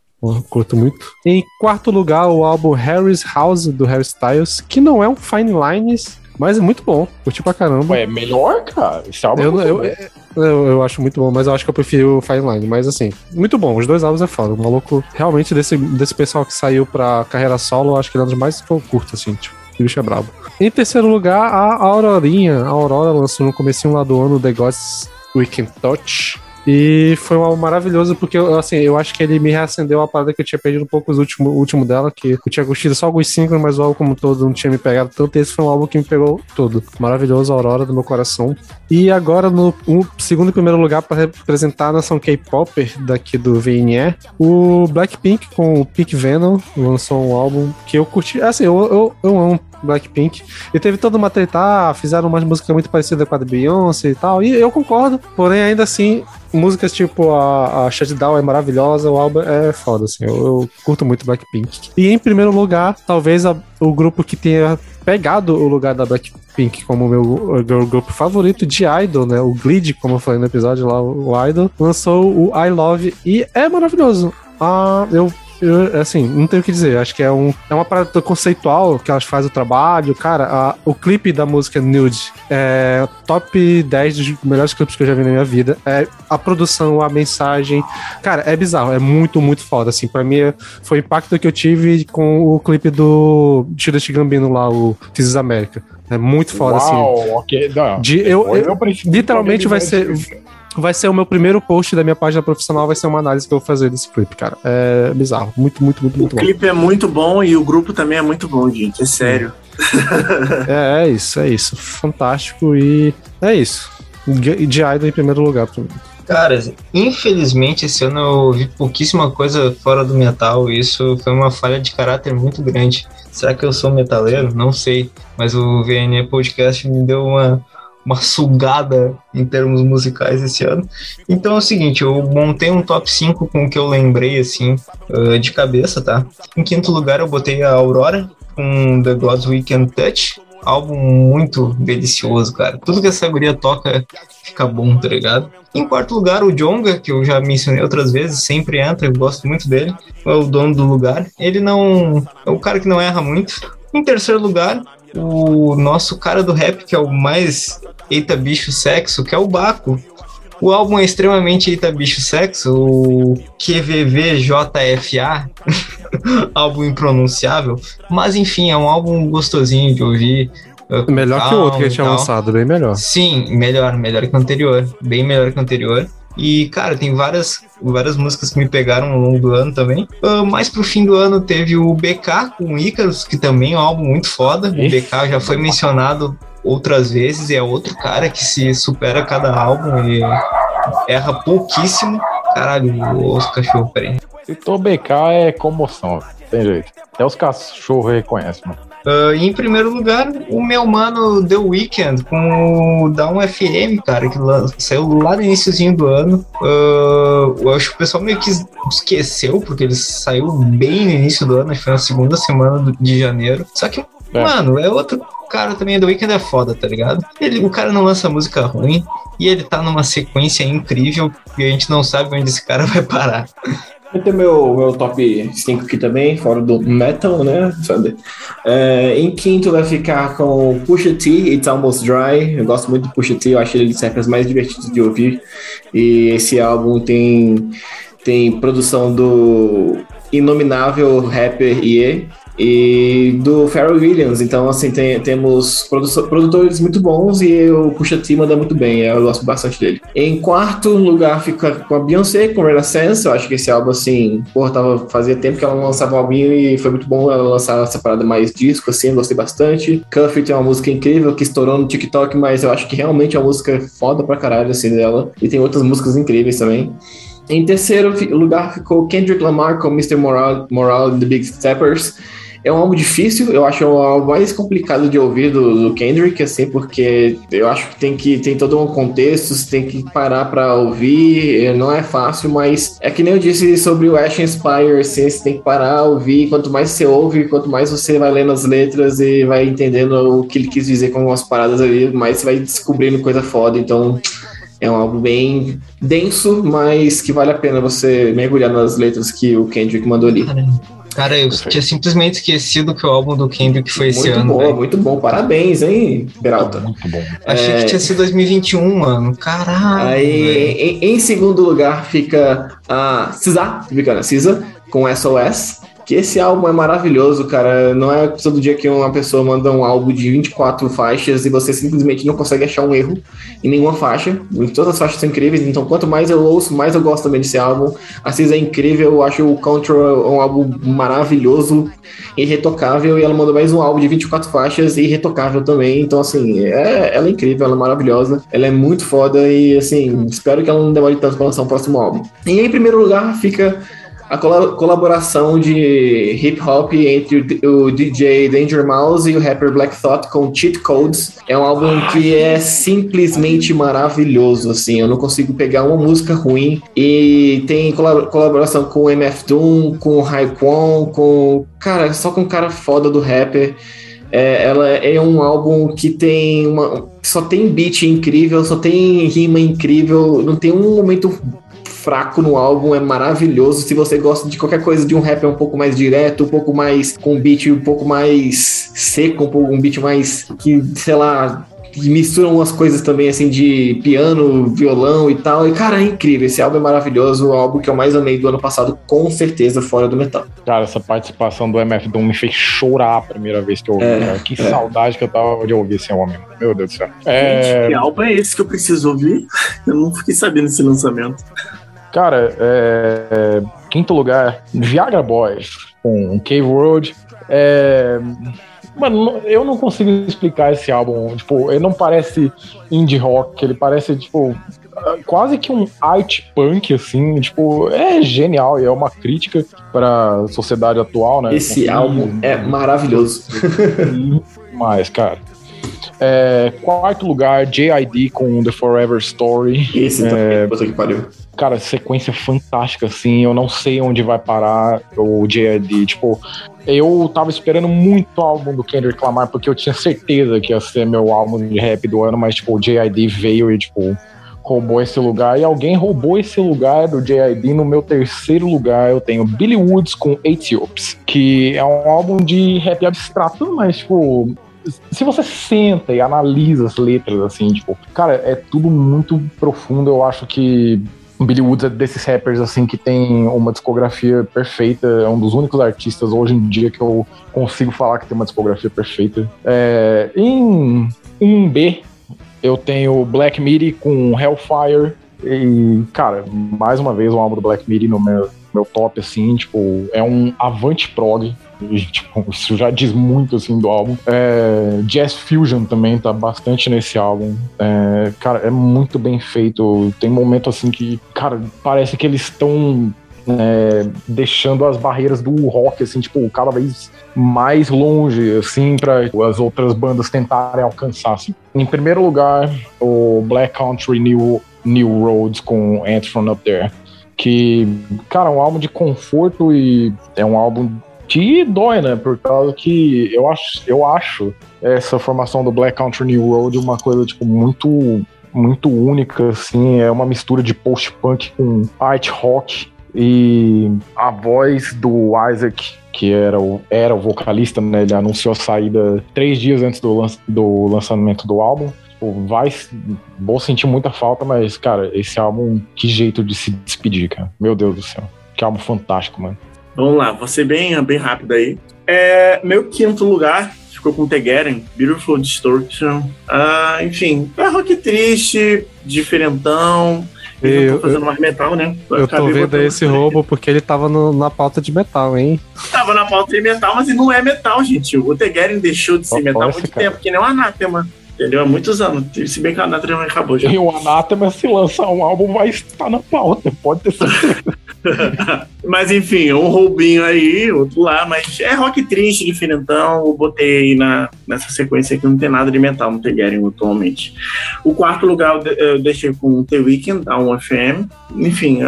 Curto muito. Em quarto lugar, o álbum Harry's House do Harry Styles, que não é um Fine Lines, mas é muito bom. Curti pra caramba. Ué, melhor, cara. Esse álbum é Eu, muito eu, bom. eu, eu acho muito bom, mas eu acho que eu prefiro o Fine Line. Mas assim, muito bom. Os dois álbuns é foda. O maluco, realmente, desse, desse pessoal que saiu pra carreira solo, eu acho que ele é um dos mais que eu curto, assim, tipo. O bicho é brabo. Em terceiro lugar, a Aurorinha. A Aurora lançou no comecinho lá do ano The Gods We Can Touch. E foi um álbum maravilhoso, porque assim, eu acho que ele me reacendeu a parada que eu tinha perdido um pouco os último, último dela, que eu tinha curtido só alguns singles, mas o álbum como todo não tinha me pegado tanto. Esse foi um álbum que me pegou todo. Maravilhoso, Aurora do meu coração. E agora, no um, segundo e primeiro lugar, para representar a nação K-Popper daqui do VNE, o Blackpink com o Pink Venom lançou um álbum que eu curti. Assim, eu, eu, eu amo Blackpink. E teve toda uma treta, ah, fizeram uma música muito parecida com a da Beyoncé e tal. E eu concordo, porém, ainda assim, músicas tipo a, a Shutdown é maravilhosa, o álbum é foda, assim. Eu, eu curto muito Blackpink. E em primeiro lugar, talvez a- o grupo que tenha pegado o lugar da Blackpink como meu girl grupo favorito de Idol, né? O Glid, como eu falei no episódio lá, o Idol, lançou o I Love e é maravilhoso. Ah, eu eu, assim, não tenho o que dizer. Acho que é, um, é uma parada conceitual que elas fazem o trabalho. Cara, a- o clipe da música Nude é top 10 dos melhores clipes que eu já vi na minha vida. É a produção, a mensagem. Cara, é bizarro. É muito, muito foda. Assim, pra mim, é- foi o impacto que eu tive com o clipe do Tira Gambino lá, o This is America. É muito foda, assim. Uau, ok. Não, De, eu, eu- princípio literalmente vai ser- né? Vai ser o meu primeiro post da minha página profissional, vai ser uma análise que eu vou fazer desse clipe, cara. É bizarro. Muito, muito, muito, O muito bom. clipe é muito bom e o grupo também é muito bom, gente. É sério. É, é isso, é isso. Fantástico e é isso. De Idol em primeiro lugar pra mim. Cara, infelizmente esse ano eu vi pouquíssima coisa fora do metal e isso foi uma falha de caráter muito grande. Será que eu sou metaleiro? Não sei, mas o VNE Podcast me deu uma, uma sugada em termos musicais esse ano. Então é o seguinte, eu montei um top 5 com o que eu lembrei assim, eh, de cabeça, tá? Em quinto lugar eu botei a Aurora com The God's We Can Touch. Álbum muito delicioso, cara. Tudo que essa guria toca fica bom, tá ligado? Em quarto lugar, o Jonga, que eu já mencionei outras vezes, sempre entra, eu gosto muito dele. É o dono do lugar. Ele não. É o cara que não erra muito. Em terceiro lugar, o nosso cara do rap, que é o mais eita bicho sexo, que é o Baco. O álbum é extremamente eita bicho sexo, o QVVJFA, álbum impronunciável, mas enfim, é um álbum gostosinho de ouvir. uh, Melhor que o outro que calma ele tinha lançado, bem melhor. Sim, melhor, melhor que o anterior. Bem melhor que o anterior. E, cara, tem várias, várias músicas que me pegaram ao longo do ano também. Ah, mais pro fim do ano teve o BK com o Icarus, que também é um álbum muito foda. O BK já foi mencionado outras vezes e é outro cara que se supera a cada álbum e erra pouquíssimo. Caralho, os cachorros, peraí. Citou BK é comoção, tem jeito. Até os cachorros reconhecem, mano. E em primeiro lugar, o meu mano The Weeknd com o Down FM, cara, que saiu lá no iníciozinho do ano. Ah, eu acho que o pessoal meio que esqueceu, porque ele saiu bem no início do ano, acho que foi na segunda semana de janeiro. Só que, É. mano, é outro cara também, The Weeknd é foda, tá ligado? Ele, o cara não lança música ruim e ele tá numa sequência incrível e a gente não sabe onde esse cara vai parar. Vai ter meu, meu top 5 aqui também, fora do metal, né? É, em quinto vai ficar com Pusha T, It's Almost Dry. Eu gosto muito do Pusha T, eu acho ele de rappers mais divertidos de ouvir. E esse álbum tem, tem produção do inominável rapper Ye e do Pharrell Williams. Então, assim, tem- temos produ- produtores muito bons e o Pusha T manda muito bem. Eu gosto bastante dele. Em quarto lugar fica com a Beyoncé, com Renaissance. Eu acho que esse álbum, assim, porra, tava, fazia tempo que ela não lançava um álbum e foi muito bom ela lançar essa parada mais disco, assim, eu gostei bastante. Cuffit é uma música incrível que estourou no TikTok, mas eu acho que realmente é uma música foda pra caralho, assim, dela. E tem outras músicas incríveis também. Em terceiro lugar ficou Kendrick Lamar com Mr. Moral, Moral and the Big Steppers. É um álbum difícil, eu acho o álbum mais complicado de ouvir do, do Kendrick, assim, porque eu acho que tem que tem todo um contexto, você tem que parar pra ouvir, eh, não é fácil, mas é que nem eu disse sobre o Ash Inspire, assim, você tem que parar, ouvir, quanto mais você ouve, quanto mais você vai lendo as letras e vai entendendo o que ele quis dizer com umas paradas ali, mais você vai descobrindo coisa foda, então é um álbum bem denso, mas que vale a pena você mergulhar nas letras que o Kendrick mandou ali. Cara, eu Perfeito. tinha simplesmente esquecido que o álbum do Kendrick foi esse muito ano, bom, velho. muito bom. Parabéns, hein, Peralta. Muito bom. Achei É. que tinha sido 2021, mano. Caralho. Aí, em, em segundo lugar, fica a Cisa, fica na Cisa, com SOS. Que esse álbum é maravilhoso, cara. Não é todo dia que uma pessoa manda um álbum de 24 faixas e você simplesmente não consegue achar um erro em nenhuma faixa. Todas as faixas são incríveis, então quanto mais eu ouço, mais eu gosto também desse álbum. A Cisa é incrível, eu acho o Control um álbum maravilhoso, irretocável, e ela mandou mais um álbum de 24 faixas e irretocável também. Então, assim, é, ela é incrível, ela é maravilhosa, ela é muito foda e, assim, espero que ela não demore tanto pra lançar um próximo álbum. E em primeiro lugar fica a cola- colaboração de hip hop entre o DJ Danger Mouse e o rapper Black Thought com Cheat Codes. É um álbum que é simplesmente maravilhoso, assim, eu não consigo pegar uma música ruim e tem colab- colaboração com o MF Doom, com o Raekwon, com cara, só com cara foda do rapper. É, ela é um álbum que tem uma. Só tem beat incrível, só tem rima incrível, não tem um momento fraco no álbum, é maravilhoso. Se você gosta de qualquer coisa de um rap um pouco mais direto, um pouco mais com beat um pouco mais seco, um, pouco, um beat mais que, sei lá, que misturam umas coisas também assim de piano, violão e tal. E cara, é incrível. Esse álbum é maravilhoso, o álbum que eu mais amei do ano passado, com certeza, fora do metal. Cara, essa participação do MF Doom me fez chorar a primeira vez que eu ouvi, É, cara. Que é. saudade que eu tava de ouvir esse homem. Meu Deus do céu. Gente, É, que álbum é esse que eu preciso ouvir? Eu não fiquei sabendo desse lançamento. Cara, é, é, quinto lugar, Viagra Boys, com Cave Road. É, mano, eu não consigo explicar esse álbum. Tipo, ele não parece indie rock, ele parece, tipo, quase que um art punk, assim. Tipo, é genial e é uma crítica para a sociedade atual, né? Esse Consumir- álbum é maravilhoso. Mas, cara. É, quarto lugar, JID com The Forever Story. Esse É. também, puta que pariu. Cara, sequência fantástica, assim. Eu não sei onde vai parar o JID. Tipo, eu tava esperando muito o álbum do Kendrick Lamar, porque eu tinha certeza que ia ser meu álbum de rap do ano, mas, tipo, o JID veio e, tipo, roubou esse lugar. E alguém roubou esse lugar do JID. No meu terceiro lugar, eu tenho Billy Woods com Ethiops, que é um álbum de rap abstrato, mas, tipo, se você senta e analisa as letras, assim, tipo, cara, é tudo muito profundo. Eu acho que Billy Woods é desses rappers, assim, que tem uma discografia perfeita. É um dos únicos artistas hoje em dia que eu consigo falar que tem uma discografia perfeita. É, em um B, eu tenho Black Midi com Hellfire. E, cara, mais uma vez, o álbum do Black Midi no meu, meu top, assim, tipo, é um avant prog. E, tipo, isso já diz muito, assim, do álbum. É, Jazz Fusion também tá bastante nesse álbum. É, cara, é muito bem feito. Tem momento, assim, que, cara, parece que eles estão é, deixando as barreiras do rock, assim, tipo, cada vez mais longe, assim, para as outras bandas tentarem alcançar. Assim. Em primeiro lugar, o Black Country New, New Roads com Ant From Up There, que, cara, é um álbum de conforto e é um álbum que dói, né? Por causa que eu acho, eu acho essa formação do Black Country New Road uma coisa, tipo, muito muito única, assim, é uma mistura de post-punk com art rock e a voz do Isaac, que era o, era o vocalista, né? Ele anunciou a saída três dias antes do, do lançamento do álbum. Tipo, vai, vou sentir muita falta, mas, cara, esse álbum, que jeito de se despedir, cara. Meu Deus do céu. Que álbum fantástico, mano. Vamos lá, vou ser bem, bem rápido aí. É, meu quinto lugar ficou com Tegeren, Beautiful Distortion. Ah, enfim, é rock triste, diferentão. Eu, eu tô fazendo mais metal, né? Eu tô vendo esse roubo porque ele tava no, na pauta de metal, hein? Tava na pauta de metal, mas ele não é metal, gente. O Tegeren deixou de ser oh, metal há muito cara. tempo, que nem o Anátema. Entendeu? Há muitos anos. Se bem que o Anátema acabou já. E o Anátema, se lançar um álbum, vai estar na pauta, pode ter certeza. mas enfim, um roubinho aí, outro lá, mas é rock triste, diferentão. Eu botei aí na, nessa sequência aqui, não tem nada de metal no Tegeren atualmente. O quarto lugar eu deixei com o The Weeknd, da 1FM. Enfim,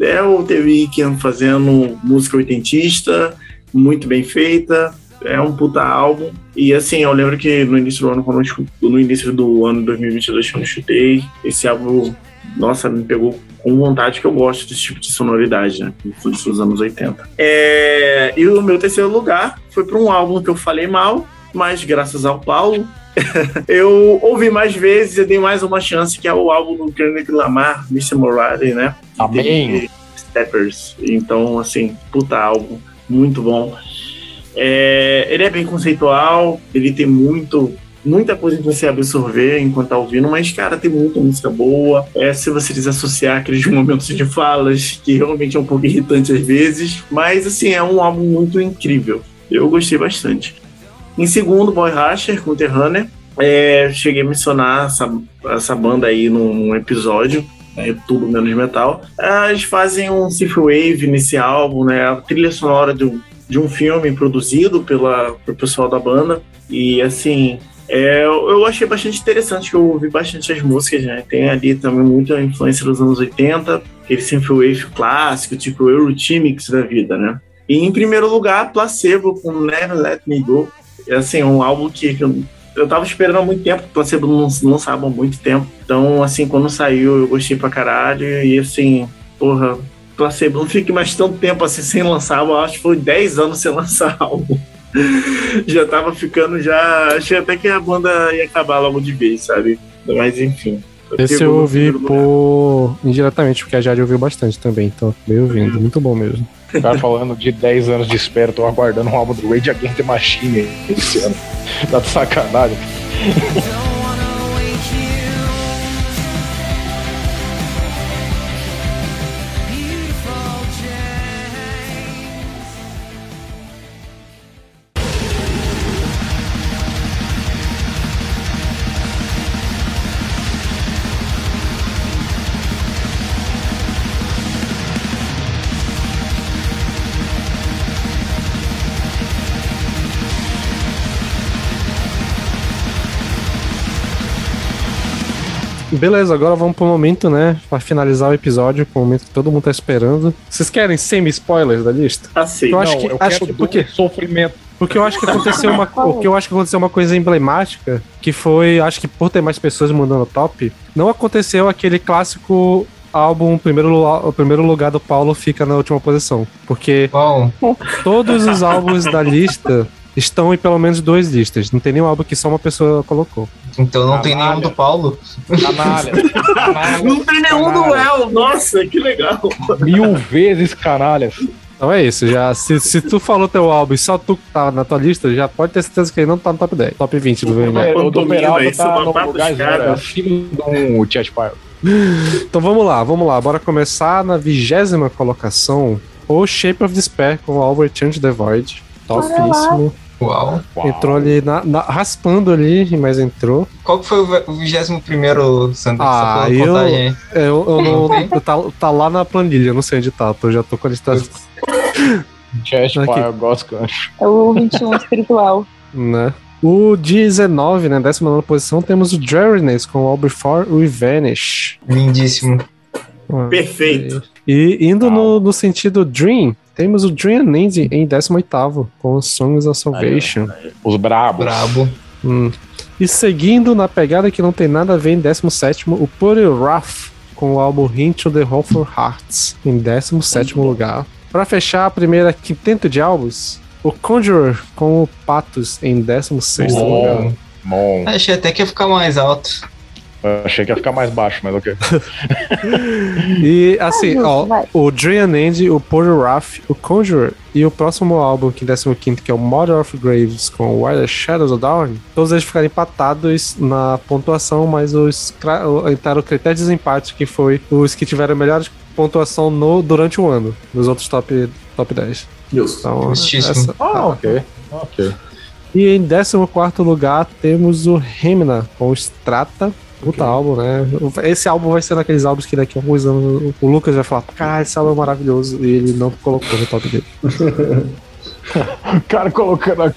é o The Weeknd fazendo música oitentista, muito bem feita é um puta álbum. E assim, eu lembro que no início do ano, quando eu, no início do ano 2022, quando eu chutei, esse álbum, nossa, me pegou com vontade que eu gosto desse tipo de sonoridade, né? Dos anos 80. É, e o meu terceiro lugar foi para um álbum que eu falei mal, mas graças ao Paulo, eu ouvi mais vezes e dei mais uma chance, que é o álbum do Kendrick Lamar, Mr. Morale, né? Amém. Steppers. Então, assim, puta álbum, muito bom. É, ele é bem conceitual, ele tem muito muita coisa que você absorver enquanto tá ouvindo, mas, cara, tem muita música boa. É se você desassociar aqueles momentos de falas, que realmente é um pouco irritante às vezes, mas, assim, é um álbum muito incrível. Eu gostei bastante. Em segundo, Boy Rasher, com The Runner. É, cheguei a mencionar essa, essa banda aí num, num episódio, né, tudo menos metal. Eles fazem um synthwave nesse álbum, né? A trilha sonora do, de um filme produzido pela, pelo pessoal da banda. E assim, é, eu achei bastante interessante, eu ouvi bastante as músicas, né? Tem ali também muita influência dos anos 80, aquele synthwave clássico, tipo o da vida, né? E em primeiro lugar, Placebo com Never Let Me Go. É assim, um álbum que eu, eu tava esperando há muito tempo, Placebo não lançava há muito tempo. Então, assim, quando saiu, eu gostei pra caralho. E assim, porra, Placebo não fique mais tanto tempo assim sem lançar álbum. Acho que foi 10 anos sem lançar álbum. já tava ficando, já. Achei até que a banda ia acabar logo de vez, sabe? Mas enfim. Esse eu ouvi por. indiretamente, porque a Jade ouviu bastante também, então meio ouvindo. Muito bom mesmo. O cara falando de 10 anos de espera, tô aguardando um álbum do Rage Against the Machine esse ano. Tá de sacanagem. Beleza, agora vamos pro momento, né? Pra finalizar o episódio, pro momento que todo mundo tá esperando. Vocês querem semi-spoilers da lista? Aceito. Eu acho Não, que- eu acho quero que- por quê? do sofrimento. Porque eu acho que aconteceu uma, o que eu acho que aconteceu uma coisa emblemática, que foi, acho que por ter mais pessoas mandando top, não aconteceu aquele clássico álbum o primeiro, o primeiro lugar do Paulo fica na última posição, porque Bom, todos os álbuns da lista estão em pelo menos duas listas. Não tem nenhum álbum que só uma pessoa colocou. Então não tem nenhum do Paulo. Canalha. Canalha. Não tem nenhum duelo. Nossa, que legal. Mil vezes canalhas. Então é isso, já se, se tu falou teu álbum e só tu tá na tua lista, já pode ter certeza que ele não tá no top 10, top 20 do VMA. É, o do Peralta isso tá no lugar zero. filho um Chat Pile. Então vamos lá, vamos lá. Bora começar na vigésima colocação. O Shape of Despair com o álbum Change the Void. Topíssimo. Uau. Entrou ali na, na- raspando ali, mas entrou. Qual que foi o ve- o 21 Sandro? Ah, eu- Eu, eu não. eu tá, tá lá na planilha, eu não sei onde tá. Eu já tô com a lista. Aqui. Pile, Ghost Country. É o 21 espiritual. Né? O 19, né? 19 posição, temos o Dreariness com o All Before We Vanish. Lindíssimo. Ah, Perfeito. E indo no, no sentido Dream, temos o Dream End em 18 com Songs of Salvation. Os brabos. Brabo. Hum. E seguindo na pegada que não tem nada a ver em 17, o Putty Rough com o álbum Hint to the Hopeful Hearts em 17 lugar. Pra fechar a primeira quinteto de álbuns, o Conjurer com o Patos em 16 lugar. Bom. Achei até que ia ficar mais alto. Eu achei que ia ficar mais baixo, mas ok. E assim, ó, o Dream End, o Putty Rough, o Conjurer e o próximo álbum, que é 15, que é o Mother of Graves com the Shadows of Dawn, todos eles ficaram empatados na pontuação, mas os entraram o critério de desempate, que foi os que tiveram a melhor pontuação no, durante o ano, nos outros top, top 10. Justo. Então, essa- Ah, ok. Ok. E em 14 lugar temos o Remina com o Strata. Puta álbum, né? Esse álbum vai ser daqueles álbuns que daqui a alguns anos o Lucas vai falar: caralho, esse álbum é maravilhoso. E ele não colocou no top dele. O cara colocando vai,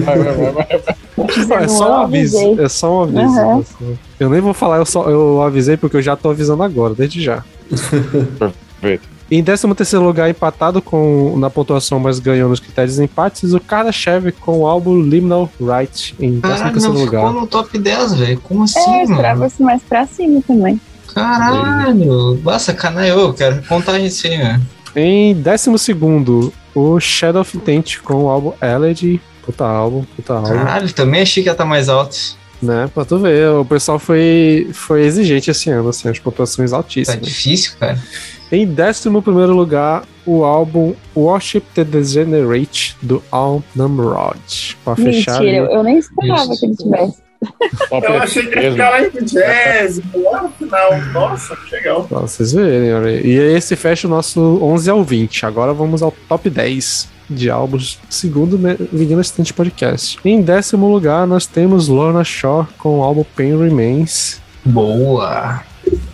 vai, vai, vai. É só um aviso. É só um aviso. Uhum. Eu nem vou falar, eu, só, eu avisei porque eu já tô avisando agora, desde já. Perfeito. Em 13 lugar, empatado com na pontuação, mas ganhou nos critérios de empates, o Kardashev com o álbum Liminal Right em 13 Caralho, não lugar. ficou no top 10, velho. Como assim, É, mano? esperava-se mais pra cima também. Caralho. Nossa, canaiô. Eu quero contagem isso aí, velho. Em 12, o Shadow of Intent com o álbum Elegy. Puta álbum, puta álbum. Caralho, também achei que ia estar mais alto. Né? Pra tu ver, o pessoal foi, foi exigente esse ano, assim, as pontuações Tá altíssimas. difícil, cara. Em 11 lugar, o álbum Worship the Degenerate do Al Namrod. Pra fechar. Mentira, eu, ali- eu nem esperava Isso. que ele tivesse. Eu achei que ia mesmo. ficar lá em vigésimo, lá no final. Nossa, que legal. Pra vocês verem, olha aí. E esse fecha o nosso 11 ao 20. Agora vamos ao top 10 de álbuns, segundo Vinil Assistente Podcast. Em décimo lugar, nós temos Lorna Shore com o álbum Pain Remains. Boa.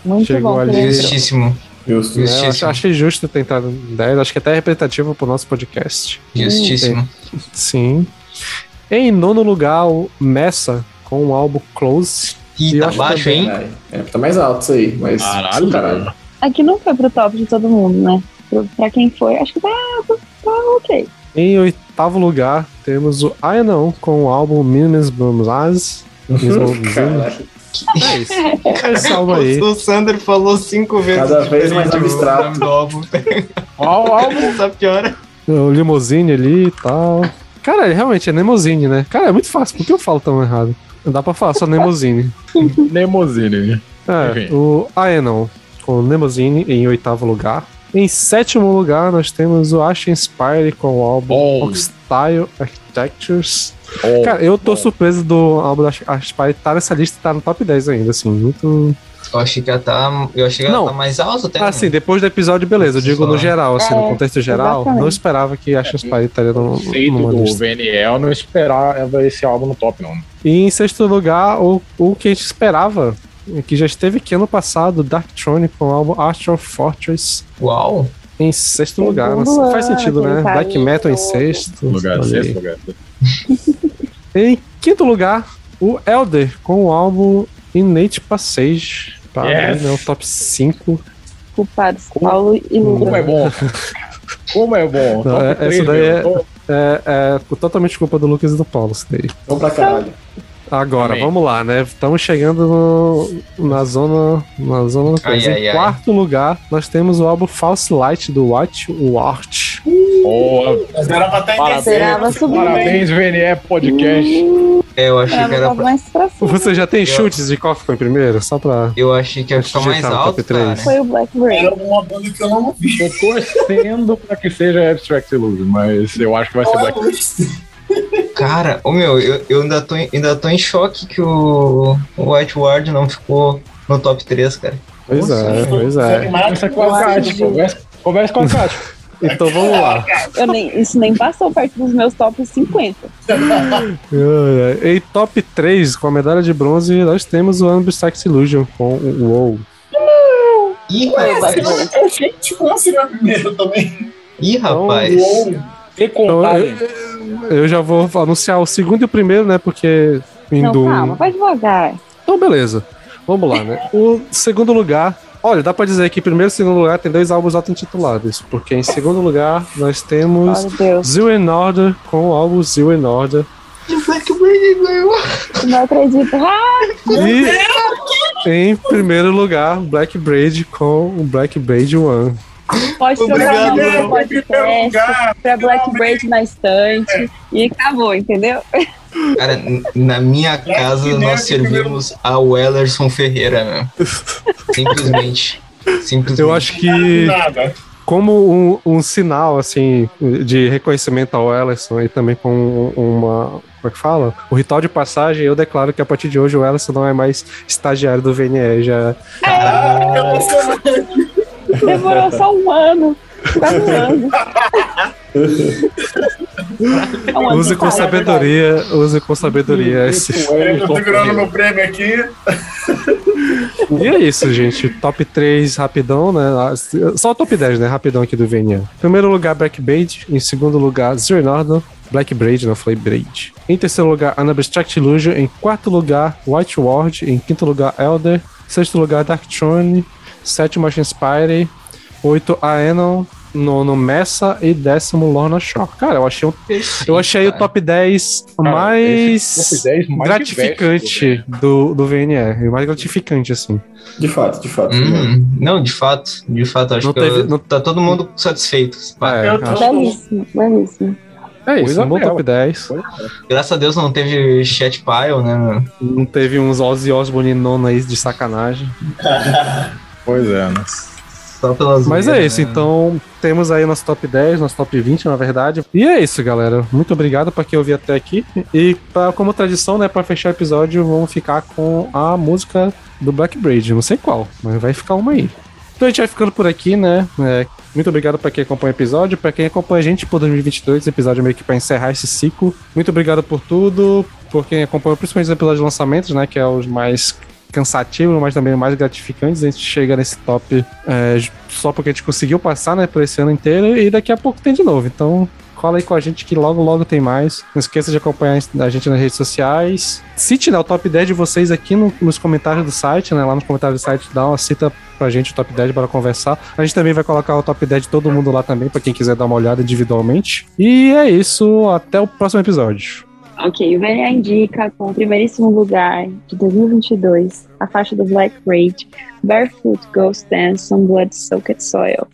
Muito Chegou bom. ali. Justíssimo. Justo. Né? Eu acho- achei justo ter entrado em 10. Acho que até é representativo pro nosso podcast. Justíssimo. Sim. Em nono lugar, o Messa com o álbum Close. Ih, E tá baixo, também- hein? É, tá mais alto isso aí, mas. Caralho. caralho. Aqui não foi pro top de todo mundo, né? Pro- Pra quem foi, acho que tá, tá, ok. Em oitavo lugar, temos o Aenon com o álbum Minimus Bumlas. É isso. Esse álbum aí. O Sander falou cinco vezes. Cada vez mais abstrato. do álbum. Qual álbum? Só piora. O limousine ali e tal. Cara, ele realmente é limousine, né? Cara, é muito fácil. Por que eu falo tão errado? Não dá pra falar só limousine. Nemozzini. É, Enfim. o Aenon com limousine em oitavo lugar. Em sétimo lugar, nós temos o Ash Inspire com o álbum. Rockstyle Architectures. Bom, Cara, eu tô bom. surpreso do álbum da Ash Inspire estar nessa lista e tá no top 10 ainda, assim, muito... Eu achei que ia tá. Eu achei que tá mais alto até. Assim, depois do episódio, beleza, eu digo no geral, assim, no É, contexto geral, exatamente. não esperava que Ash Inspire estaria no, numa do lista. VNL não esperava esse álbum no top, não. E em sexto lugar, o, o que a gente esperava, que já esteve aqui ano passado, Darktronic com o álbum Astral Fortress Uau. em sexto lugar. Faz sentido, né? Black sabe Metal em sexto. Lugar sexto, lugar. Em quinto lugar, o Elder com o álbum Innate Passage. Parabéns, Yes. né? O top 5. Culpados, Paulo e Como é Lula. bom. Como é bom. Não, Top é- três, essa daí é- É, é totalmente culpa do Lucas e do Paulo, isso daí. Vamos pra caralho. Agora, Amém. vamos lá, né? Estamos chegando no- na zona. Na zona Ai, coisa. ai, em ai. quarto lugar, nós temos o álbum False Light do Watch Watch. Boa. Estar em Parabéns. Esperava. Parabéns, VNE Podcast. É, eu achei que Esperava era pra... mais pra cima. Você já tem Eu- chutes de qual ficou em primeiro? Só pra. Eu achei que ia ficar mais alto, cara. Foi o Black Rain. Era uma banda que eu não ouvi. Eu tô torcendo pra que seja Abstract Illusion, mas eu acho que vai ser é Black. o Cara, ô meu, eu, eu ainda, tô, em- ainda tô em choque que o, o White Ward não ficou no top 3, cara. Pois é, pois é. Conversa com a Kátia. Conversa, conversa com a Kátia. Então vamos lá. Eu nem, isso nem passou perto dos meus top 50. Ai, ai. Em top 3, com a medalha de bronze, nós temos o Unbreakable Illusion com o WoW. Ih, o rapaz. Eu achei que seria primeiro também. Ih, Então, rapaz. Então, eu, eu já vou anunciar o segundo e o primeiro, né? Porque Não, indo. calma, vai devagar. Então, beleza. Vamos lá, né? O segundo lugar. Olha, dá pra dizer que primeiro e segundo lugar tem dois álbuns auto-intitulados. Porque em segundo lugar nós temos Meu Deus, Zero in Order com o álbum Zero in Order. não acredito. Ah, E em primeiro lugar, Black Braid com o Black Braid One. Pode Obrigado, jogar no Em primeiro podcast, pra Black Braid na estante e acabou, entendeu? Cara, na minha casa Nerd nós servimos a Wellerson Ferreira, meu. Simplesmente. Simplesmente. Eu acho que como um, um sinal assim de reconhecimento ao Ellison e também com uma como é que fala? O ritual de passagem, eu declaro que a partir de hoje o Ellison não é mais estagiário do VNE, já Demorou só um ano. Tá voando. É um ano use com é sabedoria, use com sabedoria esse. Eu tô segurando meu prêmio aqui. E é isso, gente. Top 3 rapidão, né? Só o top 10, né? Rapidão aqui do VNE. Primeiro lugar, Black Braid. Em segundo lugar, Zero Northern. Black Braid, não falei Braid. Em terceiro lugar, Unabstract Illusion. Em quarto lugar, White Ward. Em quinto lugar, Elder. Sexto lugar, Dark Throne. Sétimo, Machine Spire. Oito, Aenon. Nono, Messa. E décimo, Lorna Shaw. Cara, eu achei, um- eu achei o top 10 Cara, mais, esse top 10 mais gratificante do, do VNR. Mais gratificante, assim. De fato, de fato. Hum, não, de fato, de fato, acho Não que teve- eu- não- tá todo mundo satisfeito. É, Eu tô- acho- Belíssimo, belíssimo. é isso, um bom top 10. Graças a Deus não teve chat pile, né? Não teve uns Ozzy Osbourne nono aí de sacanagem. Pois é, né? Só pelas Mas é isso, né? então temos aí nosso top 10, nosso top 20, na verdade. E é isso, galera. Muito obrigado pra quem ouviu até aqui. E pra, como tradição, né, pra fechar o episódio, vamos ficar com a música do Black Braid. Não sei qual, mas vai ficar uma aí. Então a gente vai ficando por aqui, né? É, muito obrigado pra quem acompanha o episódio, pra quem acompanha a gente por 2022, episódio meio que pra encerrar esse ciclo. Muito obrigado por tudo, por quem acompanhou principalmente os episódios de lançamentos, né? Que é os mais cansativos, mas também mais gratificantes. A gente chega nesse top é, só porque a gente conseguiu passar, né, por esse ano inteiro e daqui a pouco tem de novo. Então, cola aí com a gente que logo, logo tem mais. Não esqueça de acompanhar a gente nas redes sociais. Cite né, o top 10 de vocês aqui no- nos comentários do site, né? Lá nos comentários do site, dá uma cita pra gente o top 10 para conversar. A gente também vai colocar o top 10 de todo mundo lá também, pra quem quiser dar uma olhada individualmente. E é isso, até o próximo episódio. Ok, o VNA indica com o primeiríssimo lugar de 2022 a faixa do Black Raid, Barefoot Ghost Dance on Blood Soaked Soil.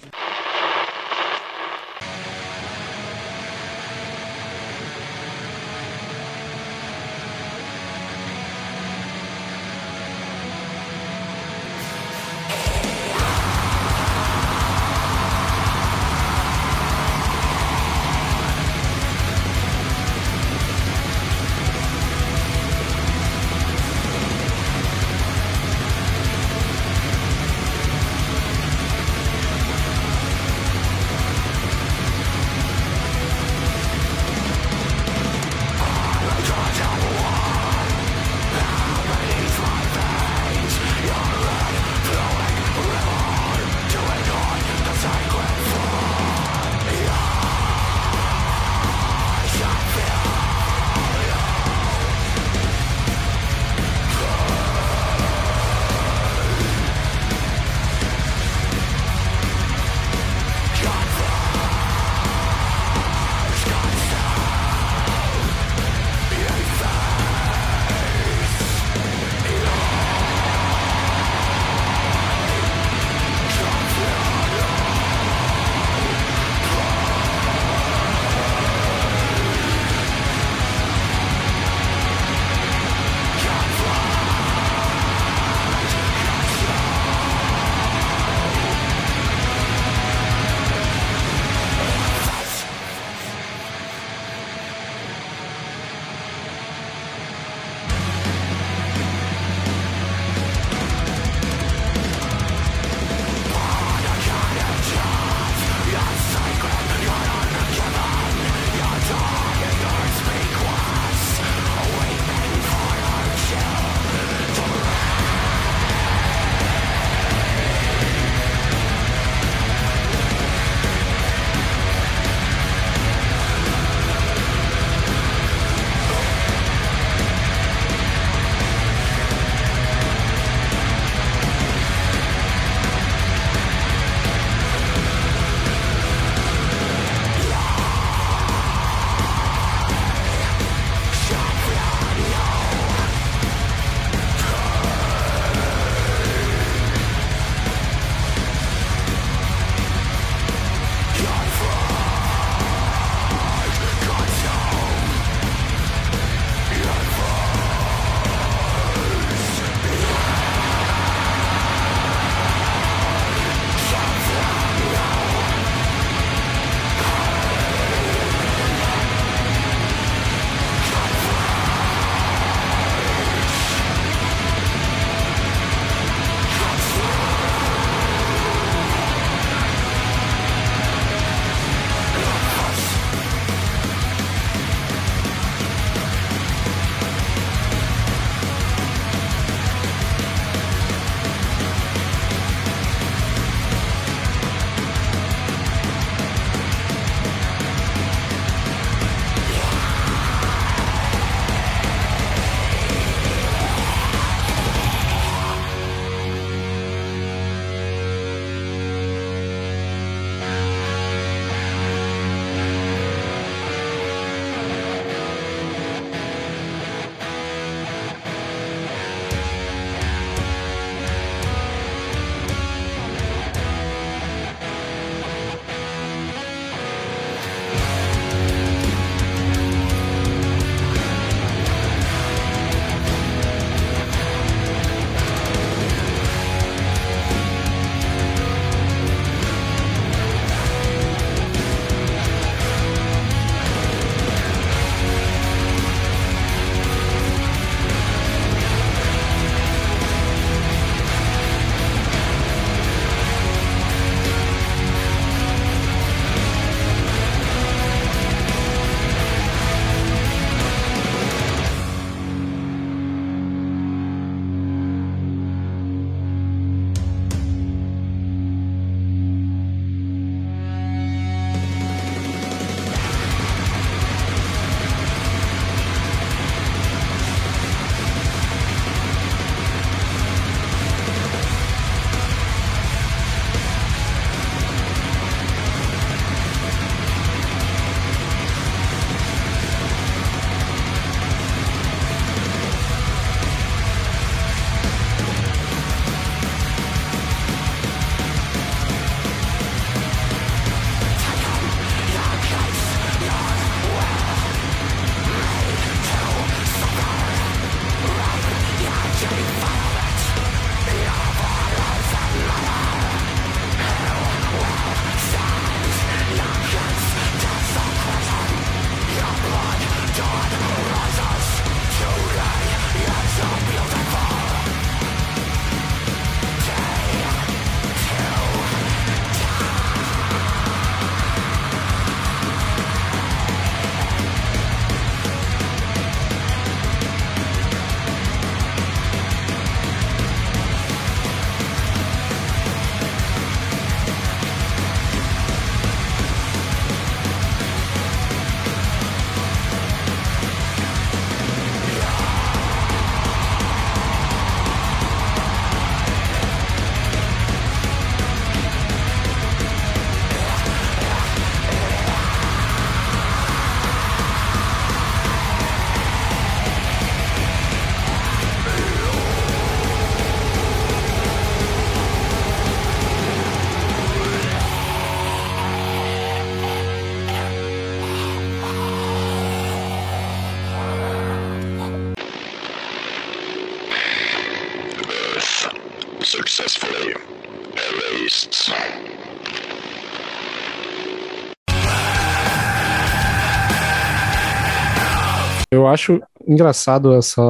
Acho engraçado essa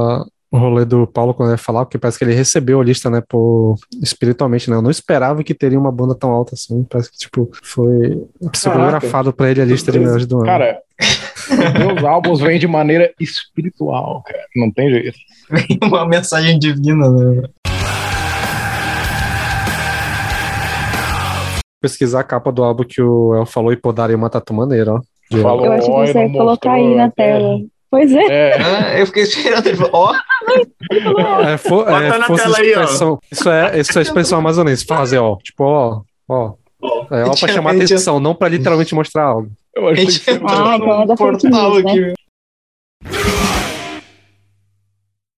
o rolê do Paulo quando ele falar, porque parece que ele recebeu a lista, né, por espiritualmente, né? Eu não esperava que teria uma banda tão alta assim. Parece que, tipo, foi psicografado pra ele a lista de melhores do ano. Cara, meus álbuns vêm de maneira espiritual, cara. Não tem jeito. Uma mensagem divina, né? pesquisar a capa do álbum que o El falou e podaria uma tatu maneira, ó. Eu acho que você colocar aí na tela. Pois é. É, Ah, eu fiquei esperando ele falar, ó, É, for, Bota é, na tela aí, ó. expressão. Isso é, isso é expressão amazonense. Fazer, ó. Tipo, ó, ó. É ó pra chamar atenção, não pra literalmente mostrar algo. eu acho que ser Ah, então é da fake portal né? aqui.